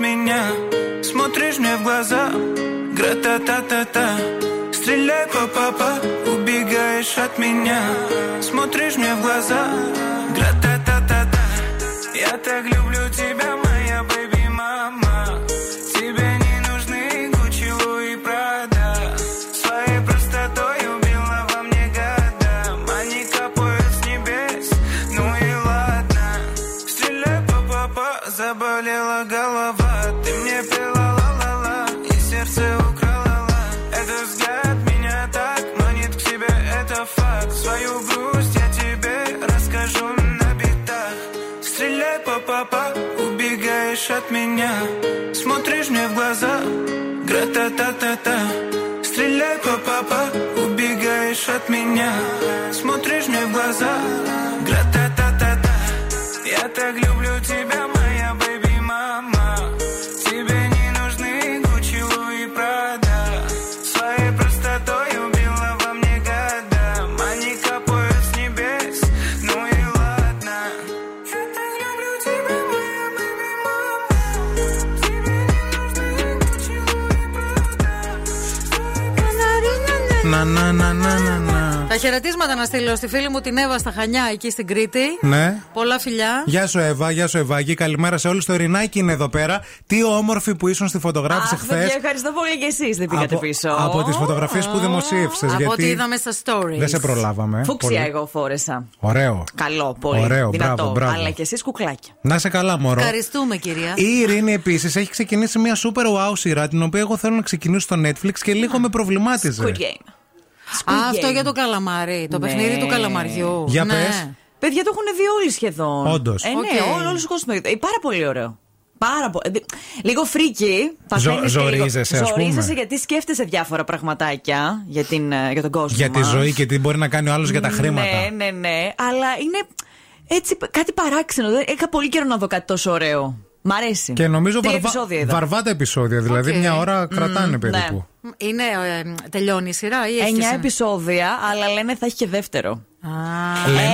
меня. Смотришь мне в глаза. Гра-та-та-та-та Стреляй, папа, убегаешь от меня. Смотришь мне в глаза. Гра-та-та-та-та Я так люблю меня Смотришь мне в глаза. Гра-та-та-та-та Стреляй, папа, убегаешь от меня. Смотришь мне в глаза χαιρετίσματα να στείλω στη φίλη μου την Εύα στα Χανιά, εκεί στην Κρήτη. Ναι. Πολλά φιλιά. Γεια σου, Εύα, γεια σου, Ευάγη. Καλημέρα σε όλους. Το Ειρηνάκι είναι εδώ πέρα. Τι όμορφοι που ήσουν στη φωτογράφηση Αχ, παιδιά, χθε. ευχαριστώ πολύ και εσείς δεν πήγατε Από, πίσω. από τις φωτογραφίες που δημοσίευσες. Από γιατί ό,τι είδαμε στα stories. δεν σε προλάβαμε. Φούξια Πολύ. εγώ φόρεσα. Ωραίο. Καλό, πολύ. Ωραίο, δυνατό. μπράβο, μπράβο. Αλλά και εσείς κουκλάκια. Να είσαι καλά, Μωρό. Ευχαριστούμε, κυρία. Η Ειρήνη επίσης έχει ξεκινήσει μια super wow σειρά την οποία εγώ θέλω να ξεκινήσω στο Netflix και λίγο με προβλημάτιζε. Squid Game. Α, αυτό για το καλαμάρι. Το Ναι. παιχνίδι του καλαμαριού. Για ναι. πες. Παιδιά το έχουν δει όλοι σχεδόν. Όντως. Ε, ναι, Οκ. όλο, όλος ο κόσμος. Ε, πάρα πολύ ωραίο. Πάρα πολύ. Λίγο freaky. Ζω- παθαίνεις και λίγο- ζορίζεσαι, ας πούμε. Ζορίζεσαι γιατί σκέφτεσαι διάφορα πραγματάκια για, την, ε, για τον κόσμο. Για τη μας. ζωή και τι μπορεί να κάνει ο άλλος για τα χρήματα. Ναι, ναι, ναι. Αλλά είναι έτσι κάτι παράξενο. Δεν- Είχα πολύ καιρό να δω κάτι τόσο ωραίο. Μ' αρέσει. Και νομίζω Τρία βαρβά, επεισόδια είδα. βαρβά τα επεισόδια. Δηλαδή Οκ. μια ώρα κρατάνε Μμμ, περίπου. Είναι, ε, τελειώνει η σειρά ή έχεις. Εννιά και σε- επεισόδια, αλλά λένε θα έχει και δεύτερο. Α,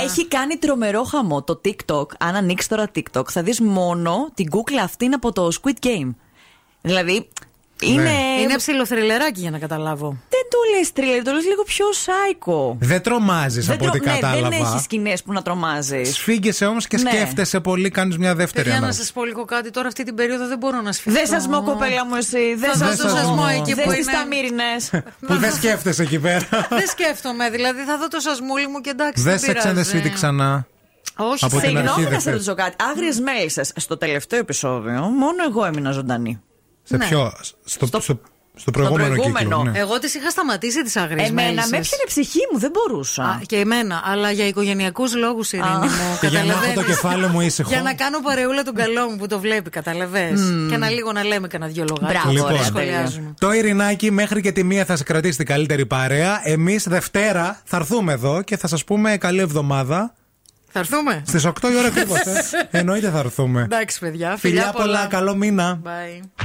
Έχει κάνει τρομερό χαμό το TikTok. Αν ανοίξεις τώρα TikTok, θα δεις μόνο την κούκλα αυτήν από το Squid Game. Δηλαδή, είναι. Ναι. Είναι ψιλοθριλεράκι για να καταλάβω. Δεν το λες τρίλερ, το λες λίγο πιο σάικο. Δεν τρομάζεις Δεν, από ό,τι τρο- ναι, κατάλαβα. δεν έχεις σκηνές που να τρομάζεις. Σφίγγεσαι όμως και Ναι. σκέφτεσαι πολύ, κάνεις μια δεύτερη Παιδιά, να ανάγκη. σας πω λίγο κάτι. Τώρα αυτή την περίοδο δεν μπορώ να σφιχτώ. Δεν σας μου, κοπέλα μου, εσύ. Δεν Θα σας δώσω σας σασμό μου. εκεί που Δεν είναι. τα μύρινες. *laughs* Που δεν σκέφτεσαι εκεί πέρα. *laughs* Δεν σκέφτομαι. Δηλαδή θα δω το σασμούλι μου και εντάξει. Δεν δεν σε πειράζει. City ξανά. Όχι, Από θα- την αρχή Συγγνώμη δεν να σε θες. ρωτήσω κάτι. Άγριες μέλισσε. Στο τελευταίο επεισόδιο, μόνο εγώ έμεινα ζωντανή. Σε Ναι. ποιο, στο, στο, στο, προηγούμενο, προηγούμενο. κύκλο. Ναι. Εγώ τις είχα σταματήσει τις αγρίε Εμένα με έπιανε η ψυχή μου, δεν μπορούσα. Και εμένα, αλλά για οικογενειακούς λόγους, Ειρήνη Α. μου. Και για να έχω το καταλαβαίνεις. κεφάλι μου ήσυχο. Για να κάνω παρεούλα τον καλό μου που το βλέπει, καταλαβέ. Και να λίγο να λέμε κανένα δυο λογάκια. Μπράβο, Λοιπόν, να ωραία, σχολιάζουμε. Το Ειρηνάκι μέχρι και τη μία θα σε κρατήσει την καλύτερη παρέα. Εμείς Δευτέρα θα έρθουμε εδώ και θα σας πούμε καλή εβδομάδα. Θα έρθουμε; Στις 8 η ώρα ακριβώς. *laughs* Εννοείται θα έρθουμε. Εντάξει, παιδιά. Φιλιά πολλά, καλό μήνα. Bye.